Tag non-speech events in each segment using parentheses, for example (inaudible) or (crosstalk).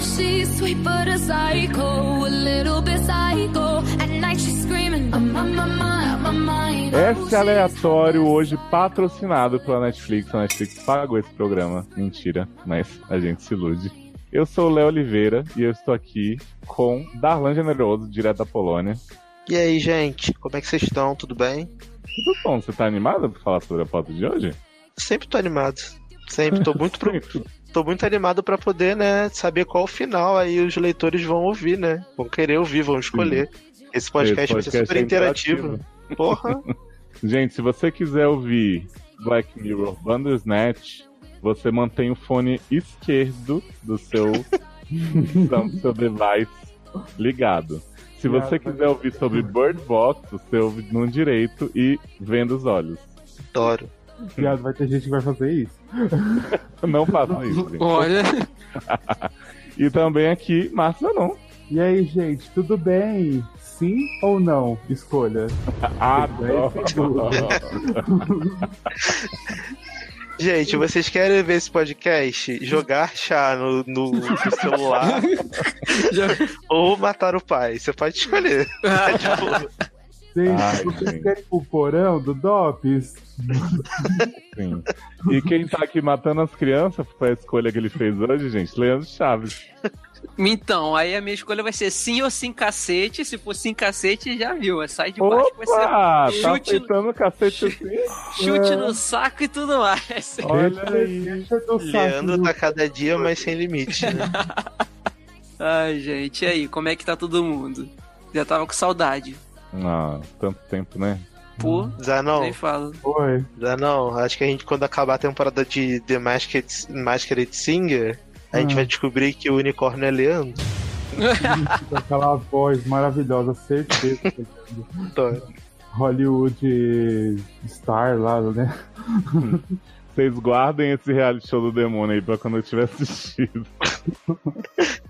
Oh, she's sweet but a psycho, a little bit psycho. At night she's screaming, I'm on my mind, my mind. Esse aleatório hoje patrocinado pela Netflix. A Netflix pagou esse programa. Mentira, mas a gente se ilude. Eu sou o Léo Oliveira e eu estou aqui com Darlan Generoso, direto da Polônia. E aí, gente, como é que vocês estão? Tudo bem? Tudo bom? Você tá animado pra falar sobre a pauta de hoje? Sempre tô animado. Sempre tô muito (laughs) pro... tô muito animado pra poder, né, saber qual o final aí os leitores vão ouvir, né? Vão querer ouvir, vão escolher. Esse podcast, Esse vai ser super é interativo. Porra. (laughs) Gente, se você quiser ouvir Black Mirror Bandersnatch, você mantém o fone esquerdo do seu, (laughs) do seu device ligado. Se você quiser ouvir sobre Bird Box, você ouve no direito e vendo os olhos. Adoro. Viado, vai ter gente que vai fazer isso. (laughs) Não façam isso, gente. Olha, (laughs) E também aqui, Márcio Zanon. E aí, gente, tudo bem? Sim ou não? Escolha. (laughs) Ah. Gente, vocês querem ver esse podcast? Jogar chá no, no- no celular ou matar o pai? Você pode escolher. É tipo, Gente, Ai, vocês gente. querem o porão do DOPS? Sim. E quem tá aqui matando as crianças foi a escolha que ele fez hoje, gente. Leandro Chaves. Então, aí a minha escolha vai ser sim ou sim cacete. Se for sim cacete, já viu. É sai de baixo que vai ser Opa! Tá chute no- aceitando cacete assim? chute no saco e tudo mais. Olha aí. Leandro tá cada dia mais sem limite, né? (laughs) Ai, gente, e aí, como é que tá todo mundo? Já tava com saudade. Ah, tanto tempo, né? Pô, Zanon, nem falo. Oi. Zanon, acho que a gente, quando acabar a temporada de The Masked, Masked Singer, a gente Ah. vai descobrir que o unicórnio é Leandro. Com (laughs) aquela voz maravilhosa, certeza. (laughs) Hollywood Star lá, né? (laughs) Vocês guardem esse reality show do demônio aí pra quando eu tiver assistido.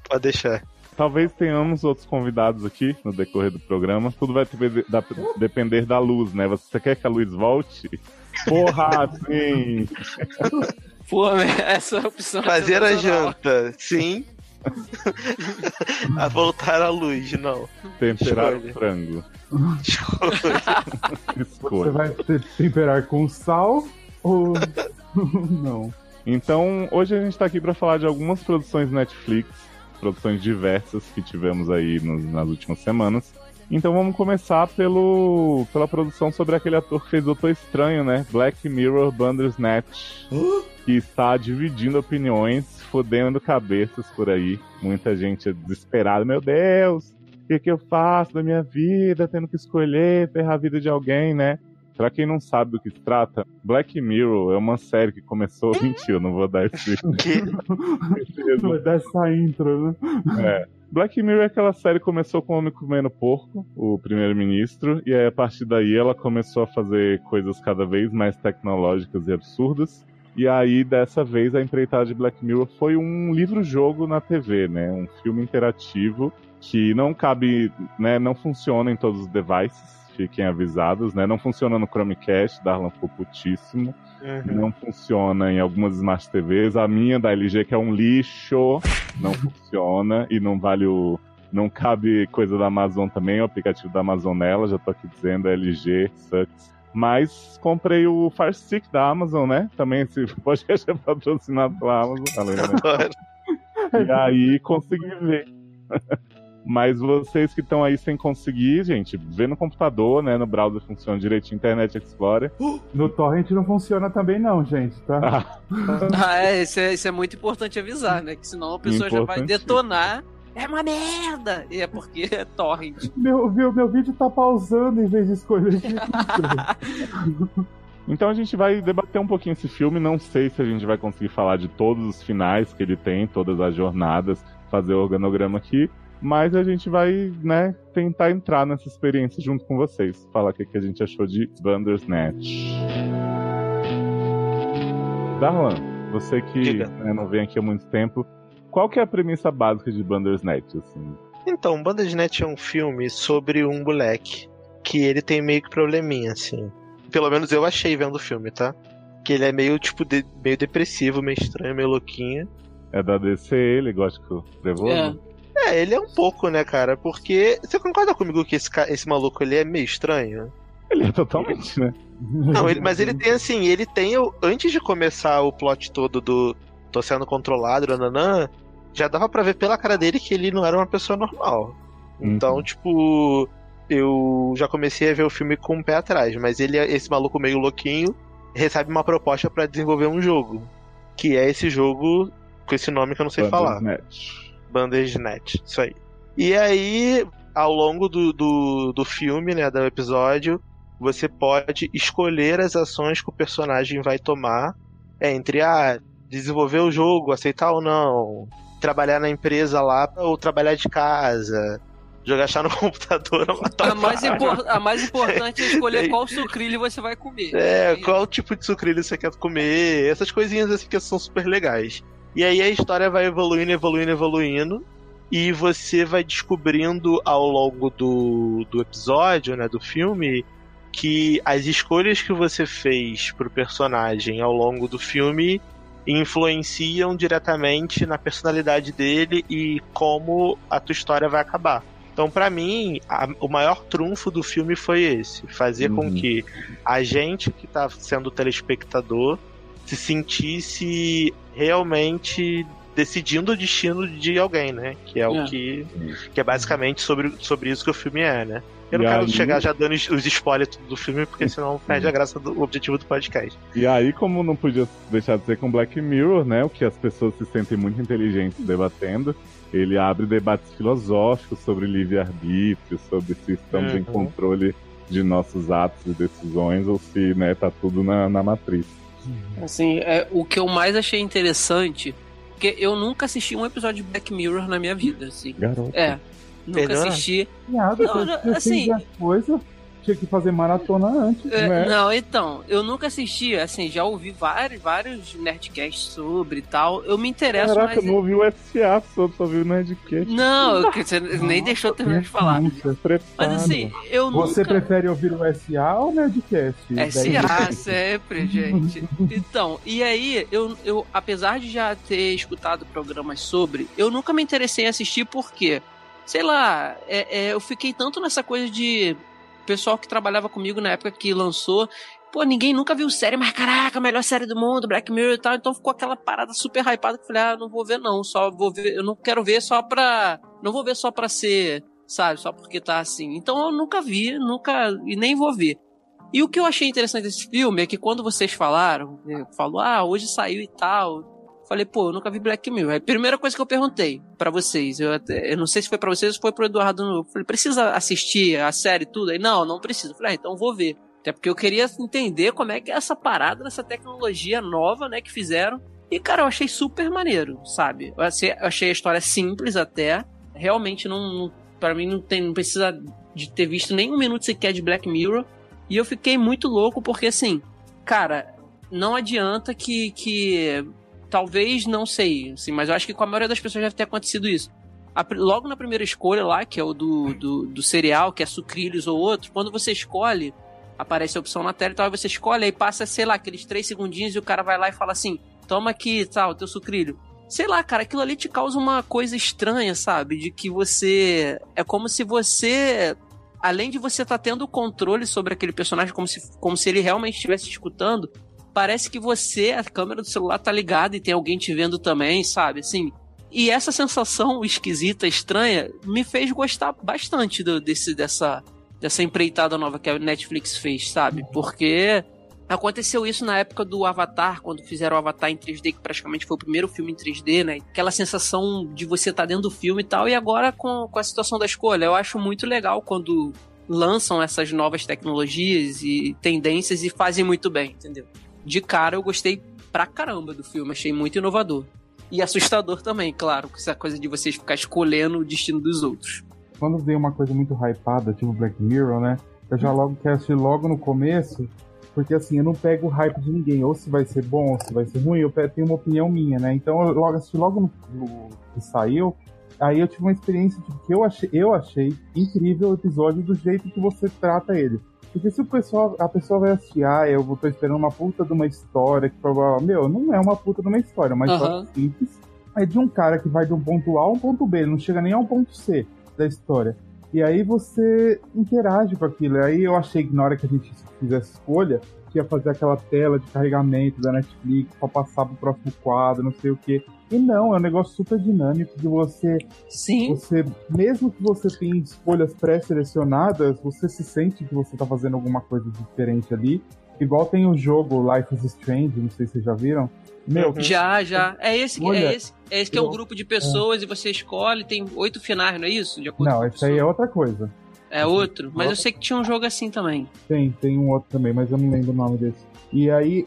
Pode deixar. Talvez tenhamos outros convidados aqui no decorrer do programa. Tudo vai depender da, depender da luz, né? Você quer que a luz volte? Porra, (laughs) sim! Pô, essa opção. é Fazer a janta, sim. a voltar à luz, não. Temperar Escolha. o frango. Você Escolha. vai te- temperar com sal ou. (laughs) não? Então, hoje a gente tá aqui pra falar de algumas produções Netflix, produções diversas que tivemos aí nos- nas últimas semanas. Então vamos começar pelo, pela produção sobre aquele ator que fez Doutor Estranho, né? Black Mirror Bandersnatch. que está dividindo opiniões, fodendo cabeças por aí. Muita gente é desesperada. Meu Deus, o que, que eu faço da minha vida? Tendo que escolher, ferrar a vida de alguém, né? Pra quem não sabe do que se trata, Black Mirror é uma série que começou. Mentira, eu não vou dar esse. (laughs) Vai dar essa intro, né? é. Black Mirror é aquela série que começou com o Homem Comendo Porco, o primeiro-ministro, e aí a partir daí ela começou a fazer coisas cada vez mais tecnológicas e absurdas. E aí, dessa vez, a empreitada de Black Mirror foi um livro-jogo na TV, né? Um filme interativo que não cabe, né? Não funciona em todos os devices, fiquem avisados, né? Não funciona no Chromecast, Darlan ficou putíssimo. Uhum. Não funciona em algumas Smart TVs. A minha da LG, que é um lixo, não (laughs) funciona e não vale o. Não cabe coisa da Amazon também, o aplicativo da Amazon nela, já tô aqui dizendo, LG, sucks. Mas comprei o Fire Stick da Amazon, né? Também esse (laughs) podcast é patrocinado pela Amazon. Falei, (laughs) né? Adoro. E aí consegui ver. (laughs) Mas vocês que estão aí sem conseguir, gente, vê no computador, né? No browser funciona direitinho, Internet Explorer. (gasps) No torrent não funciona também, não, gente, tá? Ah, é, isso é, isso é muito importante avisar, né? Que senão a pessoa já vai detonar. É uma merda! E é porque é torrent. (laughs) Meu, meu, meu vídeo tá pausando em vez de escolher. (laughs) Então a gente vai debater um pouquinho esse filme. Não sei se a gente vai conseguir falar de todos os finais que ele tem, todas as jornadas, fazer o organograma aqui. Mas a gente vai, né, tentar entrar nessa experiência junto com vocês. Falar o que, que a gente achou de Bandersnatch. Darlan, você que né, não vem aqui há muito tempo, qual que é a premissa básica de Bandersnatch, assim? Então, Bandersnatch é um filme sobre um moleque que ele tem meio que probleminha, assim. Pelo menos eu achei vendo o filme, tá? Que ele é meio, tipo, de- meio depressivo, meio estranho, meio louquinho. É da DC, ele gosta que o Trevoso. É. É, ele é um pouco, né, cara? Porque. Você concorda comigo que esse, esse maluco ele é meio estranho? Ele é totalmente, né? Não, ele- mas ele tem assim, ele tem. Antes de começar o plot todo do tô sendo controlado, nananã, já dava pra ver pela cara dele que ele não era uma pessoa normal. Então, Uhum. tipo, eu já comecei a ver o filme com o pé atrás, mas ele, é- esse maluco meio louquinho, recebe uma proposta pra desenvolver um jogo. Que é esse jogo com esse nome que eu não sei falar. Bandersnatch. Bandersnatch, isso aí. E aí, ao longo do, do, do filme, né, do episódio, você pode escolher as ações que o personagem vai tomar é, entre ah, desenvolver o jogo, aceitar ou não, trabalhar na empresa lá ou trabalhar de casa, jogar chá no (laughs) computador ou matar A mais, a mais importante é escolher qual sucrilho você vai comer. É, qual tipo de sucrilho você quer comer, essas coisinhas assim que são super legais. E aí a história vai evoluindo, evoluindo, evoluindo. E você vai descobrindo ao longo do, do episódio, né, do filme, que as escolhas que você fez pro personagem ao longo do filme influenciam diretamente na personalidade dele e como a tua história vai acabar. Então, pra mim, a- o maior trunfo do filme foi esse: fazer com Uhum. que a gente que tá sendo telespectador se sentisse realmente decidindo o destino de alguém, né? Que é, o É. que, que é basicamente sobre, sobre isso que o filme é, né? Eu não E quero aí- chegar já dando os spoilers do filme, porque senão perde a graça do objetivo do podcast. E aí, como não podia deixar de ser com Black Mirror, né? O que as pessoas se sentem muito inteligentes debatendo. Ele abre debates filosóficos sobre livre-arbítrio, sobre se estamos em Uhum. controle de nossos atos e decisões ou se né, tá tudo na, na matriz. Assim, é, o que eu mais achei interessante, porque eu nunca assisti um episódio de Black Mirror na minha vida, assim. Garoto. É, nunca Melhor. assisti. Nada, Não, não, assim- as coisas, tinha que fazer maratona antes. É, Né? Não, então, eu nunca assisti, assim, já ouvi vários, vários Nerdcasts sobre e tal. Eu me interesso Caraca, mais. eu não ouvi o FCA, só, só vi o Nerdcast. Não, você nem deixou eu terminar de falar. Preparo. Mas assim, eu Você nunca. prefere ouvir o SA ou o Nerdcast? SA (laughs) sempre, gente. Então, e aí, eu, eu, apesar de já ter escutado programas sobre, eu nunca me interessei em assistir porque, sei lá, é, é, eu fiquei tanto nessa coisa de pessoal que trabalhava comigo na época que lançou. Pô, ninguém nunca viu série, mas caraca, a melhor série do mundo, Black Mirror e tal. Então ficou aquela parada super hypada que eu falei, ah, não vou ver não, só vou ver, eu não quero ver só pra. Não vou ver só pra ser, sabe, só porque tá assim. Então eu nunca vi, nunca. e nem vou ver. E o que eu achei interessante desse filme é que quando vocês falaram, né, falou, ah, hoje saiu e tal. Falei, pô, eu nunca vi Black Mirror. A primeira coisa que eu perguntei pra vocês, eu, até- eu não sei se foi pra vocês ou foi pro Eduardo. Eu falei, precisa assistir a série tudo? Aí, não, não precisa. Eu falei, ah, então vou ver. Até porque eu queria entender como é que é essa parada, essa tecnologia nova, né, que fizeram. E, cara, eu achei super maneiro, sabe? Eu achei, a história simples até. Realmente não para mim não tem, não precisa de ter visto nem um minuto sequer de Black Mirror. E eu fiquei muito louco porque, assim, cara, não adianta que, que talvez, não sei, assim, mas eu acho que com a maioria das pessoas deve ter acontecido isso. A logo na primeira escolha lá, que é o do, do, do cereal, que é sucrilhos ou outro, quando você escolhe, aparece a opção na tela e tal, você escolhe, aí passa, sei lá, aqueles três segundinhos e o cara vai lá e fala assim, toma aqui, tal, teu sucrilho. Sei lá, cara, aquilo ali te causa uma coisa estranha, sabe? De que você. É como se você além de você estar tendo o controle sobre aquele personagem como se, como se ele realmente estivesse escutando, parece que você, a câmera do celular tá ligada e tem alguém te vendo também, sabe? Assim. E essa sensação esquisita, estranha, me fez gostar bastante do, desse, dessa, dessa empreitada nova que a Netflix fez, sabe? Porque aconteceu isso na época do Avatar, quando fizeram o Avatar em 3D, que praticamente foi o primeiro filme em 3D, né? Aquela sensação de você estar dentro do filme e tal, e agora com, com a situação da escolha. Eu acho muito legal quando lançam essas novas tecnologias e tendências e fazem muito bem, entendeu? De cara eu gostei pra caramba do filme, achei muito inovador. E assustador também, claro, com essa coisa de vocês ficar escolhendo o destino dos outros. Quando vem uma coisa muito hypada, tipo Black Mirror, né? Eu já logo quero assistir logo no começo, porque assim, eu não pego o hype de ninguém, ou se vai ser bom, ou se vai ser ruim, eu tenho uma opinião minha, né? Então eu logo assisti logo no, no que saiu, aí eu tive uma experiência tipo, que eu achei, eu achei incrível o episódio do jeito que você trata ele. Porque se o pessoal, a pessoa vai assistir, ah, eu tô esperando uma puta de uma história que provavelmente, meu, não é uma puta de uma história, mas Aham. simples é de um cara que vai de um ponto A a um ponto B, não chega nem ao ponto C da história. E aí você interage com aquilo. E aí eu achei que na hora que a gente fizesse escolha, que ia fazer aquela tela de carregamento da Netflix para passar pro próximo quadro, não sei o que. E não, é um negócio super dinâmico de você. Sim. Você, mesmo que você tenha escolhas pré-selecionadas, você se sente que você tá fazendo alguma coisa diferente ali. Igual tem o jogo Life is Strange, não sei se vocês já viram. Meu, Já, já. É esse, Olha, é esse, é esse que é um eu- grupo de pessoas e você escolhe, tem oito finais, não é isso? De acordo não, esse aí é outra coisa. É outro. Mas eu sei que tinha um jogo assim também. Tem, tem um outro também, mas eu não lembro o nome desse. E aí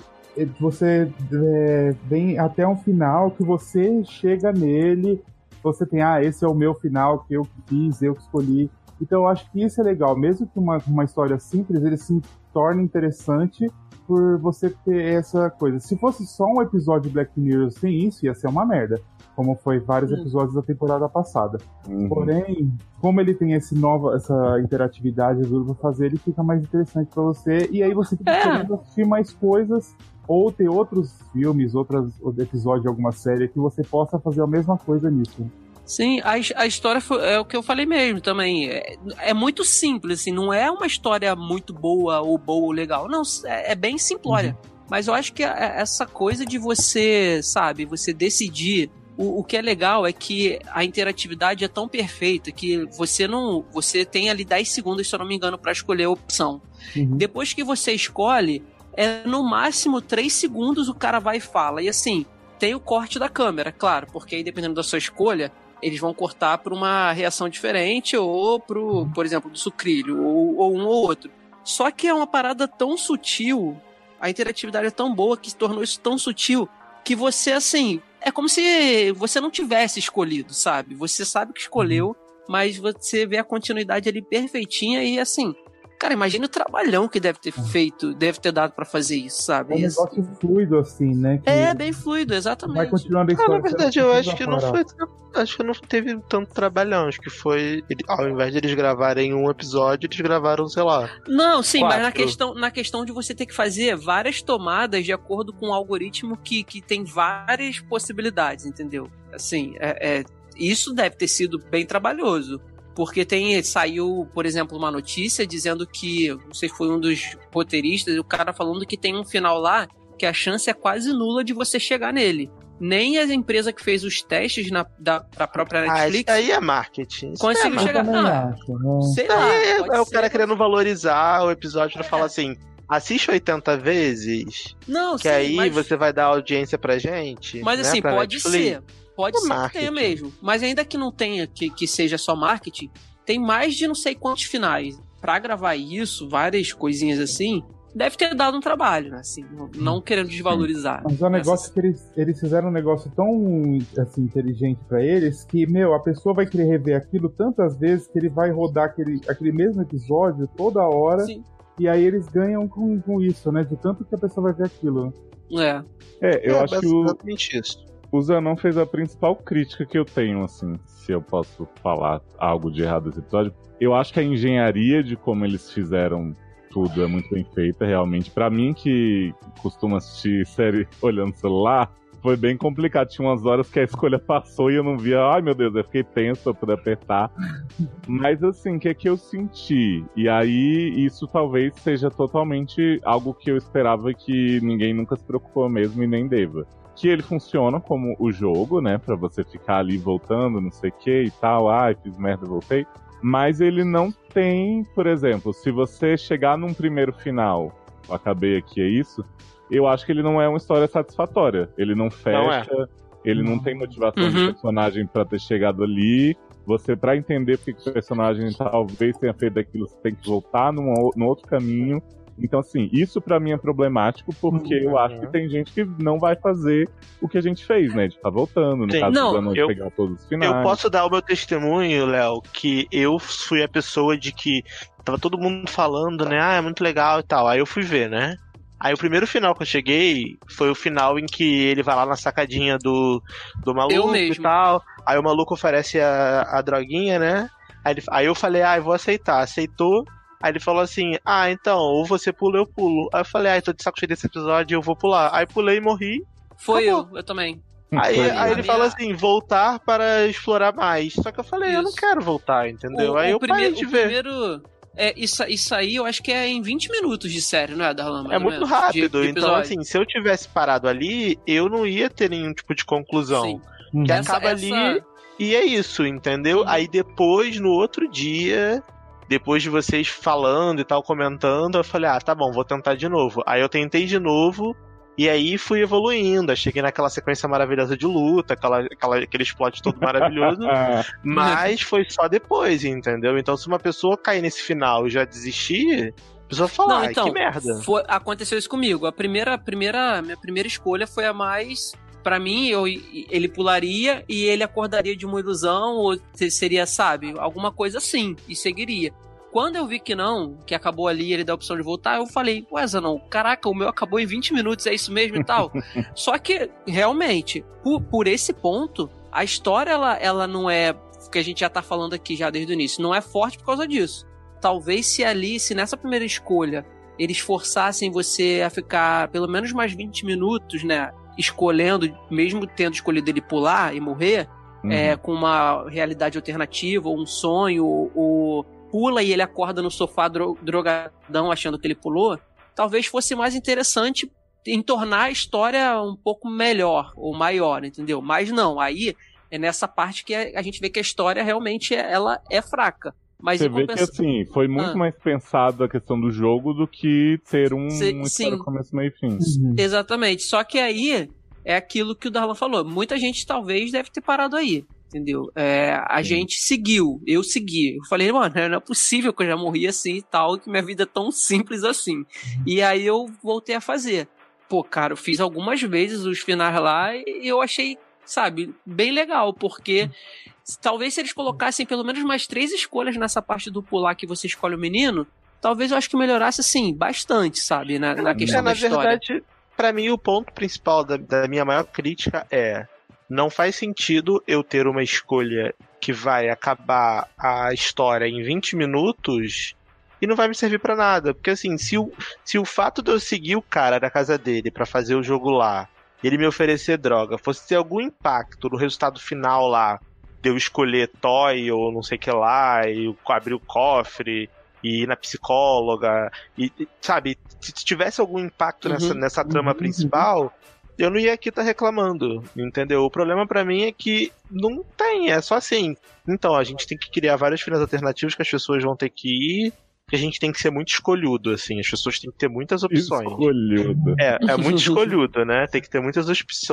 você é, vem até um final que você chega nele, você tem, ah, esse é o meu final que eu fiz, eu que escolhi. Então eu acho que isso é legal, mesmo que uma, uma história simples, ele se torna interessante por você ter essa coisa. Se fosse só um episódio de Black Mirror sem isso, ia ser uma merda. Como foi vários Hum. episódios da temporada passada. Uhum. Porém, como ele tem esse nova, essa interatividade do pra fazer, ele fica mais interessante pra você. E aí você fica É. querendo assistir mais coisas ou ter outros filmes, outros episódios de alguma série que você possa fazer a mesma coisa nisso. Sim, a, a história foi, é o que eu falei mesmo também. É, é muito simples, assim, não é uma história muito boa ou boa ou legal. Não, é, é bem simplória. Mas eu acho que essa coisa de você, sabe, você decidir. O, o que é legal é que a interatividade é tão perfeita que você não. Você tem ali 10 segundos, se eu não me engano, pra escolher a opção. Uhum. Depois que você escolhe, é no máximo 3 segundos o cara vai e fala. E assim, tem o corte da câmera, claro, porque aí dependendo da sua escolha, eles vão cortar para uma reação diferente ou pro, por exemplo, do sucrilho, ou, ou um ou outro. Só que é uma parada tão sutil, a interatividade é tão boa que se tornou isso tão sutil que você, assim, é como se você não tivesse escolhido, sabe? Você sabe que escolheu, mas você vê a continuidade ali perfeitinha e assim. Cara, imagina o trabalhão que deve ter feito, deve ter dado pra fazer isso, É sabe? um E, assim, negócio fluido, assim, né? Que é bem fluido, vai exatamente. continuando a Ah, história. na verdade, eu acho que não foi. Acho que não teve tanto trabalhão. Acho que foi. Ao invés de eles gravarem um episódio, eles gravaram, sei lá. Não, sim, mas na Quatro. questão, na questão de você ter que fazer várias tomadas de acordo com um algoritmo que, que tem várias possibilidades, entendeu? Assim, é, é- isso deve ter sido bem trabalhoso. Porque tem, saiu, por exemplo, uma notícia dizendo que, não sei se foi um dos roteiristas, o cara falando que tem um final lá que a chance é quase nula de você chegar nele. Nem a empresa que fez os testes na, da, pra própria Ah, isso Netflix aí é marketing. Conseguiu é chegar. Ah, acho, né? sei lá. é, é o cara querendo valorizar o episódio pra falar assim: assiste 80 vezes, Não, que sim, aí mas- você vai dar audiência pra gente. Mas né, assim, pra pode Netflix. ser. Pode É ser que marketing. tenha mesmo. Mas ainda que não tenha, que, que seja só marketing, tem mais de não sei quantos finais. Pra gravar isso, várias coisinhas assim, deve ter dado um trabalho, né? Assim, não, querendo desvalorizar. Mas é um negócio que eles, eles fizeram um negócio tão assim, inteligente pra eles que, meu, a pessoa vai querer rever aquilo tantas vezes que ele vai rodar aquele, aquele mesmo episódio toda hora Sim. e aí eles ganham com, com isso, né? De tanto que a pessoa vai ver aquilo. É. É, eu é, acho que o, basicamente isso. O Zanon fez a principal crítica que eu tenho, assim, se eu posso falar algo de errado desse episódio. Eu acho que a engenharia de como eles fizeram tudo é muito bem feita, realmente. Pra mim, que costuma assistir série (laughs) olhando celular, foi bem complicado. Tinha umas horas que a escolha passou e eu não via. Ai, meu Deus, eu fiquei tenso pra apertar. Mas, assim, o que é que eu senti? E aí, isso talvez seja totalmente algo que eu esperava que ninguém nunca se preocupou mesmo e nem deva que ele funciona como o jogo, né? Pra você ficar ali voltando, não sei o que e tal. Ai, fiz merda, voltei. Mas ele não tem, por exemplo, se você chegar num primeiro final, eu acabei aqui, é isso. Eu acho que ele não é uma história satisfatória. Ele não fecha, Não é. ele não tem motivação do Uhum. personagem pra ter chegado ali. Você, pra entender porque que o personagem talvez tenha feito aquilo, você tem que voltar num, num outro caminho. Então, assim, isso pra mim é problemático, porque eu acho que tem gente que não vai fazer o que a gente fez, né? De ficar voltando, no Sim. caso Não, de eu- pegar todos os finais. Eu posso dar o meu testemunho, Léo, que eu fui a pessoa de que tava todo mundo falando, né? Ah, é muito legal e tal. Aí eu fui ver, né? Aí o primeiro final que eu cheguei foi o final em que ele vai lá na sacadinha do, do maluco e tal. Aí o maluco oferece a, a droguinha, né? Aí, ele- aí eu falei, ah, eu vou aceitar. Aceitou. Aí ele falou assim, ah, então, ou você pula, eu pulo. Aí eu falei, ah, eu tô de saco cheio desse episódio, eu vou pular. Aí pulei e morri. Foi Acabou. eu, eu também. Aí, aí ele A fala assim, voltar para explorar mais. Só que eu falei, eu não Isso. quero voltar, entendeu? O- aí o eu primeiro, parei de o ver. primeiro. É, isso, isso aí eu acho que é em 20 minutos de série, não é, Darlan? Mais É muito menos? rápido, De- de então assim, se eu tivesse parado ali, eu não ia ter nenhum tipo de conclusão. Sim. Uhum. Que Essa- acaba essa- ali e é isso, entendeu? Uhum. Aí depois, no outro dia, depois de vocês falando e tal, comentando, eu falei, ah, tá bom, vou tentar de novo. Aí eu tentei de novo, e aí fui evoluindo. Aí cheguei naquela sequência maravilhosa de luta, aquela, aquela, aquele plot todo maravilhoso. (laughs) Mas foi só depois, entendeu? Então se uma pessoa cair nesse final e já desistir, a pessoa fala, Não, "Ai, então, que merda. Foi, aconteceu isso comigo. A primeira, a primeira, minha primeira escolha foi a mais. Pra mim, eu, ele pularia e ele acordaria de uma ilusão, ou se- seria, sabe, alguma coisa assim, e seguiria. Quando eu vi que não, que acabou ali ele dá a opção de voltar, eu falei, ué, Zanon, caraca, o meu acabou em 20 minutos, é isso mesmo e tal. (laughs) Só que, realmente, por, por esse ponto, a história, ela, ela não é, que a gente já tá falando aqui já desde o início, não é forte por causa disso. Talvez se ali, se nessa primeira escolha, eles forçassem você a ficar pelo menos mais 20 minutos, né? Escolhendo, mesmo tendo escolhido ele pular e morrer, uhum. é, com uma realidade alternativa, ou um sonho, ou, ou pula e ele acorda no sofá dro drogadão achando que ele pulou, talvez fosse mais interessante em tornar a história um pouco melhor ou maior, entendeu? Mas não, aí é nessa parte que a gente vê que a história realmente é, ela é fraca. Mas Você vê que assim, foi muito Ah. mais pensado a questão do jogo do que ter um Se- sim. começo, meio e fim. Uhum. Exatamente. Só que aí é aquilo que o Darlan falou. Muita gente talvez deve ter parado aí. Entendeu? É, a Sim. gente seguiu, eu segui. Eu falei, mano, não é possível que eu já morri assim e tal, que minha vida é tão simples assim. E aí eu voltei a fazer. Pô, cara, eu fiz algumas vezes os finais lá e eu achei, sabe, bem legal, porque talvez se eles colocassem pelo menos mais três escolhas nessa parte do pular que você escolhe o menino, talvez eu acho que melhorasse, assim, bastante, sabe, na, na questão É, da na história. verdade, pra mim o ponto principal da, da minha maior crítica é não faz sentido eu ter uma escolha que vai acabar a história em 20 minutos e não vai me servir pra nada. Porque assim, se o, se o fato de eu seguir o cara da casa dele pra fazer o jogo lá, ele me oferecer droga, fosse ter algum impacto no resultado final lá, de eu escolher toy ou não sei o que lá, e abrir o cofre, e ir na psicóloga, e, sabe, se tivesse algum impacto Uhum. nessa, nessa trama Uhum. principal, eu não ia aqui estar reclamando, entendeu? O problema pra mim é que não tem, é só assim. Então, a gente tem que criar vários finais alternativos que as pessoas vão ter que ir, que a gente tem que ser muito escolhudo, assim, as pessoas têm que ter muitas opções. Escolhudo. É, é muito escolhudo, né? Tem que ter muitas,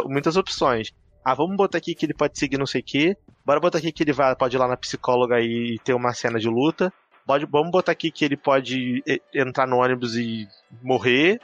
muitas opções. Ah, vamos botar aqui que ele pode seguir não sei o quê. Bora botar aqui que ele vai, pode ir lá na psicóloga e ter uma cena de luta. Pode, vamos botar aqui que ele pode entrar no ônibus e morrer.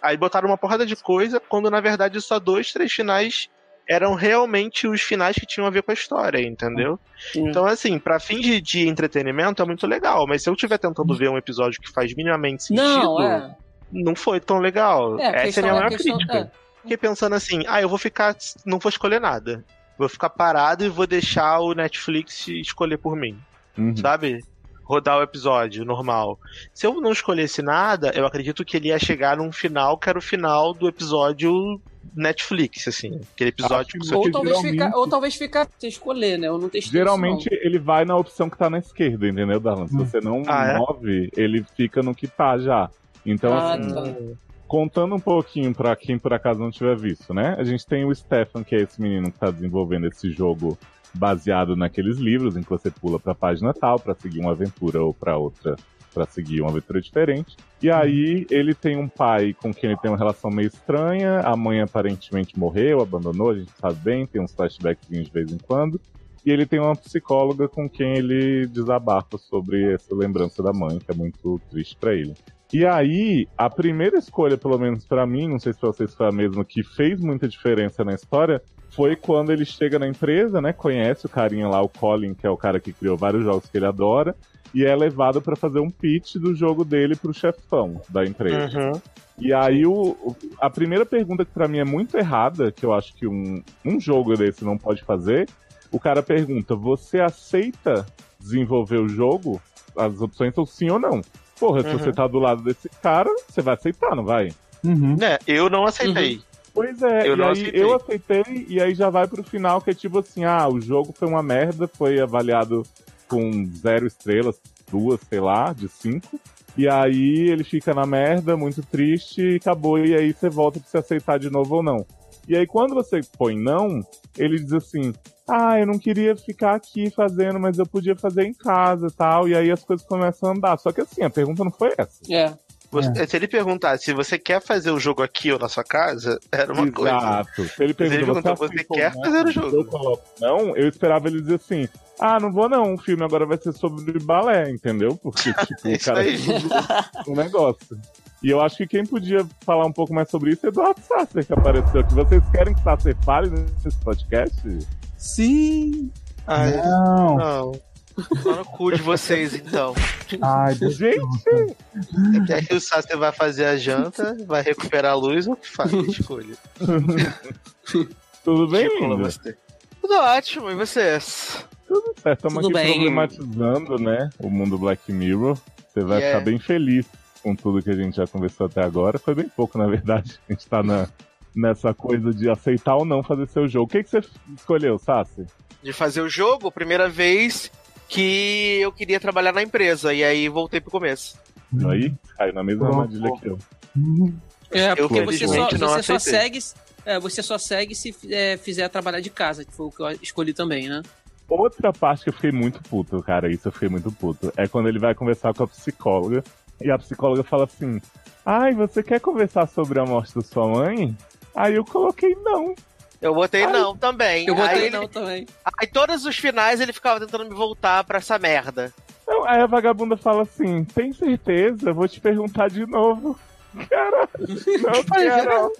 Aí botaram uma porrada de coisa, quando na verdade só dois, três finais eram realmente os finais que tinham a ver com a história, entendeu? Sim. Então, assim, pra fim de, de entretenimento é muito legal, mas se eu estiver tentando ver um episódio que faz minimamente sentido, Não, é. não foi tão legal. É, Essa questão- é a minha a maior questão- crítica. é. Fiquei pensando assim, ah, eu vou ficar, não vou escolher nada. Vou ficar parado e vou deixar o Netflix escolher por mim, Uhum. sabe? Rodar o episódio normal. Se eu não escolhesse nada, eu acredito que ele ia chegar num final que era o final do episódio Netflix, assim. Aquele episódio que Ou talvez, geralmente- fica, ou talvez fica você escolher, né? Eu não testei Geralmente isso, ele vai na opção que tá na esquerda, entendeu, Darlan? Se Hum. você não Ah, é? move, ele fica no que tá já. Então, Ah, assim, tá. contando um pouquinho pra quem por acaso não tiver visto, né? A gente tem o Stefan, que é esse menino que tá desenvolvendo esse jogo baseado naqueles livros em que você pula pra página tal pra seguir uma aventura ou pra outra pra seguir uma aventura diferente. E aí ele tem um pai com quem ele tem uma relação meio estranha, a mãe aparentemente morreu, abandonou, a gente sabe bem, tem uns flashbacks de vez em quando. E ele tem uma psicóloga com quem ele desabafa sobre essa lembrança da mãe, que é muito triste pra ele. E aí, a primeira escolha, pelo menos pra mim, não sei se pra vocês foi a mesma, que fez muita diferença na história, foi quando ele chega na empresa, né? Conhece o carinha lá, o Colin, que é o cara que criou vários jogos que ele adora, e é levado pra fazer um pitch do jogo dele pro chefão da empresa. Uhum. E aí, o, a primeira pergunta que pra mim é muito errada, que eu acho que um, um jogo desse não pode fazer, o cara pergunta: Você aceita desenvolver o jogo? As opções são sim ou não. Porra, se Uhum. você tá do lado desse cara, você vai aceitar, não vai? Uhum. Né, eu não aceitei. Pois é, Eu e aí aceitei. eu aceitei, e aí já vai pro final, que é tipo assim, ah, o jogo foi uma merda, foi avaliado com zero estrelas, duas, sei lá, de cinco. E aí ele fica na merda, muito triste, e acabou, e aí você volta pra se aceitar de novo ou não. E aí quando você põe não, ele diz assim, ah, eu não queria ficar aqui fazendo, mas eu podia fazer em casa e tal, e aí as coisas começam a andar. Só que assim, a pergunta não foi essa. É. Você- Se ele perguntasse se você quer fazer o jogo aqui ou na sua casa, era uma coisa. Exato. Se ele perguntou, perguntou, você, quer fazer o jogo? Eu coloco não, eu esperava ele dizer assim, ah, não vou não, o filme agora vai ser sobre balé, entendeu? Porque, (laughs) tipo, o cara aí. um negócio. E eu acho que quem podia falar um pouco mais sobre isso é Eduardo Sasser, que apareceu aqui. Vocês querem que Sasser fale nesse podcast? Sim. Ai, Não. não. Só no cu de vocês, então. Ai, Deus. Gente, Quer que o Sasser vai fazer a janta, vai recuperar a luz ou que faz? Escolha. (laughs) tudo bem, linda? você. Tudo ótimo, e vocês? Tudo certo, estamos Tudo aqui bem. problematizando, né, o mundo Black Mirror. Você vai Yeah. ficar bem feliz com tudo que a gente já conversou até agora. Foi bem pouco, na verdade. A gente tá na, nessa coisa de aceitar ou não fazer seu jogo. O que, que você escolheu, Sassi? De fazer o jogo, primeira vez que eu queria trabalhar na empresa, e aí voltei pro começo. Aí, caiu na mesma armadilha que eu. É, Eu, porque você só, você só segue. É, você só segue se é, fizer trabalhar de casa, que foi o que eu escolhi também, né? Outra parte que eu fiquei muito puto, cara, isso eu fiquei muito puto, é quando ele vai conversar com a psicóloga e a psicóloga fala assim: Ai, você quer conversar sobre a morte da sua mãe? Aí eu coloquei não. Eu botei Ai, não também. Eu botei aí, ele- não também. aí todos os finais ele ficava tentando me voltar pra essa merda. Não, aí a vagabunda fala assim: Tem certeza? Vou te perguntar de novo. (laughs) Cara, não (laughs) quero.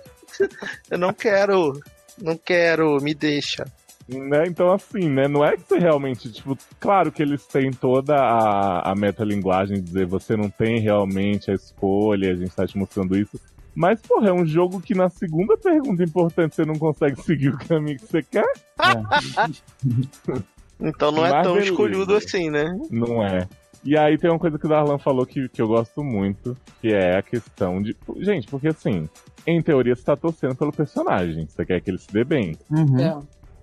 Eu não quero. Não quero, me deixa. Né? Então, assim, né? Não é que você realmente, tipo, claro que eles têm toda a, a metalinguagem de dizer você não tem realmente a escolha, a gente tá te mostrando isso. Mas, porra, é um jogo que na segunda pergunta importante você não consegue (laughs) seguir o caminho que você quer? (laughs) Então não é Mas tão beleza. escolhudo assim, né? Não é. E aí tem uma coisa que o Darlan falou que, que eu gosto muito, que é a questão de. Gente, porque assim, em teoria você tá torcendo pelo personagem, você quer que ele se dê bem. Uhum. É.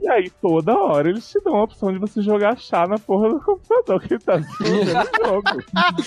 E aí toda hora eles te dão a opção de você jogar chá na porra do computador que tá desenvolvendo o jogo.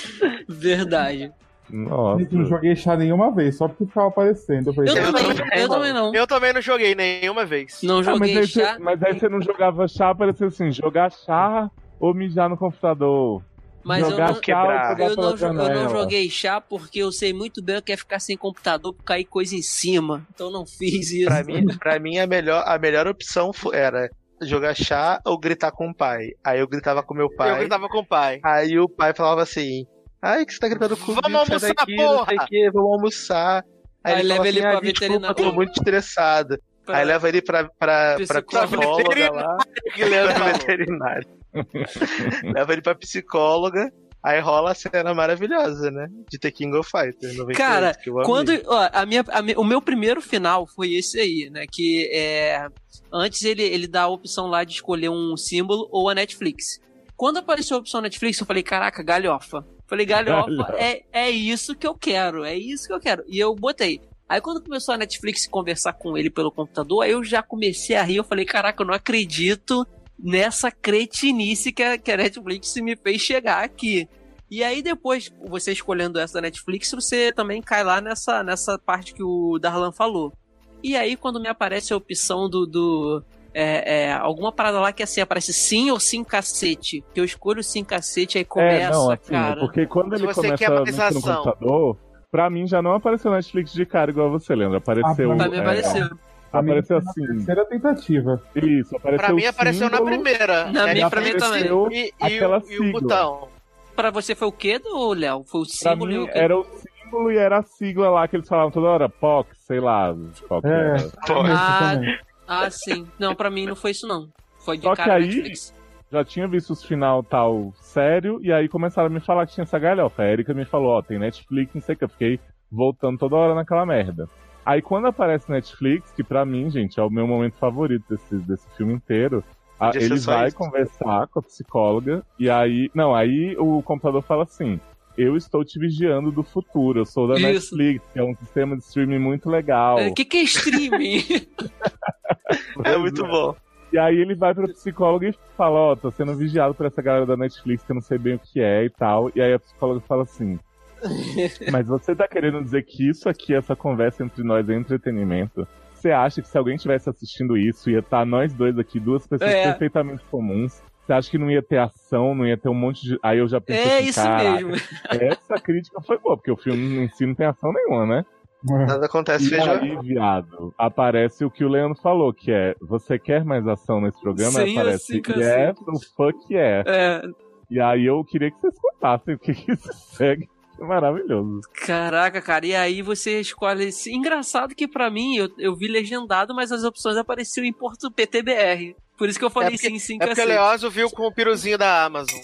(laughs) Verdade. Nossa. Gente, não joguei chá nenhuma vez, só porque ficava aparecendo. Eu falei, Eu Eu também, eu não. também não. Eu também não joguei nenhuma vez. Não Ah, mas, joguei aí chá. você, mas aí você não jogava chá, parecia assim, jogar chá ou mijar no computador. Mas eu jogar não, chá quebrar. ou jogar eu, não, eu não joguei chá porque eu sei muito bem o que é ficar sem computador por cair coisa em cima. Então não fiz isso. Pra mim, pra mim a, melhor, a melhor opção era jogar chá ou gritar com o pai. Aí eu gritava com meu Eu pai. gritava com o pai. Aí o pai falava assim: Ai, que você tá gritando comigo? Vamos almoçar, daqui, não sei porra!" o vamos almoçar. Aí, Aí ele leva ele assim, pra ah, desculpa, veterinária. tô muito estressado. Pra- Aí leva ele pra, pra, pra psicóloga lá, pra falou. veterinária. (laughs) leva ele pra psicóloga. Aí rola a cena maravilhosa, né? De The King of Fighters. 98, Cara, que eu amei. Quando, ó, a minha, a o meu primeiro final foi esse aí, né? Que é. Antes ele, ele dá a opção lá de escolher um símbolo ou a Netflix. Quando apareceu a opção Netflix, eu falei, caraca, galhofa. Falei, galhofa, Galhofa. é, é isso que eu quero, é isso que eu quero. E eu botei. Aí quando começou a Netflix conversar com ele pelo computador, aí eu já comecei a rir, eu falei, caraca, eu não acredito nessa cretinice que a, que a Netflix me fez chegar aqui. E aí depois, você escolhendo essa da Netflix, você também cai lá nessa, nessa parte que o Darlan falou. E aí quando me aparece a opção do... do é, é, alguma parada lá que assim, aparece sim ou sim cacete. Que eu escolho sim cacete, aí começa, é, não, assim, cara. porque quando ele começa quer a mais mexer no computador, pra mim já não apareceu Netflix de cara igual você, Leandro. Apareceu. Ah, Pra mim é, apareceu. Pra mim, Apareceu foi na assim. Terceira tentativa. Isso, apareceu Pra mim apareceu na símbolo, primeira. Na minha- pra mim também. apareceu E, e, o, e o botão. Pra você foi o quê, do Léo? Foi o Pra símbolo e o quê? era o símbolo e era a sigla lá que eles falavam toda hora, POC, sei lá, qual É. Ah, ah, sim. Não, pra mim não foi isso não. Foi de Só que cara aí- Netflix. Já tinha visto os final tal sério, e aí começaram a me falar que tinha essa galhofa. A Erika me falou, ó, tem Netflix, não sei o que, eu fiquei voltando toda hora naquela merda. Aí quando aparece Netflix, que pra mim, gente, é o meu momento favorito desse, desse filme inteiro, a- ele vai isso. conversar com a psicóloga, e aí. Não, aí o computador fala assim. eu estou te vigiando do futuro. Eu sou da Isso. Netflix, que é um sistema de streaming muito legal. O que, que é streaming? (laughs) É muito bom. E aí ele vai pro psicólogo e fala, ó, tô sendo vigiado por essa galera da Netflix que eu não sei bem o que é e tal. E aí a psicóloga fala assim. (laughs) Mas você tá querendo dizer que isso aqui, essa conversa entre nós é entretenimento? Você acha que se alguém estivesse assistindo isso, ia estar nós dois aqui, duas pessoas É. perfeitamente comuns? Você acha que não ia ter ação, não ia ter um monte de. Aí eu já pensei é assim, isso "Caraca, mesmo. (laughs) Essa crítica foi boa, porque o filme em si não tem ação nenhuma, né? Nada acontece, E feijão. aí, viado, aparece o que o Leandro falou, que é você quer mais ação nesse programa? Sim, aparece assim, yes, o fuck yeah. É, E aí eu queria que vocês contassem o que, que isso segue. É maravilhoso. caraca, cara, e aí você escolhe. esse- Engraçado que pra mim, eu, eu vi legendado, mas as opções apareciam em Porto PTBR. Por isso que eu falei porque- sim, sim, É porque o. Leózio viu com o piruzinho da Amazon.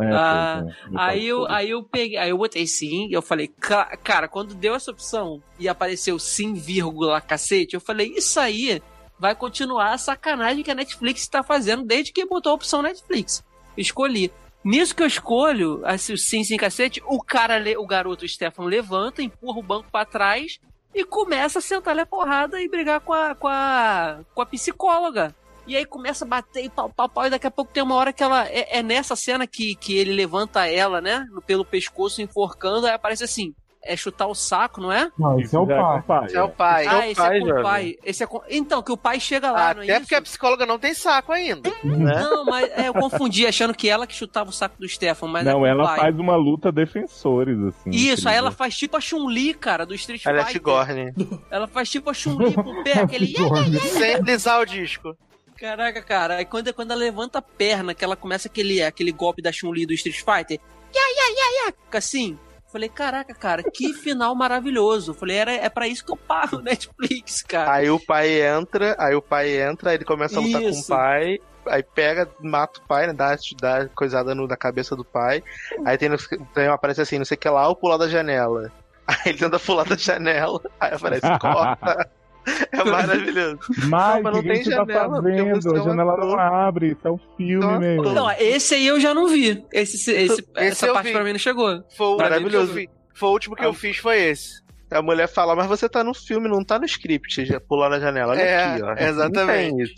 É, Ah, é. Aí eu, aí eu peguei, aí eu botei sim, e eu falei, "Ca- cara, quando deu essa opção e apareceu sim, vírgula, cacete, eu falei, isso aí vai continuar a sacanagem que a Netflix tá fazendo desde que botou a opção Netflix. Escolhi. Nisso que eu escolho, assim, sim, sim, cacete, o cara, o garoto o Stefan levanta, empurra o banco pra trás e começa a sentar a porrada e brigar com a, com a, com a psicóloga. E aí começa a bater e pau, pau, pau, e daqui a pouco tem uma hora que ela. É, é nessa cena que, que ele levanta ela, né? Pelo pescoço, enforcando, aí aparece assim. É chutar o saco, não é? Não, esse é o já pai. Esse é o pai. ah, o esse pai, é com o pai. Esse é com... Então, que o pai chega lá, não é Até isso? porque a psicóloga não tem saco ainda. né? Não, mas é, eu confundi, achando que ela que chutava o saco do Stefan, mas é Não, ela pai. faz uma luta defensores, assim. Isso, aí ela faz tipo a Chun-Li, cara, do Street Ela é Fighter. Ela faz tipo a Chun-Li com o pé, aquele... (laughs) Sem lisar o disco. Caraca, cara, aí quando, quando ela levanta a perna, que ela começa aquele, aquele golpe da Chun-Li do Street Fighter, ia, ia, ia, ia, fica assim. Falei, caraca, cara, que final maravilhoso. Falei, era, é pra isso que eu pago o Netflix, cara. Aí o pai entra, aí o pai entra, aí ele começa a lutar com Isso. o pai, aí pega, mata o pai, né? Dá, dá coisada no, na cabeça do pai. Aí tem, no- tem aparece assim, não sei o que lá, o pular da janela. Aí ele tenta pular da janela, aí aparece (laughs) corta. (laughs) É maravilhoso. Mas, Não, não tem que tá janela, porque fazendo? é A janela não abre, é um filme, Nossa, Não, esse aí eu já não vi. Esse, esse, essa eu parte vi. pra mim não chegou. Foi o Maravilhoso. último que eu fi- Foi o último que eu fiz, foi esse. A mulher fala, mas você tá no filme, não tá no script, já pular na janela. Olha É, aqui, ó. exatamente.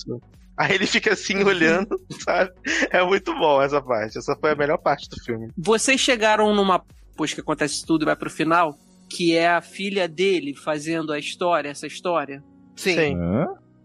Aí ele fica assim (laughs) olhando, sabe? É muito bom essa parte. Essa foi a melhor parte do filme. Vocês chegaram numa. Pois que acontece tudo e vai pro final. Que é a filha dele fazendo a história, essa história. Sim. Sim.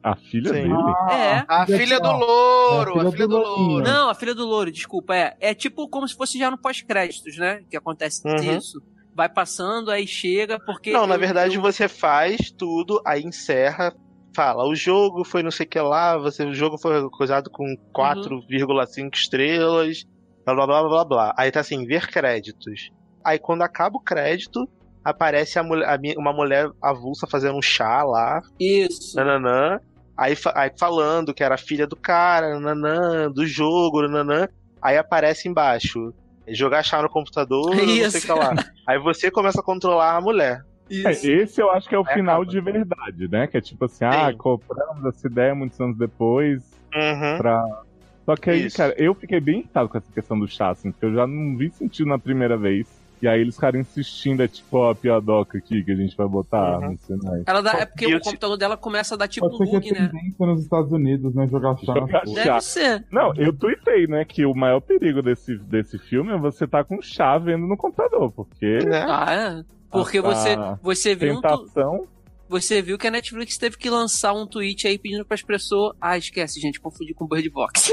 A filha Sim. dele? É. A Aqui, filha do louro, É a a filha filha do do louro. Não, a filha do louro, desculpa. É, é tipo como se fosse já no pós-créditos, né? Que acontece Uhum. isso. Vai passando, aí chega, porque. Não, na verdade eu- você faz tudo, aí encerra, fala, o jogo foi não sei o que lá, você, o jogo foi coisado com 4,5 estrelas, blá blá blá blá blá. Aí tá assim, ver créditos. Aí quando acaba o crédito, aparece a mulher, a mi- uma mulher avulsa fazendo um chá lá, Isso. nananã. Aí, aí falando que era filha do cara, nananã, do jogo, nananã. Aí aparece embaixo. Jogar chá no computador, não sei o Isso. que lá. Aí você começa a controlar a mulher. É, Isso. esse eu acho que é o Aí final acaba. de verdade, né? Que é tipo assim, ah, Sim. compramos essa ideia muitos anos depois Uhum. pra. Só que aí, Isso. cara, eu fiquei bem irritado com essa questão do chá, assim, porque eu já não vi sentido na primeira vez. E aí eles ficaram insistindo, é tipo, ó, a piadoca aqui que a gente vai botar, Uhum. não sei mais. Ela dá, é porque E o computador dela começa a dar tipo ser que bug, é né? nos Estados Unidos, né? Jogar chá Jogar chá. Deve ser. Não, eu tuitei, né, que o maior perigo desse, desse filme é você tá com chá vendo no computador, porque Né? Ah, é. Porque A- você, você viu um tu- tentação. Você viu que a Netflix teve que lançar um tweet aí pedindo pras pessoas. Ah, esquece, gente, confundi com Bird Box.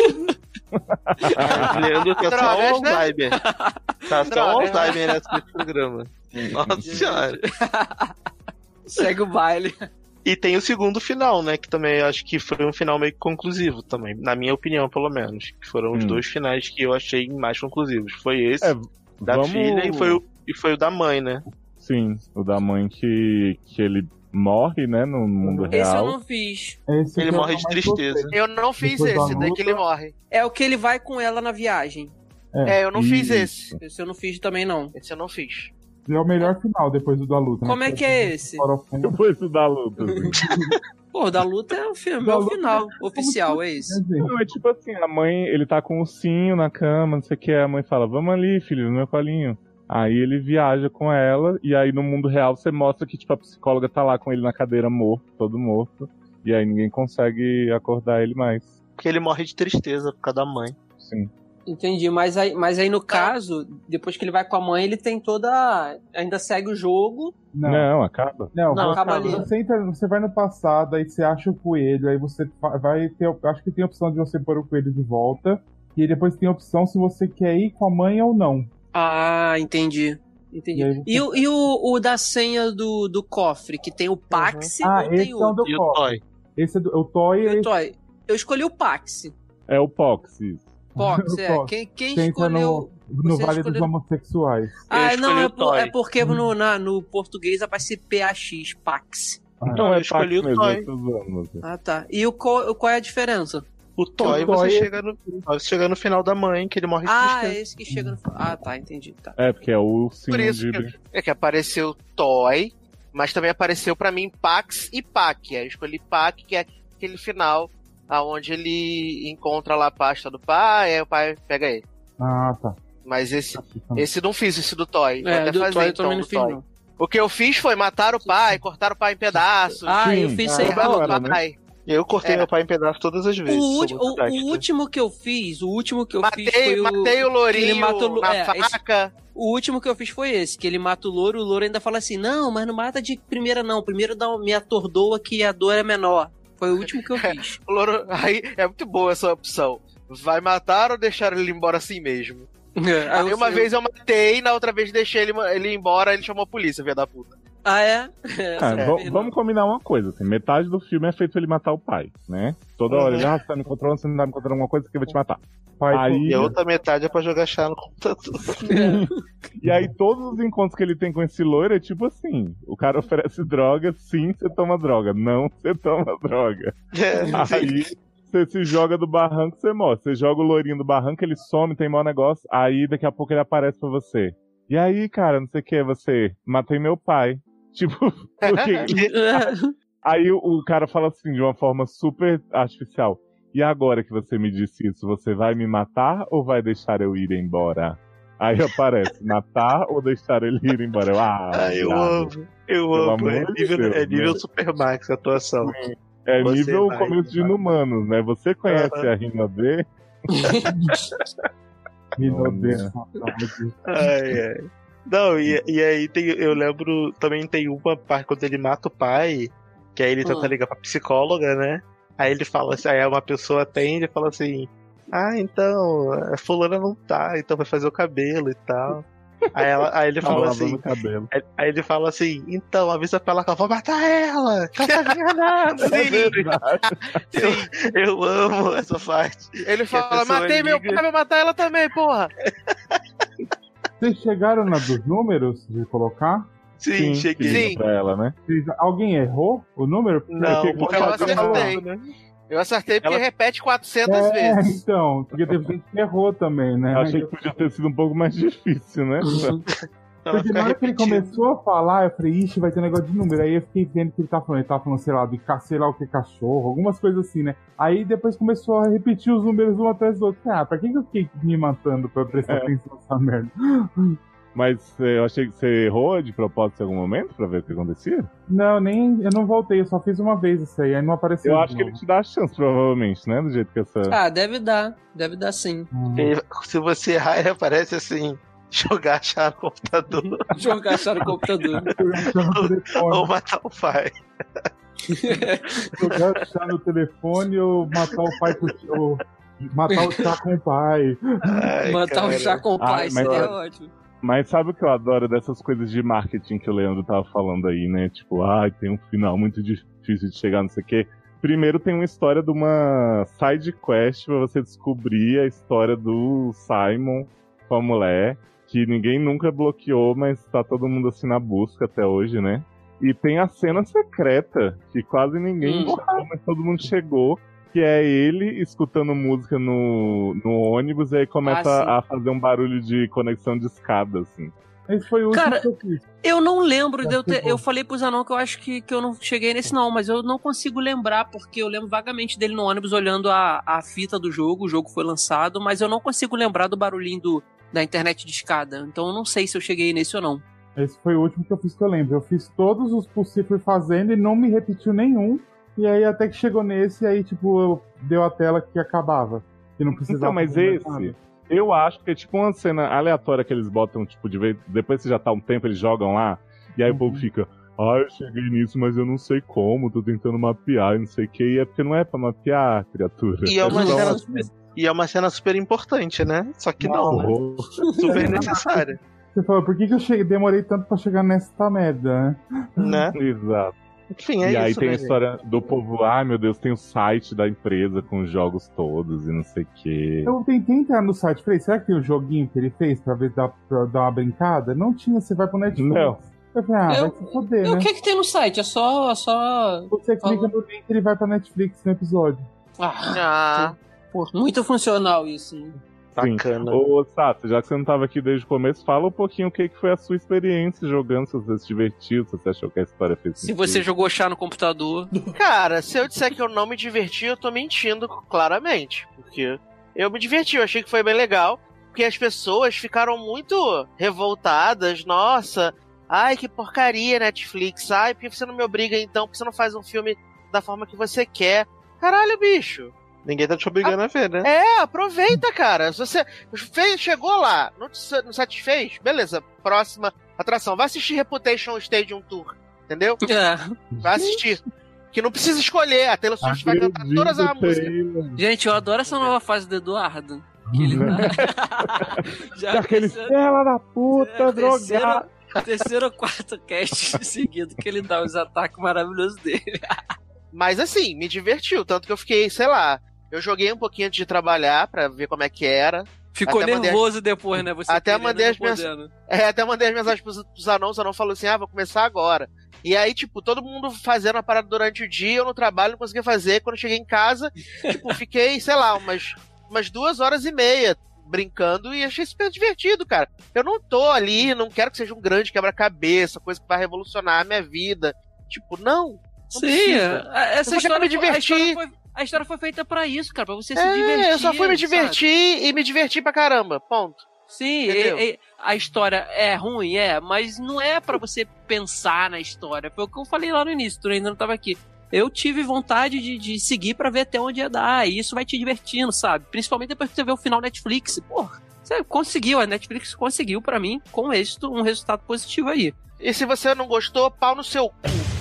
Leandro tá só Drogas, um né? Alzheimer. Tá só um né? Alzheimer nesse programa. Nossa senhora. Segue o baile. E tem o segundo final, né? Que também eu acho que foi um final meio que conclusivo também. Na minha opinião, pelo menos. Que foram os Hum. dois finais que eu achei mais conclusivos. Foi esse É, da vamos- filha e foi, o, e foi o da mãe, né? Sim, o da mãe que, que ele morre, né, no mundo Esse eu real. não fiz. Esse Ele eu morre de tristeza. gostei. Eu não fiz Depois esse, daí que ele morre. É o que ele vai com ela na viagem. É, eu não fiz Isso. esse. Esse eu não fiz também, não. Esse eu não fiz. É o melhor final depois do da luta. né? Como é que é esse? Depois do da luta. (laughs) assim. Pô, da luta é o filme, Da é o final é oficial, é Quer isso. Não, é tipo assim, a mãe, ele tá com o ursinho na cama, não sei o que, a mãe fala, vamos ali, filho, no meu colinho. Aí ele viaja com ela, e aí no mundo real você mostra que, tipo, a psicóloga tá lá com ele na cadeira morto, todo morto. E aí ninguém consegue acordar ele mais. Porque ele morre de tristeza por causa da mãe. Sim. Entendi, mas aí, mas aí no caso, depois que ele vai com a mãe, ele tem toda. Ainda segue o jogo. Não, Não, acaba. não, Não, acaba ali. você, entra- você vai no passado, aí você acha o coelho, aí você vai ter. Acho que tem a opção de você pôr o coelho de volta. E aí depois tem a opção se você quer ir com a mãe ou não. Ah, entendi. Entendi. E aí E, o, e o, o da senha do, do cofre, que tem o Pax Ah, ou esse tem é o do E o Toy. Toy. Esse é do, o Toy E o é Toy? Eu escolhi o Pax. É o Pox, isso. Pox, (laughs) O é. Pox. Quem, quem escolheu. no, no Vale dos escolheu- Homossexuais. Ah, Eu não, escolhi é, o por- Toy. é porque no, na- no português aparece PAX, Pax. Não, eu é escolhi Pax o mesmo, Toy. eu tô zoando você. Ah, tá. E o, qual, qual é a diferença? O Toy, O você Toy- chega no, você chega no final da mãe, que ele morre Ah, é tristeza. esse que chega no. Ah, tá, entendi. Tá. É, porque é o Por isso que, é que apareceu Toy, mas também apareceu pra mim Pax e Pac. Aí eu escolhi Pac, que é aquele final aonde ele encontra lá a pasta do pai, aí o pai pega ele. Ah, tá. Mas esse, esse não fiz, esse do Toy. É, até do fazer, Toy eu então, também do não fiz. O que eu fiz foi matar o pai, cortar o pai em pedaços. Ah, Sim. eu fiz Ah, sem hora, né? pai. Eu cortei É. meu pai em pedaços todas as vezes. O, ulti- o- o último que eu fiz, o último que eu fiz Matei, foi o. matei o lourinho ele mata o- na é, esse- faca. O último que eu fiz foi esse, que ele mata o louro, o louro ainda fala assim: não, mas não mata de primeira, não. Primeiro dá, me atordoa que a dor é menor. Foi o último que eu (laughs) fiz. O louro... Aí é muito boa essa opção. Vai matar ou deixar ele embora assim mesmo? Aí Aí uma vez eu matei, na outra vez deixei ele, ele ir embora, ele chamou a polícia, filha da puta. Ah, é? (laughs) Ah, não. vamos combinar uma coisa, assim, metade do filme é feito pra ele matar o pai, né? Toda hora Uhum. ele, ah, você tá me encontrando, você não tá me encontrando alguma coisa que eu vou te matar. Pai, Aí- E a outra metade é pra jogar chá no computador. (laughs) E aí todos os encontros que ele tem com esse loiro é tipo assim, o cara oferece droga, sim, você toma droga, não, você toma droga. É. Aí você se joga do barranco, você morre. Você joga o loirinho do barranco, ele some, tem mau negócio, aí daqui a pouco ele aparece pra você. E aí, cara, não sei o que, você, matei meu pai. Tipo, (laughs) porque (laughs) Aí o, cara fala assim, de uma forma super artificial. E agora que você me disse isso, você vai me matar ou vai deixar eu ir embora? Aí aparece, (laughs) matar ou deixar ele ir embora? Eu, ah, Ah, eu amo. Eu Pelo amo. É nível, Deus, é nível né? Supermax a atuação. É Você nível vai, começo de. Inumanos, né? Você conhece a Rina B? Olha. odeia. Ai, ai. Não, e, e aí tem, eu lembro, também tem uma parte quando ele mata o pai, que aí ele tenta Hum. ligar pra psicóloga, né? Aí ele fala assim, aí uma pessoa atende e fala assim, ah, então, a fulana não tá, então vai fazer o cabelo e tal. Aí, ela- aí ele (laughs) fala assim, o cabelo. aí, aí ele fala assim, então, avisa pra ela que eu vou matar ela! (laughs) Que ela tá enganada! É verdade. eu, eu amo essa parte. Ele fala, matei meu pai, vou matar ela também, porra. (laughs) Vocês chegaram na dos números de colocar? Sim, que cheguei. Sim. pra ela, né? Alguém errou o número? Não, porque eu ela tá acertei. né? Eu acertei porque Ela- repete 400 É, vezes. então, porque teve gente que errou também, né? Eu achei que podia ter sido um pouco mais difícil, né? (laughs) Ela Porque na hora que ele começou a falar, eu falei, ixi, vai ter um negócio de número. Aí eu fiquei vendo que ele tava falando, ele tava falando, sei lá, de sei lá o que cachorro, algumas coisas assim, né? Aí depois começou a repetir os números um atrás do outro. Ah, pra que que eu fiquei me matando pra prestar É. atenção nessa merda? (laughs) Mas eu achei que você errou de propósito em algum momento pra ver o que acontecia. Não, nem. Eu não voltei, eu só fiz uma vez isso aí, aí não apareceu. Eu de acho que ele te dá a chance, provavelmente, né? Do jeito que essa. Ah, deve dar. Deve dar sim. Hum. Se você errar, ele aparece assim, (laughs) jogar chá (laughs) no computador Jogar no computador. Jogar no telefone, ou matar o pai. (laughs) jogar chá no telefone ou matar o pai com o. ou Matar o chá com o pai. Ai, Matar o cara. chá com o Ah, pai, mas seria olha- ótimo. Mas sabe o que eu adoro dessas coisas de marketing que o Leandro tava falando aí, né? Tipo, ai, tem um final muito difícil de chegar, não sei o quê. Primeiro tem uma história de uma side quest pra você descobrir a história do Simon com a mulher, que ninguém nunca bloqueou, mas tá todo mundo assim na busca até hoje, né? E tem a cena secreta, que quase ninguém Hum. chegou, mas todo mundo chegou, que é ele escutando música no, no ônibus e aí começa Ah, a fazer um barulho de conexão de escada, assim. Esse foi o último Cara, que eu fiz. Eu não lembro eu ter. Eu falei pro Zanon que eu acho que, que eu não cheguei nesse, não, mas eu não consigo lembrar, porque eu lembro vagamente dele no ônibus olhando a, a fita do jogo, o jogo foi lançado, mas eu não consigo lembrar do barulhinho do. Da internet de escada. Então eu não sei se eu cheguei nesse ou não. Esse foi o último que eu fiz que eu lembro. Eu fiz todos os possíveis fazendo e não me repetiu nenhum. E aí até que chegou nesse, aí tipo, eu- deu a tela que acabava. Que não precisava. Então, mas esse, nada. eu acho que é tipo uma cena aleatória que eles botam, tipo, de vez. Depois que já tá um tempo, eles jogam lá. E aí o povo fica. Ah, eu cheguei nisso, mas eu não sei como, tô tentando mapear, e não sei o que. E é porque não é pra mapear, criatura. E é uma só cena super, e é uma cena super importante, né? Só que não, né? horror. Super necessária, Você falou, por que, que eu cheguei, demorei tanto pra chegar nessa merda, né? né? Exato. Enfim, é e isso. aí tem né, a história do povo, ai meu Deus, tem o site da empresa com os jogos todos e não sei o que. Eu tentei entrar no site, falei, será que tem o joguinho que ele fez pra ver dar, pra dar uma brincada? Não tinha, você vai pro Netflix. Não. Eu falei, ah, Eu- vai se foder, E o né? que que tem no site? É só. É só... Você Falou. clica no link ele vai pra Netflix no episódio. Ah, Ah, pô, muito funcional isso. hein? Sim. Bacana. Ô, Sato, já que você não tava aqui desde o começo, fala um pouquinho o que, que foi a sua experiência jogando, se você se divertiu, se você achou que a história fez Se sentido. você jogou chá no computador. cara, se eu disser que eu não me diverti, eu tô mentindo claramente. Porque eu me diverti, eu achei que foi bem legal. Porque as pessoas ficaram muito revoltadas. Nossa, ai que porcaria Netflix. Ai, por que você não me obriga então? Por que você não faz um filme da forma que você quer? Caralho, bicho. Ninguém tá te obrigando a ver, né? É, aproveita, cara. Se você fez, chegou lá, não te não satisfez, beleza. Próxima atração. Vai assistir Reputation Stadium Tour. Entendeu? É. Vai assistir. Que não precisa escolher. A Taylor Swift vai cantar todas as músicas. Gente, eu adoro essa nova fase do Eduardo. Que ele tá. (laughs) Já Aquele terceiro- fela da puta, é, drogado. Terceiro ou quarto cast (laughs) seguido que ele dá os ataques maravilhosos dele. (laughs) Mas assim, me divertiu. Tanto que eu fiquei, sei lá. Eu joguei um pouquinho antes de trabalhar pra ver como é que era. Ficou Até nervoso depois, né? Você até mandei as minhas-. É, até mandei as mensagens pros, pros anãos, o anão falou assim: ah, vou começar agora. E aí, tipo, todo mundo fazendo a parada durante o dia, eu no trabalho não conseguia fazer. Quando eu cheguei em casa, tipo, (laughs) fiquei, sei lá, umas, umas duas horas e meia brincando e achei super divertido, cara. Eu não tô ali, não quero que seja um grande quebra-cabeça, coisa que vai revolucionar a minha vida. Tipo, não. Não Sim, precisa. a- essa história, me divertir. história foi, a história foi feita pra isso, cara, pra você se É, divertir. eu só fui me sabe? divertir e me divertir pra caramba. Ponto. Sim, e- e- a história é ruim, é, mas não é pra você pensar na história. Foi o que eu falei lá no início, tu ainda não tava aqui. Eu tive vontade de, de seguir pra ver até onde ia dar, e isso vai te divertindo, sabe? Principalmente depois que você vê o final Netflix. Porra, você conseguiu, a Netflix conseguiu pra mim, com êxito, um resultado positivo aí. E se você não gostou, pau no seu cu.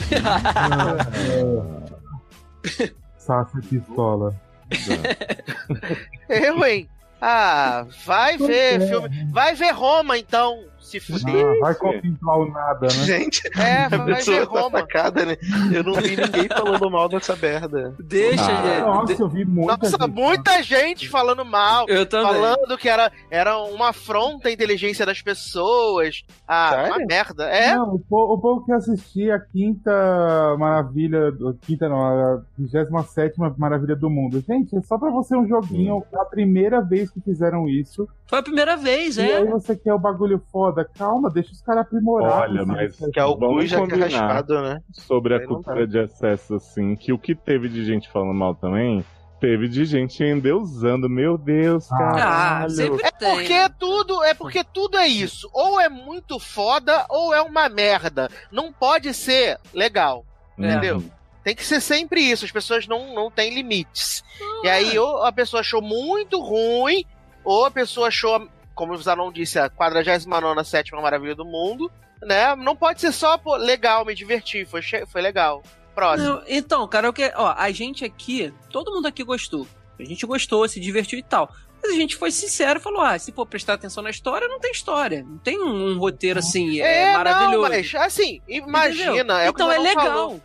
(laughs) Sasha Pistola. (laughs) Eu, hein? Ah, vai ver filme. Vai ver Roma, então. Se fuder. Ah, vai contemplar o nada, né? Gente, É, a vai ver pessoa tá Roma. né? Eu não vi ninguém falando mal dessa merda. Deixa, Ah, gente. Nossa, eu vi muita Nossa, gente. muita gente falando mal. Eu também. Falando que era, era uma afronta à inteligência das pessoas. Ah, Sério? uma merda. É? Não, o povo, o povo que assistia a quinta maravilha, do- quinta não, a 27 maravilha do mundo. Gente, é só pra você um joguinho, a primeira vez que fizeram isso. Foi a primeira vez, E aí é. você quer o bagulho foda, calma, deixa os caras aprimorar. Olha, mas- Que é Gu já que é combinar. raspado, né? sobre a Aí não cultura de excesso, assim, que o que teve de gente falando mal também, teve de gente endeusando. Meu Deus, Ah, caralho. Ah, sempre É porque tudo, é porque tudo é isso. Ou é muito foda, ou é uma merda. Não pode ser legal. Uhum. entendeu? Tem que ser sempre isso. As pessoas não, não têm limites. E aí, ou a pessoa achou muito ruim, ou a pessoa achou, como o Zanon disse, a 49 sétima maravilha do mundo, né? Não pode ser só pô, legal, me divertir. Foi, foi legal. Próximo. Não, então, cara, o que, ó, a gente aqui, todo mundo aqui gostou. A gente gostou, se divertiu e tal. Mas a gente foi sincero e falou: ah, se for prestar atenção na história, não tem história. Não tem um, um roteiro assim, é, É, maravilhoso. não, mas assim, imagina. Entendeu? É então é legal. falou. É o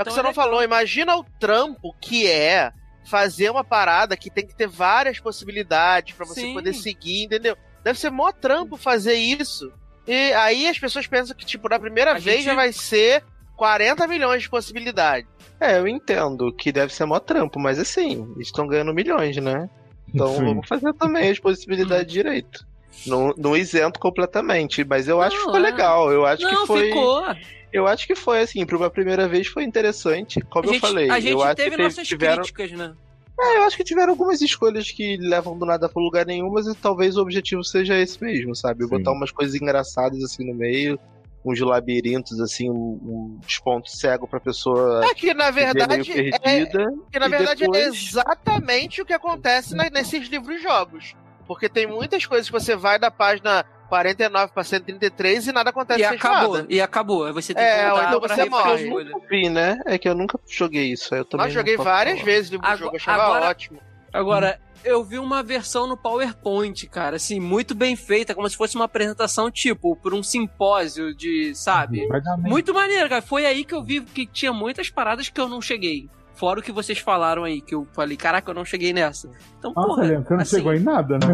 Então que você é não legal. falou. Imagina o trampo que é fazer uma parada que tem que ter várias possibilidades pra você Sim. poder seguir, entendeu? Deve ser mó trampo fazer isso. E aí as pessoas pensam que, tipo, na primeira A vez gente- já vai ser 40 milhões de possibilidades. É, eu entendo que deve ser mó trampo, mas assim, eles estão ganhando milhões, né? Então Sim. vamos fazer também as possibilidades direito. Não, não isento completamente, mas eu acho que Não, ficou é. legal. Eu acho não, que foi. ficou. Eu acho que foi assim, para uma primeira vez foi interessante. Como A eu gente, falei, a gente eu acho teve que nossas tiveram. críticas, né? É, eu acho que tiveram algumas escolhas que levam do nada pra lugar nenhum, mas talvez o objetivo seja esse mesmo, sabe? Sim. Botar umas coisas engraçadas assim no meio, uns labirintos, assim, um- uns pontos cegos pra pessoa É que, na verdade, meio é, perdida. que, na verdade é depois- exatamente o que acontece na- nesses livros-jogos. Porque tem muitas coisas que você vai da página 49 pra 133 e nada acontece E acabou, nada. e acabou. Aí você tem É, que voltar então pra você morre. as coisas. Vi, né? É que eu nunca joguei isso. aí Eu também Mas joguei várias falar. vezes livro-jogo, Agora- achava agora- ótimo. Agora, eu vi uma versão no PowerPoint, cara, assim, muito bem feita, como se fosse uma apresentação, tipo, por um simpósio de, sabe? Muito maneiro, cara. Foi aí que eu vi que tinha muitas paradas que eu não cheguei. Fora o que vocês falaram aí, que eu falei, caraca, eu não cheguei nessa. Então, Nossa, porra. Leandro, você não assim, chegou em nada, né?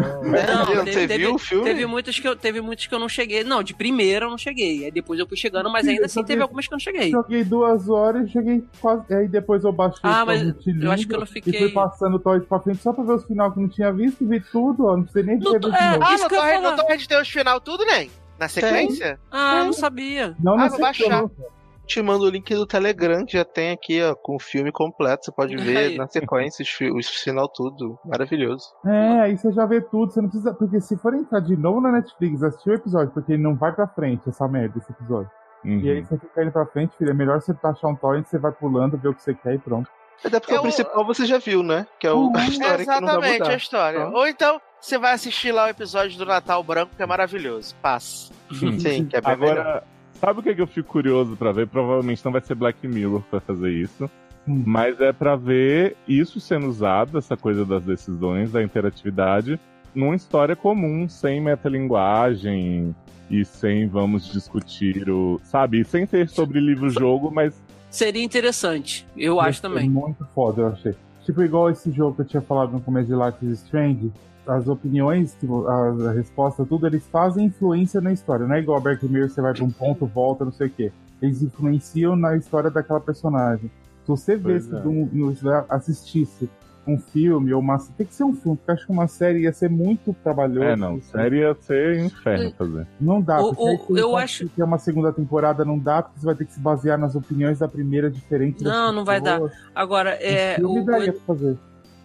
Não, Você teve, teve- viu o filme? Teve muitas que eu, teve muitas que eu não cheguei. Não, de primeira eu não cheguei. Aí depois eu fui chegando, mas ainda Eu assim também- teve algumas que eu não cheguei. Joguei duas horas e cheguei quase. Aí depois eu baixei Ah, o mas Torrent eu acho que eu não Lindo fiquei- E fui passando o torrent pra frente só pra ver os final que eu não tinha visto, vi tudo, ó. Não precisei nem Não tô- de é. Ah, Isso no Torrent, falar. no Torrent tem os final tudo, nem? Na sequência? Ah, eu não sabia. Não, Ah, não vou sei baixar. como. Te mando o link do Telegram, que já tem aqui, ó, com o filme completo. Você pode ver Aí. na sequência os, fi- os final tudo. Maravilhoso. É, aí você já vê tudo, você não precisa. Porque se for entrar de novo na Netflix, assistir o episódio, porque ele não vai pra frente, essa merda, esse episódio. Uhum. E aí você fica indo pra frente, filho. É melhor você achar um torrent, você vai pulando, ver o que você quer e pronto. Até porque Eu- o principal você já viu, né? Que é o, (laughs) a Uhum. história que não vai Exatamente, mudar. a história. Então. Ou então, você vai assistir lá o episódio do Natal Branco, que é maravilhoso. Passa. Sim, que é bem melhor. Sabe o que, que eu fico curioso pra ver? Provavelmente não vai ser Black Mirror pra fazer isso. Hum. Mas é pra ver isso sendo usado, essa coisa das decisões, da interatividade, numa história comum, sem metalinguagem e sem vamos discutir o. Sabe? E sem ser sobre livro-jogo, mas. Seria interessante. Eu acho é também. muito foda, eu achei. Tipo, igual esse jogo que eu tinha falado no começo de Life is Strange, as opiniões, tipo, a, a resposta, tudo, eles fazem influência na história. Não é igual Black Mirror, você vai pra um ponto, volta, não sei o quê. Eles influenciam na história daquela personagem. Se você Pois vesse, é. no- assistisse um filme ou uma... Tem que ser um filme, porque eu acho que uma série ia ser muito trabalhoso. É, não. Série ia ser inferno fazer. Não dá, O- porque o- eu acho- ter uma segunda temporada, não dá, porque você vai ter que se basear nas opiniões da primeira diferente das Não, não vai dar. pessoas. Agora, é. Um filme O, daria o, pra fazer.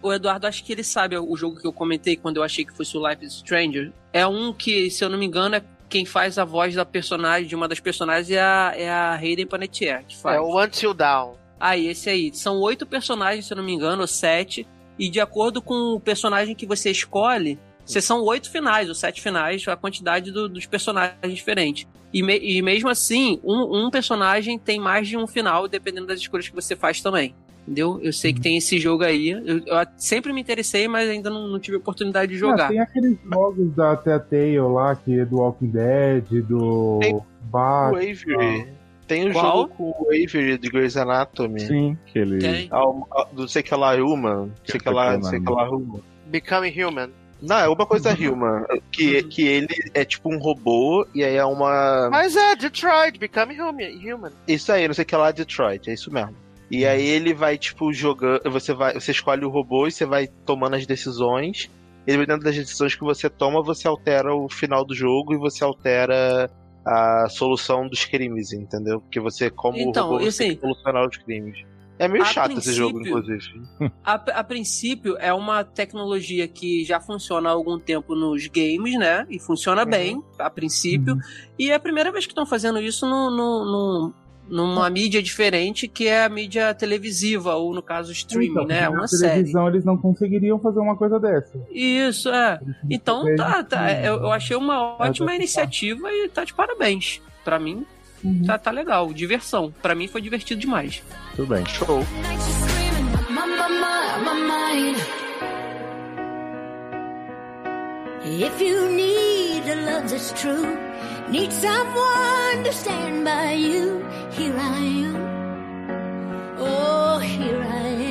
O Eduardo, acho que ele sabe o jogo que eu comentei quando eu achei que fosse o Life is Stranger. É um que, se eu não me engano, é quem faz a voz da personagem, de uma das personagens, é a, é a Hayden Panettiere, que faz. É o Until Down. Aí, esse aí. São oito personagens, se eu não me engano, ou sete. E de acordo com o personagem que você escolhe, você são oito finais, ou sete finais, a quantidade do- dos personagens diferentes. E, me- e mesmo assim, um, um personagem tem mais de um final, dependendo das escolhas que você faz também. Entendeu? Eu sei que tem esse jogo aí. Eu, eu sempre me interessei, mas ainda não, não tive oportunidade de Ah, jogar. tem aqueles jogos da Telltale lá, que é do Walking Dead, do Tem O Batman. Tem o Qual? jogo com o Avery de Grey's Anatomy. Sim, que ele. Tem. Ah, o- ah, Não sei que lá Human. Não sei que lá, não sei que lá Human. Becoming Human. Não, é uma coisa Human. Que, Uhum. que ele é tipo um robô e aí é uma. Mas é, Detroit, Becoming Human. Human. Isso aí, não sei que lá Detroit, é isso mesmo. E aí ele vai, tipo, jogando. Você vai. Você escolhe o robô e você vai tomando as decisões. E dependendo das decisões que você toma, você altera o final do jogo e você altera a solução dos crimes, entendeu? Porque você, como Então, robô, você tem assim, que solucionar os crimes. É meio a chato esse jogo, inclusive. (laughs) A, a princípio, é uma tecnologia que já funciona há algum tempo nos games, né? E funciona Uhum. bem, a princípio. E é a primeira vez que estão fazendo isso no, no- no- numa mídia diferente, que é a mídia televisiva, ou no caso, streaming, Então, né? Uma na série. televisão eles não conseguiriam fazer uma coisa dessa. Isso, é. Então, tá, tá. Eu, eu achei uma ótima iniciativa e tá de parabéns. Pra mim, Uhum. tá, tá legal. Diversão. Pra mim foi divertido demais. Tudo bem. Show. If you need a love that's true, need someone to stand by you, here I am. Oh, here I am.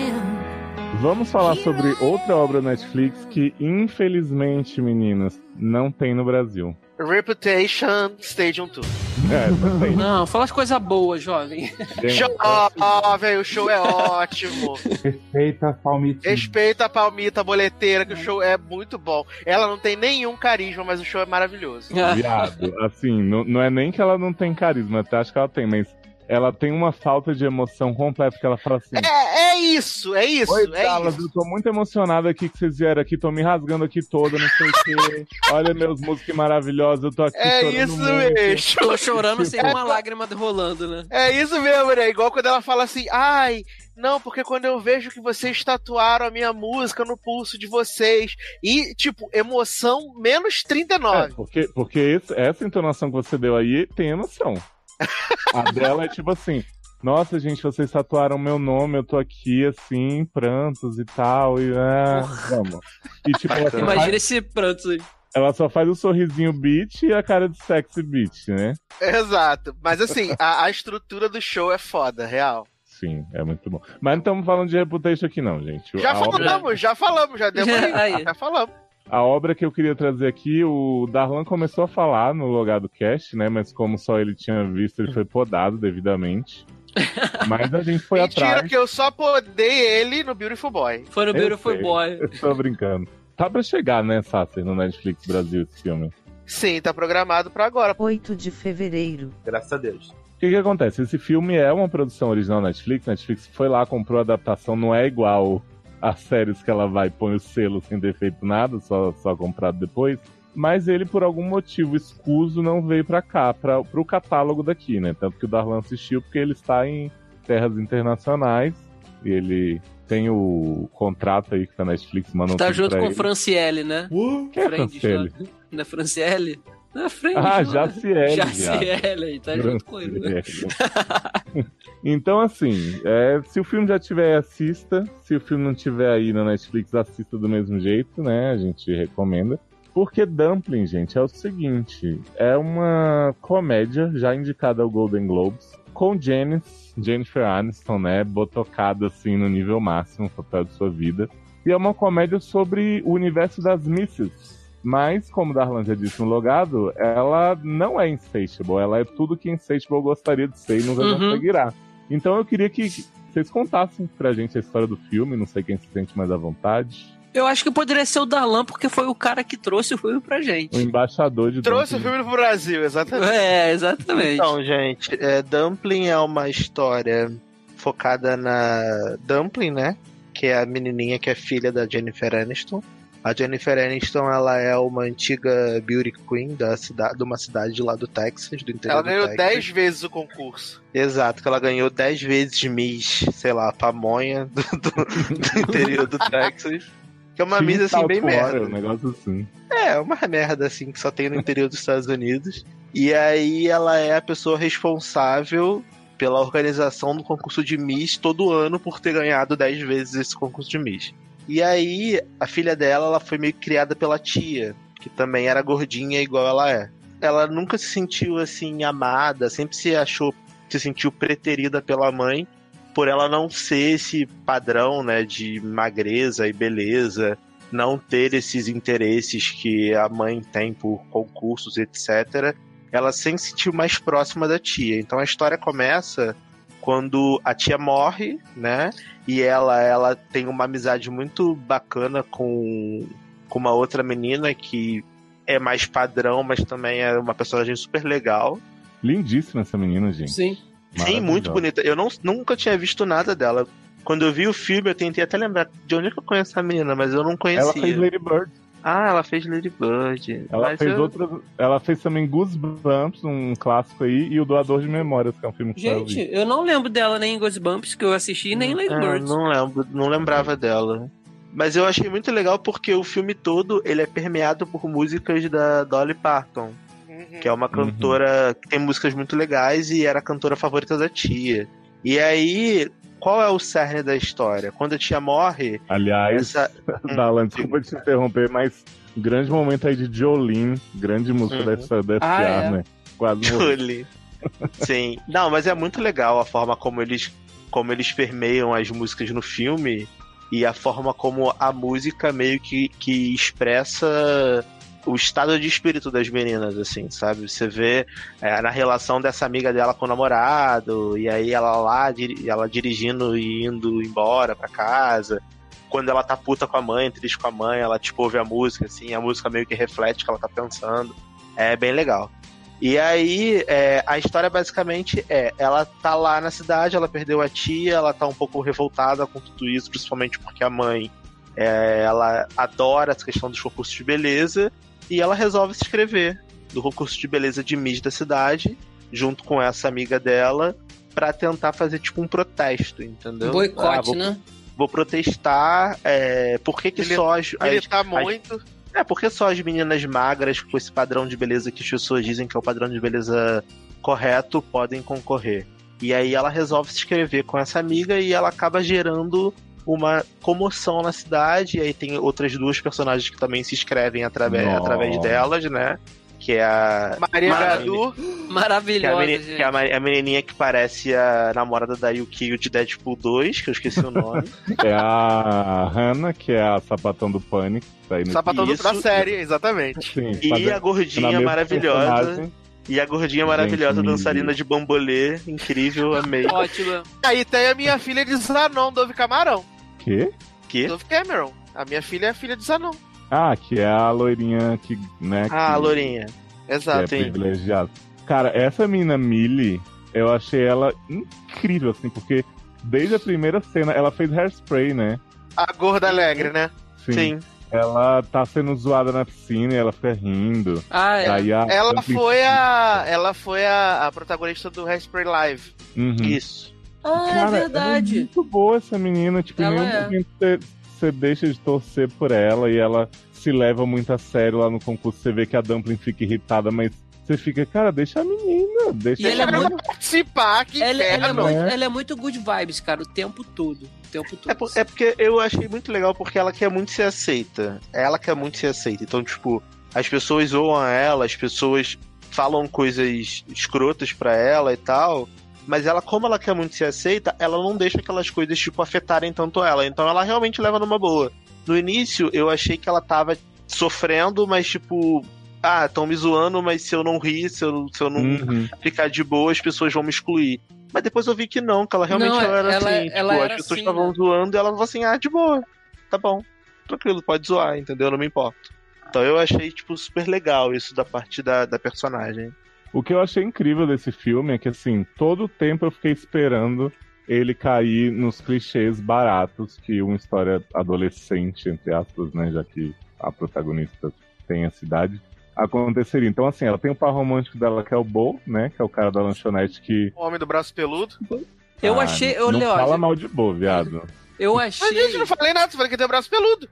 Vamos falar sobre outra obra Netflix que, infelizmente, meninas, não tem no Brasil. Reputation Stadium 2. É, não tem. (laughs) Não, fala as coisas boas, jovem. Jovem, o show é ótimo. Respeita a palmitinha. Respeita a Palmita boleteira, que o show é muito bom. Ela não tem nenhum carisma, mas o show é maravilhoso. (laughs) Viado, assim, não, não é nem que ela não tem carisma, até acho que ela tem, mas ela tem uma falta de emoção completa, que ela fala assim. É, é isso, é isso, Oi, é Dallas, isso. eu tô muito emocionada aqui que vocês vieram aqui, tô me rasgando aqui toda, não sei o quê. Olha meus músicos maravilhosos, eu tô aqui É chorando isso muito. mesmo. Tô chorando sem uma lágrima rolando, né? É isso mesmo, né? Igual quando ela fala assim, ai, não, porque quando eu vejo que vocês tatuaram a minha música no pulso de vocês. E, tipo, emoção menos É, 39. porque, porque esse- essa entonação que você deu aí tem emoção. A dela é tipo assim. Nossa, gente, vocês tatuaram meu nome, eu tô aqui, assim, em prantos e tal, e ah, vamos. E tipo, ela só, Imagina faz, esse pranto aí. ela só faz o sorrisinho beat e a cara de sexy beat, né? Exato. Mas assim, a, a estrutura do show é foda, real. Sim, é muito bom. Mas não estamos falando de Reputation aqui, não, gente. Já a, obra, falamos, já falamos, já demos (laughs) já falamos. A obra que eu queria trazer aqui, o Darlan começou a falar no Logado Cast, né? Mas como só ele tinha visto, ele foi podado devidamente. (laughs) Mas a gente foi Mentira atrás. que eu só podei ele no Beautiful Boy. Foi no Eu Beautiful sei. Boy. Eu tô brincando. Tá pra chegar, né, Sasser, no Netflix Brasil esse filme. Sim, tá programado pra agora. 8 de fevereiro. Graças a Deus. O que que acontece? Esse filme é uma produção original Netflix. Netflix foi lá, comprou a adaptação, não é igual às séries que ela vai põe o selo sem ter feito nada, só, só comprado depois. Mas ele, por algum motivo escuso, não veio pra cá, pra, pro catálogo daqui, né? Tanto que o Darlan assistiu porque ele está em terras internacionais e ele tem o contrato aí que a Netflix mandou Tá junto com ele. Franciele, né? Quem é Friends, Franciele? é Franciele? É Friends, Ah, Jaciele, (laughs) viado. Jaciele, aí, tá junto com ele, né? (laughs) então, assim, é, se o filme já tiver, assista. Se o filme não tiver aí na Netflix, assista do mesmo jeito, né? A gente recomenda. Porque Dumpling, gente, é o seguinte: é uma comédia já indicada ao Golden Globes, com Janice, Jennifer Aniston, né? Botocada assim no nível máximo, papel de sua vida. E é uma comédia sobre o universo das Misses. Mas, como Darlan já disse no logado, ela não é insatiable. Ela é tudo que insatiable gostaria de ser e nunca Uhum. conseguirá. Então eu queria que vocês contassem pra gente a história do filme. Não sei quem se sente mais à vontade. Eu acho que poderia ser o Darlan, porque foi o cara que trouxe o filme pra O gente. embaixador de Trouxe o Dumpling. filme pro Brasil, exatamente. É, exatamente. Então, gente, é, Dumpling é uma história focada na Dumpling, né? Que é a menininha que é filha da Jennifer Aniston. A Jennifer Aniston, ela é uma antiga beauty queen da cidade, de uma cidade lá do Texas, do interior Ela ganhou Texas. 10 vezes o concurso. Exato, que ela ganhou 10 vezes Miss, sei lá, pamonha do, do- do interior do Texas. Que é uma Miss, assim, bem Southwater, merda. Um negócio assim. É, uma merda assim que só tem no interior dos Estados Unidos. E aí ela é a pessoa responsável pela organização do concurso de Miss todo ano por ter ganhado 10 vezes esse concurso de Miss. E aí a filha dela, ela foi meio criada pela tia, que também era gordinha igual ela é. Ela nunca se sentiu assim amada, sempre se achou, se sentiu preterida pela mãe, por ela não ser esse padrão, né, de magreza e beleza, não ter esses interesses que a mãe tem por concursos, etc. Ela sempre se sentiu mais próxima da tia. Então a história começa quando a tia morre, né? E ela, ela tem uma amizade muito bacana com, com uma outra menina que é mais padrão, mas também é uma personagem super legal. Lindíssima essa menina, gente. Sim. Sim, muito bonita. Eu não, nunca tinha visto nada dela. Quando eu vi o filme, eu tentei até lembrar de onde é que eu conheço essa menina, mas eu não conhecia. Ela fez Lady Bird. Ah, ela fez Lady Bird. Ela mas fez eu... outras. Ela fez também Goosebumps, um clássico aí, e o Doador de Memórias, que é um filme que só eu. Gente, eu não lembro dela nem em Ghostbumps, que eu assisti, nem em Lady É, Bird. não lembro, não lembrava dela. Mas eu achei muito legal porque o filme todo ele é permeado por músicas da Dolly Parton, que é uma cantora que tem músicas muito legais e era a cantora favorita da tia. E aí, qual é o cerne da história? Quando a tia morre, Aliás, essa (laughs) Dalan, desculpa te interromper, mas grande momento aí de Jolene, grande música Uhum. dessa, desse Ah, ar, é? né? Quase. Julie. Sim. Não, mas é muito legal a forma como eles como eles permeiam as músicas no filme e a forma como a música meio que, que expressa o estado de espírito das meninas, assim, sabe? Você vê é, na relação dessa amiga dela com o namorado, e aí ela lá, ela dirigindo e indo embora pra casa. Quando ela tá puta com a mãe, triste com a mãe, ela tipo ouve a música, assim, a música meio que reflete o que ela tá pensando. É bem legal. E aí, é, a história basicamente é: ela tá lá na cidade, ela perdeu a tia, ela tá um pouco revoltada com tudo isso, principalmente porque a mãe é, ela adora essa questão dos concursos de beleza, e ela resolve se inscrever do concurso de beleza de Miss da cidade, junto com essa amiga dela, pra tentar fazer tipo um protesto, entendeu? Boicote, Ah, vou, né? vou protestar, é, por que, que Ele- só as, as- Ele tá as- muito. é, porque só as meninas magras com esse padrão de beleza que as pessoas dizem que é o padrão de beleza correto podem concorrer. E aí ela resolve se inscrever com essa amiga e ela acaba gerando uma comoção na cidade. E aí tem outras duas personagens que também se inscrevem através, Nossa. através delas, né? Que é a. Maria Maravilha. Gadu. Que é a, Maravilhosa, meni- que é a ma- a menininha que parece a namorada da Yukio de Deadpool 2, que eu esqueci o nome. (laughs) É a Hannah, que é a sapatão do Pânico. Tá Sapatão do- Isso. da série, exatamente. Sim, e a gordinha mesma maravilhosa. personagem. E a gordinha maravilhosa Gente, dançarina de bambolê, incrível, amei. Ótima. Aí tem a minha filha de Zanon, Dove Camarão. Quê? Que? Dove Cameron. A minha filha é filha de Zanon. Ah, que é a loirinha que, né? Ah, que, Lourinha. que é Exato. sim. privilegiada. Cara, essa menina Millie, eu achei ela incrível, assim, porque desde a primeira cena, ela fez hairspray, né? A gorda alegre, né? Sim. Ela tá sendo zoada na piscina e ela fica rindo. Ah, é. Aí a Ela foi a. Ela foi a, a protagonista do Hairspray Live. Uhum. Isso. Ah, é Cara, ela é verdade. muito boa essa menina. Tipo, em Ela nenhum é. momento você, você deixa de torcer por ela e ela se leva muito a sério lá no concurso. Você vê que a Dumpling fica irritada, mas você fica, cara, deixa a menina, deixa E ela é a menina. muito- Participar, que Ela, ela é muito, né? ela é muito good vibes, cara, o tempo todo. O tempo todo. É, por- é porque eu achei muito legal porque ela quer muito ser aceita. Ela quer muito ser aceita. Então, tipo, as pessoas zoam ela, as pessoas falam coisas escrotas pra ela e tal. Mas ela, como ela quer muito ser aceita, ela não deixa aquelas coisas, tipo, afetarem tanto ela. Então ela realmente leva numa boa. No início, eu achei que ela tava sofrendo, mas tipo. Ah, estão me zoando, mas se eu não rir, se eu, se eu não Uhum. ficar de boa, as pessoas vão me excluir. Mas depois eu vi que não, que ela realmente Não, ela era ela- assim. ela tipo, era as pessoas assim, estavam né? zoando e ela falou assim, ah, de boa, tá bom. Tranquilo, pode zoar, entendeu? Não me importo. Então eu achei, tipo, super legal isso da parte da, da personagem. O que eu achei incrível desse filme é que, assim, todo o tempo eu fiquei esperando ele cair nos clichês baratos que uma história adolescente, entre aspas, né, já que a protagonista tem a cidade, aconteceria. Então, assim, ela tem o par romântico dela, que é o Bo, né, que é o cara da lanchonete que... O homem do braço peludo. Eu Ah, achei. Eu, Não fala mal de Bo, viado. eu Mas, achei. gente, não falei nada, você falou que tem o braço peludo.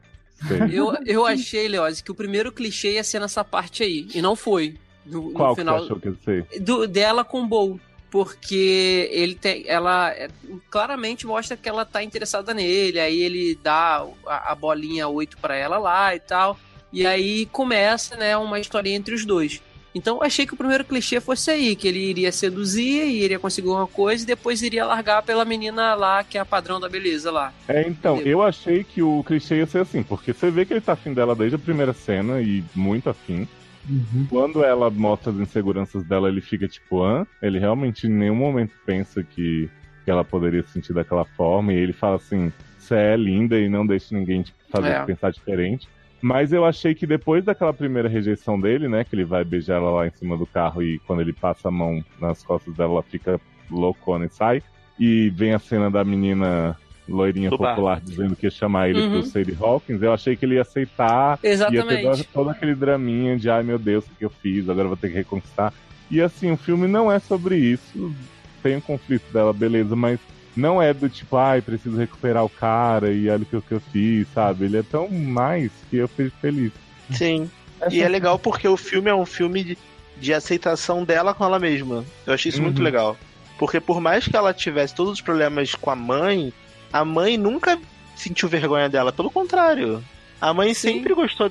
Eu, eu achei, Leoz, que o primeiro clichê ia ser nessa parte aí. E não foi. No Qual final que você achou que ia ser? do, dela com o Bowl. Porque ele tem. Ela é, claramente mostra que ela tá interessada nele. Aí ele dá a, a bolinha 8 pra ela lá e tal. E aí começa, né, uma historinha entre os dois. Então eu achei que o primeiro clichê fosse aí, que ele iria seduzir e iria conseguir uma coisa e depois iria largar pela menina lá, que é a padrão da beleza lá. É, então, Entendeu? eu achei que o clichê ia ser assim, porque você vê que ele tá afim dela desde a primeira cena e muito afim. Uhum. Quando ela mostra as inseguranças dela, ele fica tipo, hã? Ele realmente em nenhum momento pensa que, que ela poderia se sentir daquela forma. E ele fala assim: você é linda e não deixe ninguém te fazer É. pensar diferente. Mas eu achei que depois daquela primeira rejeição dele, né? Que ele vai beijar ela lá em cima do carro e quando ele passa a mão nas costas dela, ela fica loucona e sai. E vem a cena da menina loirinha popular dizendo que ia chamar ele Uhum. pro Sadie Hawkins. Eu achei que ele ia aceitar Ia ter Exatamente. todo, aquele draminha de ai meu Deus, o que eu fiz, agora eu vou ter que reconquistar. E assim, o filme não é sobre isso. Tem um conflito dela, beleza, mas não é do tipo, ai, preciso recuperar o cara e olha o que, o que eu fiz, sabe? Ele é tão mais que eu fico feliz. Sim. (laughs) E é legal porque o filme é um filme de, de aceitação dela com ela mesma. Eu achei isso muito Uhum. legal. Porque por mais que ela tivesse todos os problemas com a mãe, a mãe nunca sentiu vergonha dela. Pelo contrário. A mãe Sim. sempre gostou.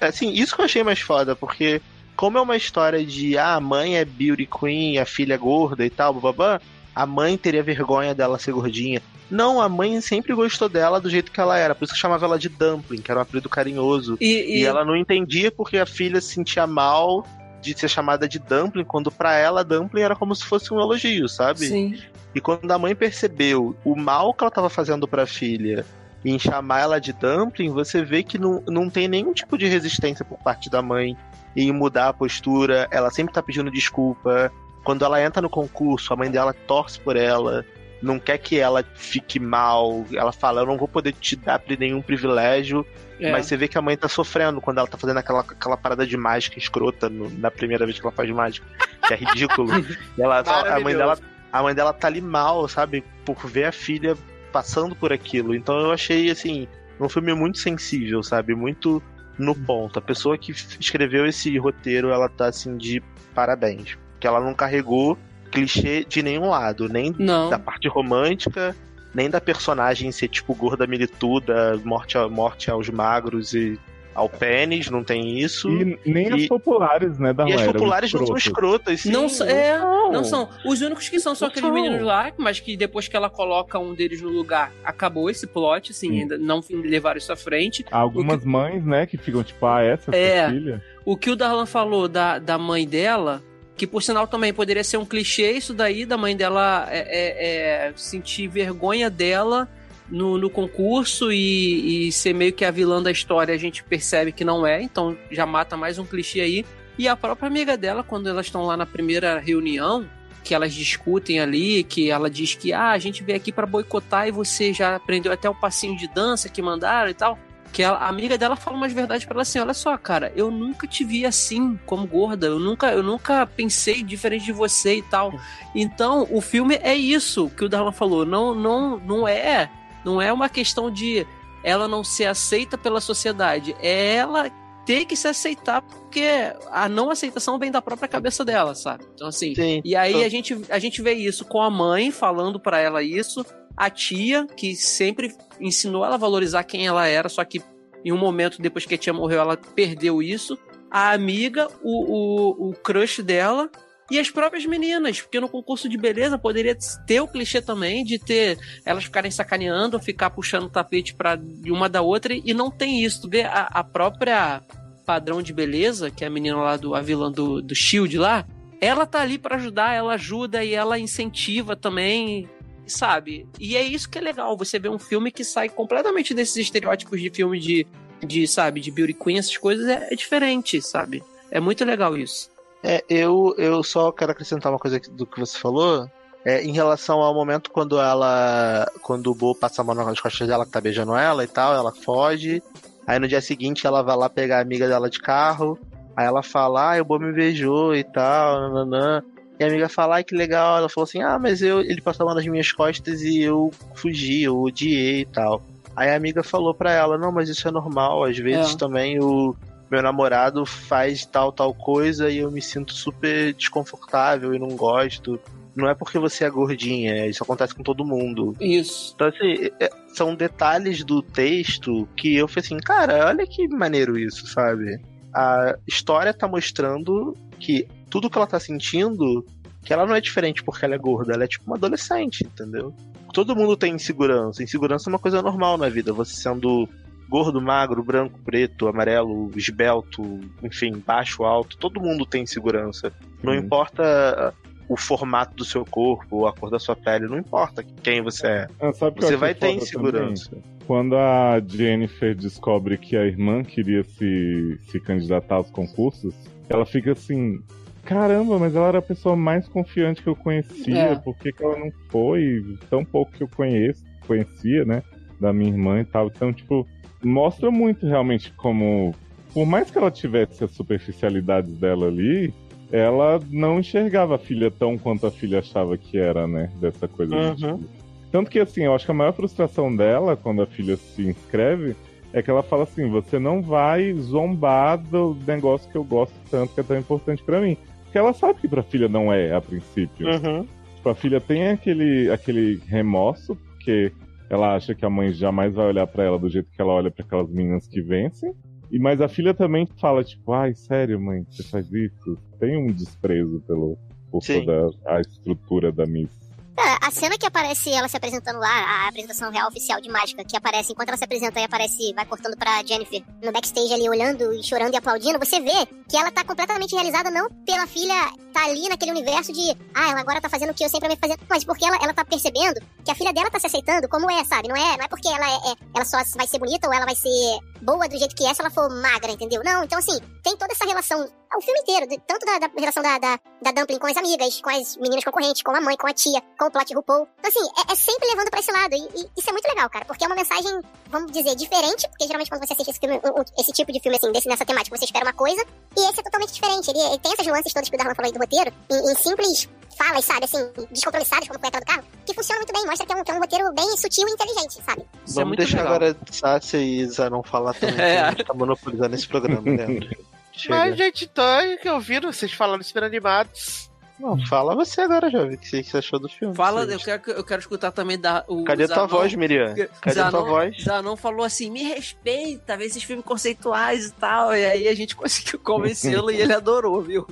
Assim, isso que eu achei mais foda, porque como é uma história de ah, a mãe é beauty queen, a filha é gorda e tal, babá, a mãe teria vergonha dela ser gordinha. Não, a mãe sempre gostou dela do jeito que ela era, por isso que chamava ela de Dumpling, que era um apelido carinhoso. E, E, ela não entendia porque a filha se sentia mal de ser chamada de Dumpling, quando pra ela Dumpling era como se fosse um elogio, sabe? Sim. E quando a mãe percebeu o mal que ela tava fazendo pra filha em chamar ela de dumpling, você vê que não, não tem nenhum tipo de resistência por parte da mãe em mudar a postura. Ela sempre tá pedindo desculpa. Quando ela entra no concurso, a mãe dela torce por ela, não quer que ela fique mal. Ela fala: Eu não vou poder te dar nenhum privilégio. É. Mas você vê que a mãe tá sofrendo quando ela tá fazendo aquela, aquela parada de mágica escrota no- na primeira vez que ela faz mágica. Que é ridículo. E (laughs) ela, a, mãe dela, a mãe dela tá ali mal, sabe? Por ver a filha passando por aquilo. Então eu achei, assim, um filme muito sensível, sabe? Muito no ponto. A pessoa que escreveu esse roteiro, ela tá, assim, de parabéns. Porque ela não carregou clichê de nenhum lado, nem Não. da parte romântica, nem da personagem ser tipo gorda milituda, morte, a- morte aos magros e ao pênis, não tem isso. E nem as E- populares, né, da E as populares não são escrotas. sim. Não, é, são. não são. Os únicos que são são Não aqueles são. meninos lá, mas que depois que ela coloca um deles no lugar, acabou esse plot, assim, Sim. ainda não levaram isso à frente. Algumas mães, né, que ficam tipo, ah, essa é É. filha? O que o Darlan falou da, da mãe dela, que por sinal também poderia ser um clichê, isso daí da mãe dela é, é- é sentir vergonha dela no, no concurso e, e ser meio que a vilã da história, a gente percebe que não é, então já mata mais um clichê aí. E a própria amiga dela, quando elas estão lá na primeira reunião, que elas discutem ali, que ela diz que ah, a gente veio aqui pra boicotar e você já aprendeu até o passinho de dança que mandaram e tal. Que ela- a amiga dela fala umas verdades pra ela assim: olha só, cara, eu nunca te vi assim, como gorda, eu nunca, eu nunca pensei diferente de você e tal. Então, o filme é isso que o Darlan falou. Não, não, não é, não é uma questão de ela não ser aceita pela sociedade, é ela ter que se aceitar porque a não aceitação vem da própria cabeça dela, sabe? Então assim, Sim. e aí a gente, a gente vê isso com a mãe falando pra ela isso, a tia que sempre ensinou ela a valorizar quem ela era, só que em um momento depois que a tia morreu ela perdeu isso. A amiga, o, o, o crush dela e as próprias meninas, porque no concurso de beleza poderia ter o clichê também de ter elas ficarem sacaneando, ficar puxando o tapete para uma da outra e não tem isso. Tu vê a, a própria padrão de beleza, que é a menina lá do a vilã do, do Shield lá, ela tá ali pra ajudar, ela ajuda e ela incentiva também, sabe? E é isso que é legal, você vê um filme que sai completamente desses estereótipos de filme de, de sabe, de beauty queen, essas coisas, é, é diferente, sabe? É muito legal isso. É, eu, eu só quero acrescentar uma coisa do que você falou. É, em relação ao momento quando ela. Quando o Bo passa a mão nas costas dela, que tá beijando ela e tal, ela foge. Aí no dia seguinte ela vai lá pegar a amiga dela de carro. Aí ela fala, ah, o Bo me beijou e tal, nananã. E a amiga fala, ai que legal. Ela falou assim, ah, mas eu, ele passou nas minhas costas e eu fugi, eu odiei e tal. Aí a amiga falou pra ela, não, mas isso é normal, às vezes É. também o meu namorado faz tal, tal coisa e eu me sinto super desconfortável e não gosto. Não é porque você é gordinha, isso acontece com todo mundo. Isso. Então, assim, é- são detalhes do texto que eu falei assim, cara, olha que maneiro isso, sabe? A história tá mostrando que tudo que ela tá sentindo, que ela não é diferente porque ela é gorda, ela é tipo uma adolescente, entendeu? Todo mundo tem insegurança. Insegurança é uma coisa normal na vida. Você sendo gordo, magro, branco, preto, amarelo, esbelto, enfim, baixo, alto, todo mundo tem insegurança. Não Sim. importa o formato do seu corpo, a cor da sua pele, não importa quem você é. Eu Você vai ter insegurança. também? Quando a Jennifer descobre que a irmã queria se, se candidatar aos concursos, ela fica assim: caramba, mas ela era a pessoa mais confiante que eu conhecia, É. por que, que ela não foi? Tão pouco que eu conheço, conhecia, né? Da minha irmã e tal. Então, tipo, mostra muito realmente como. Por mais que ela tivesse as superficialidades dela ali, ela não enxergava a filha tão quanto a filha achava que era, né? Dessa coisa de, Uhum. tipo, tanto que, assim, eu acho que a maior frustração dela, quando a filha se inscreve, é que ela fala assim: você não vai zombar do negócio que eu gosto tanto, que é tão importante pra mim. Porque ela sabe que pra filha não é, a princípio. Uhum. Tipo, a filha tem aquele, aquele remorso, porque ela acha que a mãe jamais vai olhar pra ela do jeito que ela olha pra aquelas meninas que vencem. E mas a filha também fala, tipo, ai, sério, mãe, você faz isso? Tem um desprezo pelo, por Sim. toda a estrutura da Miss. A cena que aparece ela se apresentando lá, a apresentação real oficial de mágica, que aparece enquanto ela se apresenta e aparece, vai cortando pra Jennifer no backstage ali, olhando e chorando e aplaudindo, você vê que ela tá completamente realizada não pela filha tá ali naquele universo de, ah, ela agora tá fazendo o que eu sempre amei fazer, mas porque ela, ela tá percebendo que a filha dela tá se aceitando como é, sabe? Não é, não é porque ela é, é ela só vai ser bonita ou ela vai ser boa do jeito que é se ela for magra, entendeu? Não, então assim, tem toda essa relação o filme inteiro, de- tanto da, da relação da, da, da Dumpling com as amigas, com as meninas concorrentes, com a mãe, com a tia, com o plot RuPaul. Então, assim, é, é sempre levando pra esse lado. E, e isso é muito legal, cara, porque é uma mensagem, vamos dizer, diferente, porque geralmente quando você assiste esse, filme, o- o- esse tipo de filme, assim, desse, nessa temática, você espera uma coisa, e esse é totalmente diferente. Ele, ele tem essas nuances todas que o Darlan falou aí do roteiro, em, em simples falas, sabe, assim, descompromissadas, como foi aquela do carro, que funciona muito bem, mostra que é um, que é um roteiro bem sutil e inteligente, sabe? Isso é Vamos muito deixar legal. agora Sácia e Zanon falar também, (laughs) que É. a gente tá monopolizando esse programa, Leandro. (laughs) Chega. Mas, gente, então, é que eu vi vocês falando super animados. Não, fala você agora, jovem, o que você achou do filme. Fala, eu quero, eu quero escutar também da. O Cadê tua Zanon. voz, Miriam? Cadê tua Zanon, voz? Zanon falou assim: me respeita, vê esses filmes conceituais e tal. E aí a gente (laughs) conseguiu convencê-lo e ele adorou, viu?